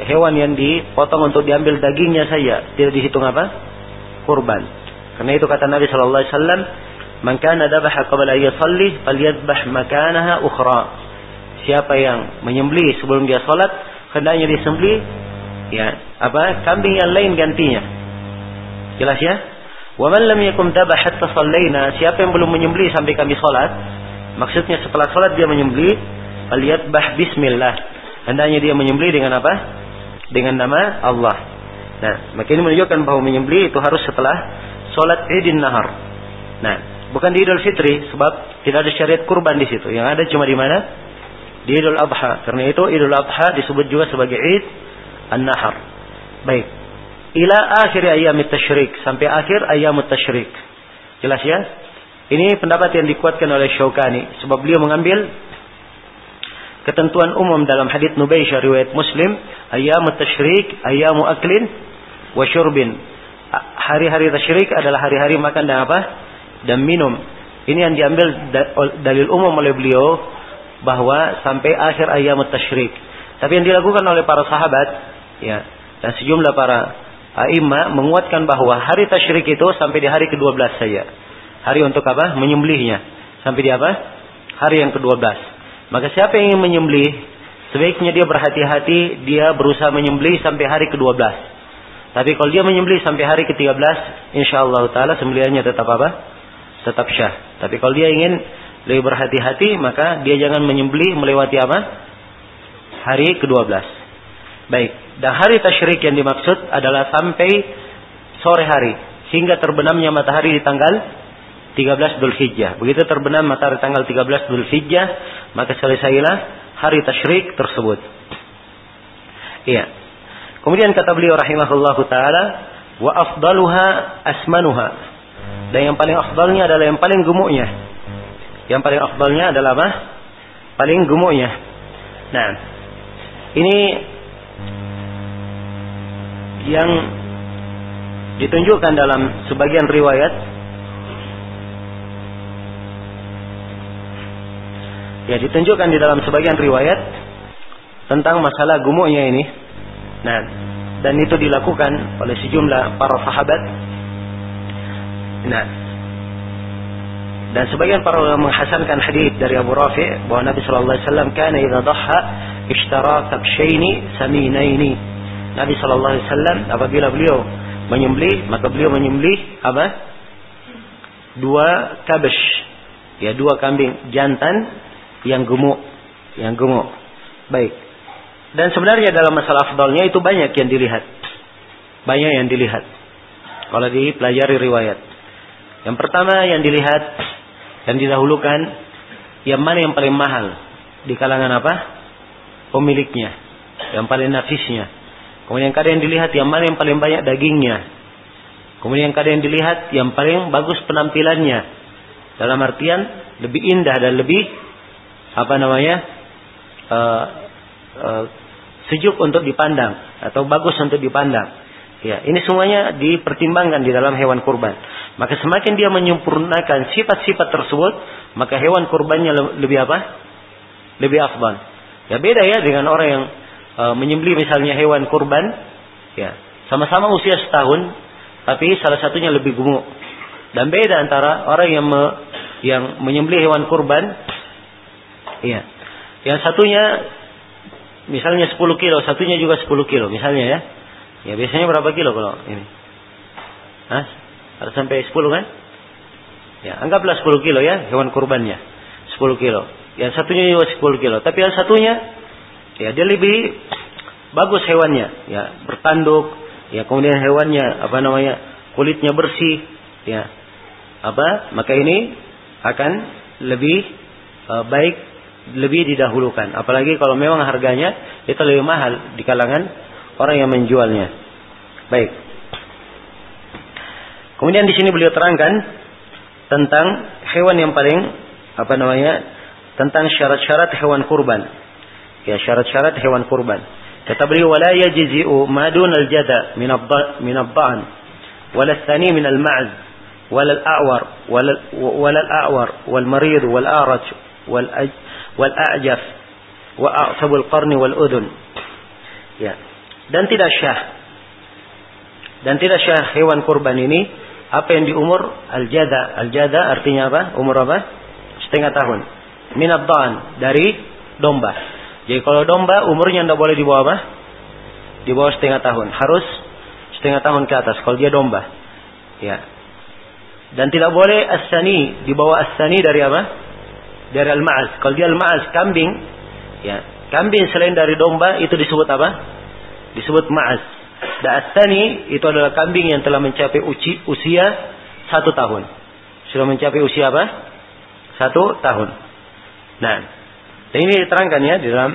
hewan yang dipotong untuk diambil dagingnya saja. Tidak dihitung apa? Kurban. Karena itu kata Nabi Shallallahu Alaihi Wasallam, "Man kana dabaha qabla yusalli, falyadbah makanaha ukhra." siapa yang menyembeli sebelum dia sholat hendaknya disembeli ya apa kambing yang lain gantinya jelas ya wa man lam yakum dabah hatta sallaina siapa yang belum menyembeli sampai kami sholat maksudnya setelah sholat dia menyembeli bah bismillah hendaknya dia menyembeli dengan apa dengan nama Allah nah maka ini menunjukkan bahwa menyembeli itu harus setelah sholat idin nahar nah bukan di Idul Fitri sebab tidak ada syariat kurban di situ yang ada cuma di mana di Idul Adha. Karena itu Idul Adha disebut juga sebagai Id An-Nahar. Baik. Ila akhir ayam tasyrik. Sampai akhir ayam tasyrik. Jelas ya? Ini pendapat yang dikuatkan oleh Syaukani. Sebab beliau mengambil ketentuan umum dalam hadits Nubaisyah riwayat Muslim. Ayam tasyrik, ayam aklin, wa syurbin. Hari-hari tasyrik adalah hari-hari makan dan apa? Dan minum. Ini yang diambil dalil umum oleh beliau bahwa sampai akhir ayam tasyrik. Tapi yang dilakukan oleh para sahabat, ya, dan sejumlah para aima menguatkan bahwa hari tasyrik itu sampai di hari ke-12 saja. Hari untuk apa? Menyembelihnya. Sampai di apa? Hari yang ke-12. Maka siapa yang ingin menyembelih sebaiknya dia berhati-hati, dia berusaha menyembelih sampai hari ke-12. Tapi kalau dia menyembelih sampai hari ke-13, insyaallah taala sembelihannya tetap apa? Tetap syah. Tapi kalau dia ingin lebih berhati-hati, maka dia jangan menyembelih melewati apa? Hari ke-12. Baik. Dan hari tasyrik yang dimaksud adalah sampai sore hari. Sehingga terbenamnya matahari di tanggal 13 Dhul Hijjah. Begitu terbenam matahari tanggal 13 Dhul Hijjah, maka selesailah hari tasyrik tersebut. Iya. Kemudian kata beliau rahimahullahu taala, wa afdaluha asmanuha. Dan yang paling afdalnya adalah yang paling gemuknya. Yang paling afdalnya adalah apa? Paling gemuknya. Nah, ini yang ditunjukkan dalam sebagian riwayat Ya ditunjukkan di dalam sebagian riwayat tentang masalah gumuknya ini. Nah, dan itu dilakukan oleh sejumlah para sahabat. Nah, dan sebagian para ulama menghasankan hadis dari Abu Rafi bahwa Nabi sallallahu alaihi wasallam kana idza dhahha ishtara kabshaini saminaini. Nabi sallallahu alaihi wasallam apabila beliau menyembelih maka beliau menyembelih apa? Dua kabsh. Ya, dua kambing jantan yang gemuk, yang gemuk. Baik. Dan sebenarnya dalam masalah afdalnya itu banyak yang dilihat. Banyak yang dilihat. Kalau dipelajari riwayat. Yang pertama yang dilihat dan didahulukan yang mana yang paling mahal di kalangan apa? Pemiliknya. Yang paling nafisnya. Kemudian kadang yang dilihat yang mana yang paling banyak dagingnya. Kemudian kadang yang dilihat yang paling bagus penampilannya. Dalam artian lebih indah dan lebih apa namanya uh, uh, sejuk untuk dipandang atau bagus untuk dipandang. Ya, ini semuanya dipertimbangkan di dalam hewan kurban. Maka semakin dia menyempurnakan sifat-sifat tersebut, maka hewan kurbannya lebih apa? Lebih afdal. Ya beda ya dengan orang yang uh, menyembelih misalnya hewan kurban, ya sama-sama usia setahun, tapi salah satunya lebih gemuk. Dan beda antara orang yang me, yang menyembelih hewan kurban Iya. Yang satunya misalnya 10 kilo, satunya juga 10 kilo misalnya ya. Ya biasanya berapa kilo kalau ini? Hah? Harus sampai 10 kan? Ya, anggaplah 10 kilo ya hewan kurbannya. 10 kilo. Yang satunya juga 10 kilo. Tapi yang satunya ya dia lebih bagus hewannya. Ya, bertanduk. Ya, kemudian hewannya apa namanya? kulitnya bersih. Ya. Apa? Maka ini akan lebih uh, baik lebih didahulukan. Apalagi kalau memang harganya itu lebih mahal di kalangan orang yang menjualnya. Baik. Kemudian di sini beliau terangkan tentang hewan yang paling apa namanya? Tentang syarat-syarat hewan kurban. Ya, syarat-syarat hewan kurban. Kata beliau wala yajzi'u ma dun al-jada min min ad-da'n wala thani min al-ma'z wala al-a'war wala wala al-a'war wal marid wal araj wal wal a'jaf wa a'sabul qarni wal udun. Ya. Dan tidak syah. Dan tidak syah hewan kurban ini apa yang di umur al-jada. Al-jada artinya apa? Umur apa? Setengah tahun. Minat da'an dari domba. Jadi kalau domba umurnya tidak boleh di bawah apa? Di bawah setengah tahun. Harus setengah tahun ke atas kalau dia domba. Ya. Dan tidak boleh asani di bawah asani dari apa? dari al-ma'az. Kalau dia al-ma'az kambing, ya, kambing selain dari domba itu disebut apa? Disebut ma'az. Da'atani itu adalah kambing yang telah mencapai usia satu tahun. Sudah mencapai usia apa? Satu tahun. Nah, dan ini diterangkan ya di dalam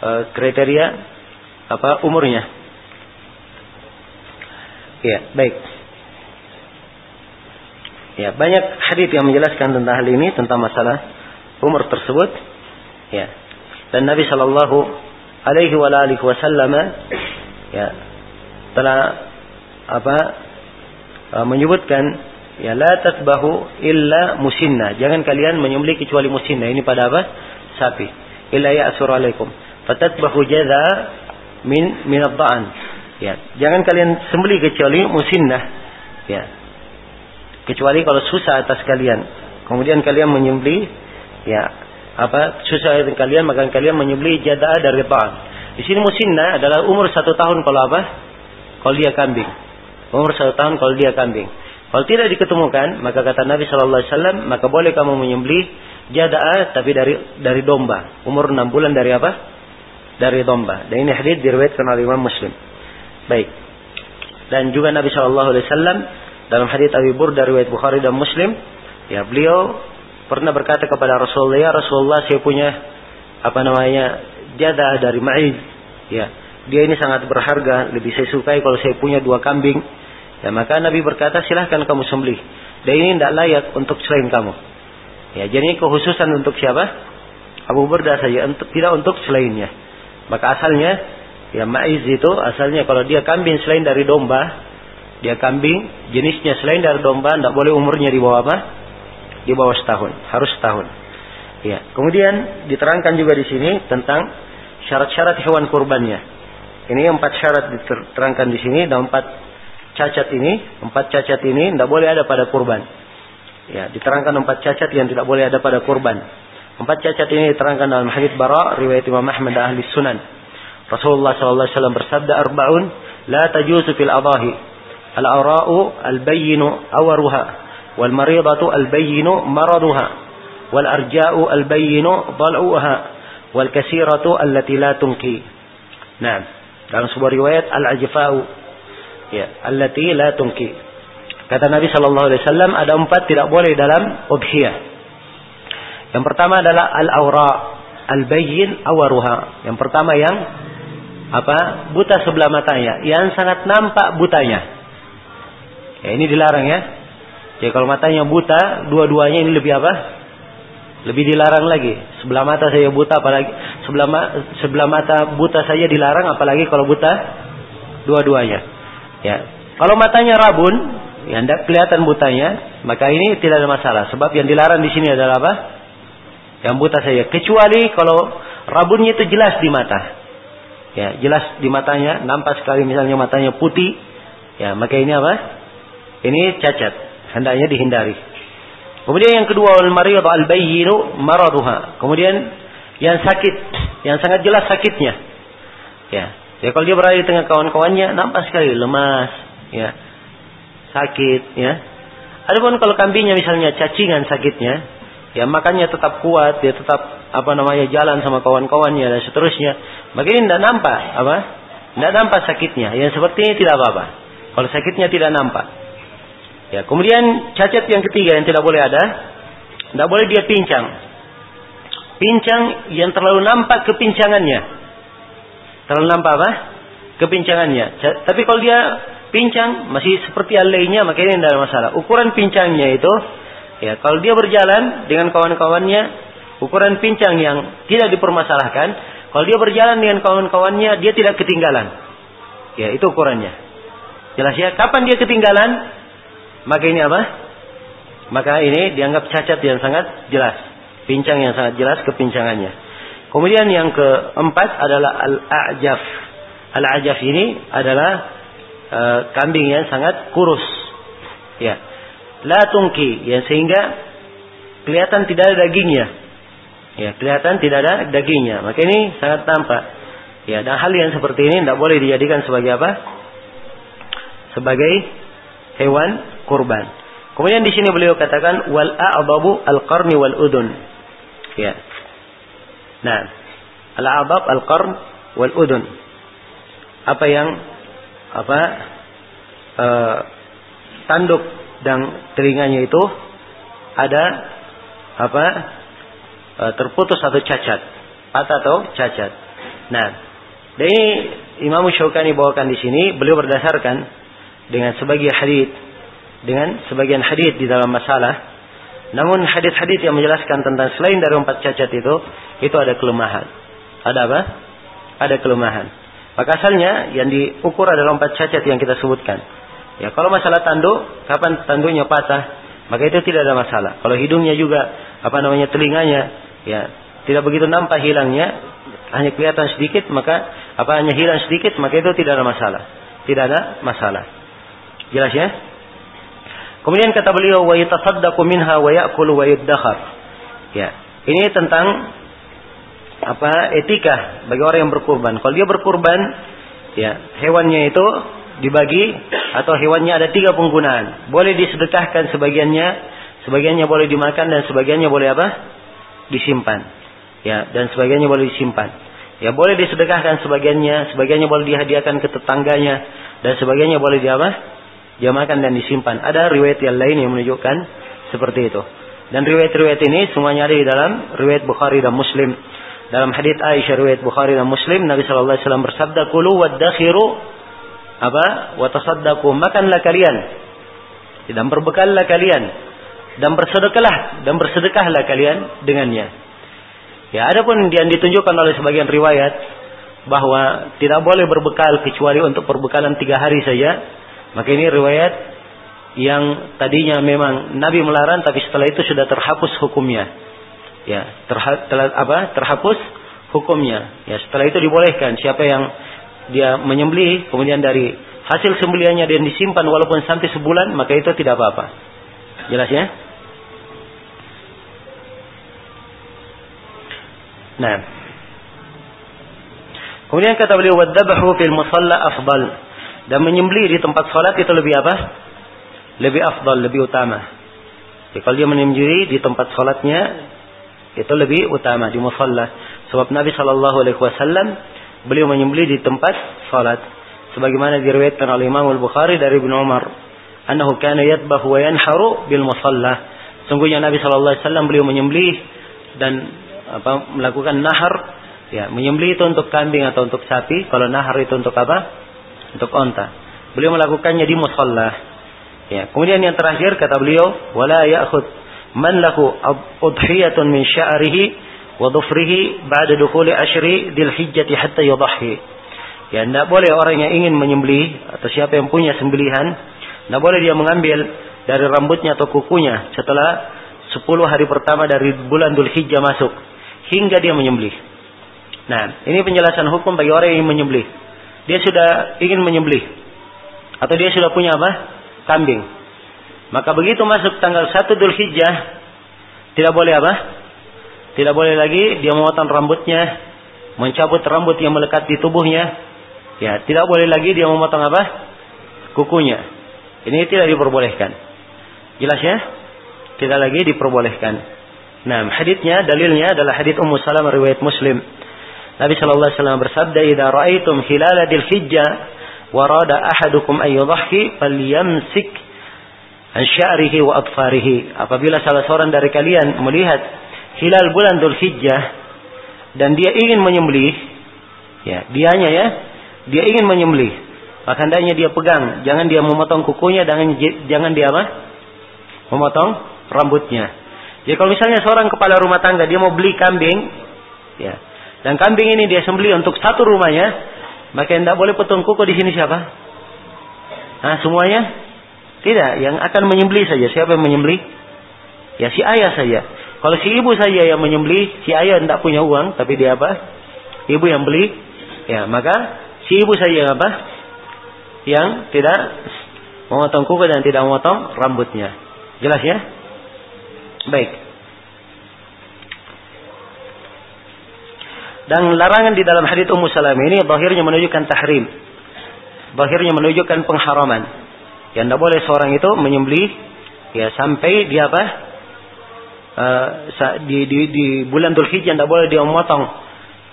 uh, kriteria apa umurnya. Ya, baik. Ya, banyak hadis yang menjelaskan tentang hal ini, tentang masalah umur tersebut ya dan Nabi Shallallahu Alaihi Wasallam ya telah apa uh, menyebutkan ya la tasbahu illa musinna. Jangan kalian menyembelih kecuali musinna. Ini pada apa? Sapi. Illa ya'sur alaikum. Fatatbahu jadha min min ad ya jangan kalian sembelih kecuali musinna. Ya. Kecuali kalau susah atas kalian. Kemudian kalian menyembelih ya apa susah kalian maka kalian menyembelih jadah dari ta'am. Di sini musinna adalah umur satu tahun kalau apa? Kalau dia kambing. Umur satu tahun kalau dia kambing. Kalau tidak diketemukan, maka kata Nabi Shallallahu Alaihi Wasallam, maka boleh kamu menyembelih jadah tapi dari dari domba. Umur enam bulan dari apa? Dari domba. Dan ini hadis diriwayatkan oleh Imam Muslim. Baik. Dan juga Nabi Shallallahu Alaihi Wasallam dalam hadis Abi Burda riwayat Bukhari dan Muslim, ya beliau pernah berkata kepada Rasulullah, ya Rasulullah saya punya apa namanya jadah dari ma'iz. Ya, dia ini sangat berharga, lebih saya sukai kalau saya punya dua kambing. Ya, maka Nabi berkata, silahkan kamu sembelih. Dan ini tidak layak untuk selain kamu. Ya, jadi kekhususan untuk siapa? Abu Burda saja, untuk, tidak untuk selainnya. Maka asalnya, ya ma'iz itu asalnya kalau dia kambing selain dari domba, dia kambing jenisnya selain dari domba, tidak boleh umurnya di bawah apa? di bawah setahun, harus setahun. Ya. Kemudian diterangkan juga di sini tentang syarat-syarat hewan kurbannya. Ini empat syarat diterangkan di sini dan empat cacat ini, empat cacat ini tidak boleh ada pada kurban. Ya, diterangkan empat cacat yang tidak boleh ada pada kurban. Empat cacat ini diterangkan dalam hadis Bara riwayat Imam Ahmad dan Ahli Sunan. Rasulullah sallallahu alaihi wasallam bersabda arbaun la tajuzu fil adahi al arau al bayyinu awruha wal maridatu al bayyinu maraduha wal arja'u al bayyinu dal'uha wal kasiratu allati la tunqi. Nah, dalam sebuah riwayat al ajfa'u ya allati la tunki kata Nabi sallallahu alaihi wasallam ada empat tidak boleh dalam udhiyah yang pertama adalah al-aura al-bayyin awaruha yang pertama yang apa buta sebelah matanya yang sangat nampak butanya ya ini dilarang ya Ya kalau matanya buta, dua-duanya ini lebih apa? Lebih dilarang lagi. Sebelah mata saya buta apalagi sebelah ma sebelah mata buta saya dilarang apalagi kalau buta dua-duanya. Ya. Kalau matanya rabun, ya tidak kelihatan butanya, maka ini tidak ada masalah. Sebab yang dilarang di sini adalah apa? Yang buta saya. Kecuali kalau rabunnya itu jelas di mata. Ya, jelas di matanya, nampak sekali misalnya matanya putih, ya maka ini apa? Ini cacat hendaknya dihindari. Kemudian yang kedua al marid al bayyinu maraduha. Kemudian yang sakit, yang sangat jelas sakitnya. Ya. Ya kalau dia berada di tengah kawan-kawannya nampak sekali lemas, ya. Sakit, ya. Adapun kalau kambingnya misalnya cacingan sakitnya, ya makanya tetap kuat, dia tetap apa namanya jalan sama kawan-kawannya dan seterusnya. Maka ini tidak nampak apa? Tidak nampak sakitnya. Yang seperti ini tidak apa-apa. Kalau sakitnya tidak nampak. Ya, kemudian cacat yang ketiga yang tidak boleh ada, tidak boleh dia pincang. Pincang yang terlalu nampak kepincangannya. Terlalu nampak apa? Kepincangannya. Tapi kalau dia pincang masih seperti alainya maka ini tidak ada masalah. Ukuran pincangnya itu ya kalau dia berjalan dengan kawan-kawannya ukuran pincang yang tidak dipermasalahkan, kalau dia berjalan dengan kawan-kawannya dia tidak ketinggalan. Ya, itu ukurannya. Jelas ya, kapan dia ketinggalan? Maka ini apa? Maka ini dianggap cacat yang sangat jelas. Pincang yang sangat jelas kepincangannya. Kemudian yang keempat adalah al-a'jaf. Al-a'jaf ini adalah uh, kambing yang sangat kurus. Ya. La tungki. Yang sehingga kelihatan tidak ada dagingnya. Ya, kelihatan tidak ada dagingnya. Maka ini sangat tampak. Ya, dan hal yang seperti ini tidak boleh dijadikan sebagai apa? Sebagai hewan kurban. Kemudian di sini beliau katakan wal a'dabu al-qarni wal udun. Ya. Nah, al-a'dab al-qarn wal udun. Apa yang apa uh, tanduk dan telinganya itu ada apa uh, terputus atau cacat, patah atau cacat. Nah, dari Imam Syaukani bawakan di sini beliau berdasarkan dengan sebagian hadis dengan sebagian hadis di dalam masalah. Namun hadis-hadis yang menjelaskan tentang selain dari empat cacat itu, itu ada kelemahan. Ada apa? Ada kelemahan. Maka asalnya yang diukur adalah empat cacat yang kita sebutkan. Ya, kalau masalah tanduk, kapan tanduknya patah, maka itu tidak ada masalah. Kalau hidungnya juga, apa namanya telinganya, ya tidak begitu nampak hilangnya, hanya kelihatan sedikit, maka apa hanya hilang sedikit, maka itu tidak ada masalah. Tidak ada masalah. Jelas ya? Kemudian kata beliau wa yatasaddaqu minha wa ya'kulu wa yaddakhar. Ya. Ini tentang apa etika bagi orang yang berkurban. Kalau dia berkurban, ya hewannya itu dibagi atau hewannya ada tiga penggunaan. Boleh disedekahkan sebagiannya, sebagiannya boleh dimakan dan sebagiannya boleh apa? Disimpan. Ya, dan sebagiannya boleh disimpan. Ya, boleh disedekahkan sebagiannya, sebagiannya boleh dihadiahkan ke tetangganya dan sebagiannya boleh diapa? Dia makan dan disimpan. Ada riwayat yang lain yang menunjukkan seperti itu. Dan riwayat-riwayat ini semuanya ada di dalam riwayat Bukhari dan Muslim. Dalam hadis Aisyah riwayat Bukhari dan Muslim, Nabi Shallallahu alaihi wasallam bersabda, "Kulu wadakhiru apa? Wa makanlah kalian dan berbekallah kalian dan bersedekahlah dan bersedekahlah kalian dengannya." Ya, adapun yang ditunjukkan oleh sebagian riwayat bahwa tidak boleh berbekal kecuali untuk perbekalan tiga hari saja, maka ini riwayat yang tadinya memang Nabi melarang tapi setelah itu sudah terhapus hukumnya. Ya, terha, telah, apa? terhapus hukumnya. Ya, setelah itu dibolehkan siapa yang dia menyembelih kemudian dari hasil sembelihannya dia disimpan walaupun sampai sebulan maka itu tidak apa-apa. Jelas ya? Nah. Kemudian kata beliau wadzabahu fil musalla afdal. Dan menyembelih di tempat salat itu lebih apa? Lebih afdal, lebih utama. Jadi kalau dia menyembelih di tempat salatnya itu lebih utama di musalla. Sebab Nabi Shallallahu alaihi wasallam beliau menyembelih di tempat salat. Sebagaimana diriwayatkan oleh Imam Al-Bukhari dari Ibnu Umar, annahu kana yadbahu wa yanharu bil musalla. Sungguhnya Nabi Shallallahu alaihi wasallam beliau menyembelih dan apa melakukan nahar ya menyembelih itu untuk kambing atau untuk sapi kalau nahar itu untuk apa untuk onta beliau melakukannya di musalla ya kemudian yang terakhir kata beliau wala ya'khud man lahu udhiyatun min sya'rihi wa dhufrihi ba'da dukhuli ashri dzil hijjati hatta yudhhi ya tidak boleh orang yang ingin menyembelih atau siapa yang punya sembelihan tidak boleh dia mengambil dari rambutnya atau kukunya setelah 10 hari pertama dari bulan Dhul Hijjah masuk hingga dia menyembelih. Nah, ini penjelasan hukum bagi orang yang menyembelih. Dia sudah ingin menyembelih atau dia sudah punya apa? Kambing. Maka begitu masuk tanggal 1 Dhul Hijjah tidak boleh apa? Tidak boleh lagi dia memotong rambutnya, mencabut rambut yang melekat di tubuhnya. Ya, tidak boleh lagi dia memotong apa? Kukunya. Ini tidak diperbolehkan. Jelas ya? Tidak lagi diperbolehkan. Nah, hadisnya dalilnya adalah hadis Ummu Salamah riwayat Muslim. Nabi sallallahu alaihi wasallam bersabda, "Idza ra'aitum hilala dzil hijjah wa rada ahadukum ay yudhhi falyamsik an sya'rihi wa adfarihi." Apabila salah seorang dari kalian melihat hilal bulan Dzul Hijjah dan dia ingin menyembelih, ya, dianya ya, dia ingin menyembelih, maka hendaknya dia pegang, jangan dia memotong kukunya, jangan jangan dia apa? Memotong rambutnya. Jadi kalau misalnya seorang kepala rumah tangga dia mau beli kambing, ya, dan kambing ini dia sembeli untuk satu rumahnya, maka tidak boleh potong kuku di sini siapa? Nah, semuanya tidak. Yang akan menyembeli saja. Siapa yang menyembeli? Ya si ayah saja. Kalau si ibu saja yang menyembeli, si ayah tidak punya uang, tapi dia apa? Ibu yang beli, ya maka si ibu saja yang apa? Yang tidak memotong kuku dan tidak memotong rambutnya. Jelas ya? Baik. Dan larangan di dalam hadis Ummu Salamah ini bahirnya menunjukkan tahrim. Bahirnya menunjukkan pengharaman. Yang tidak boleh seorang itu menyembelih ya sampai dia apa? Uh, di, di, di bulan Dzulhijjah tidak boleh dia memotong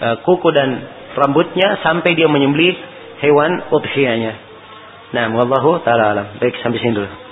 uh, kuku dan rambutnya sampai dia menyembelih hewan udhiyahnya. Nah, wallahu taala. Baik sampai sini dulu.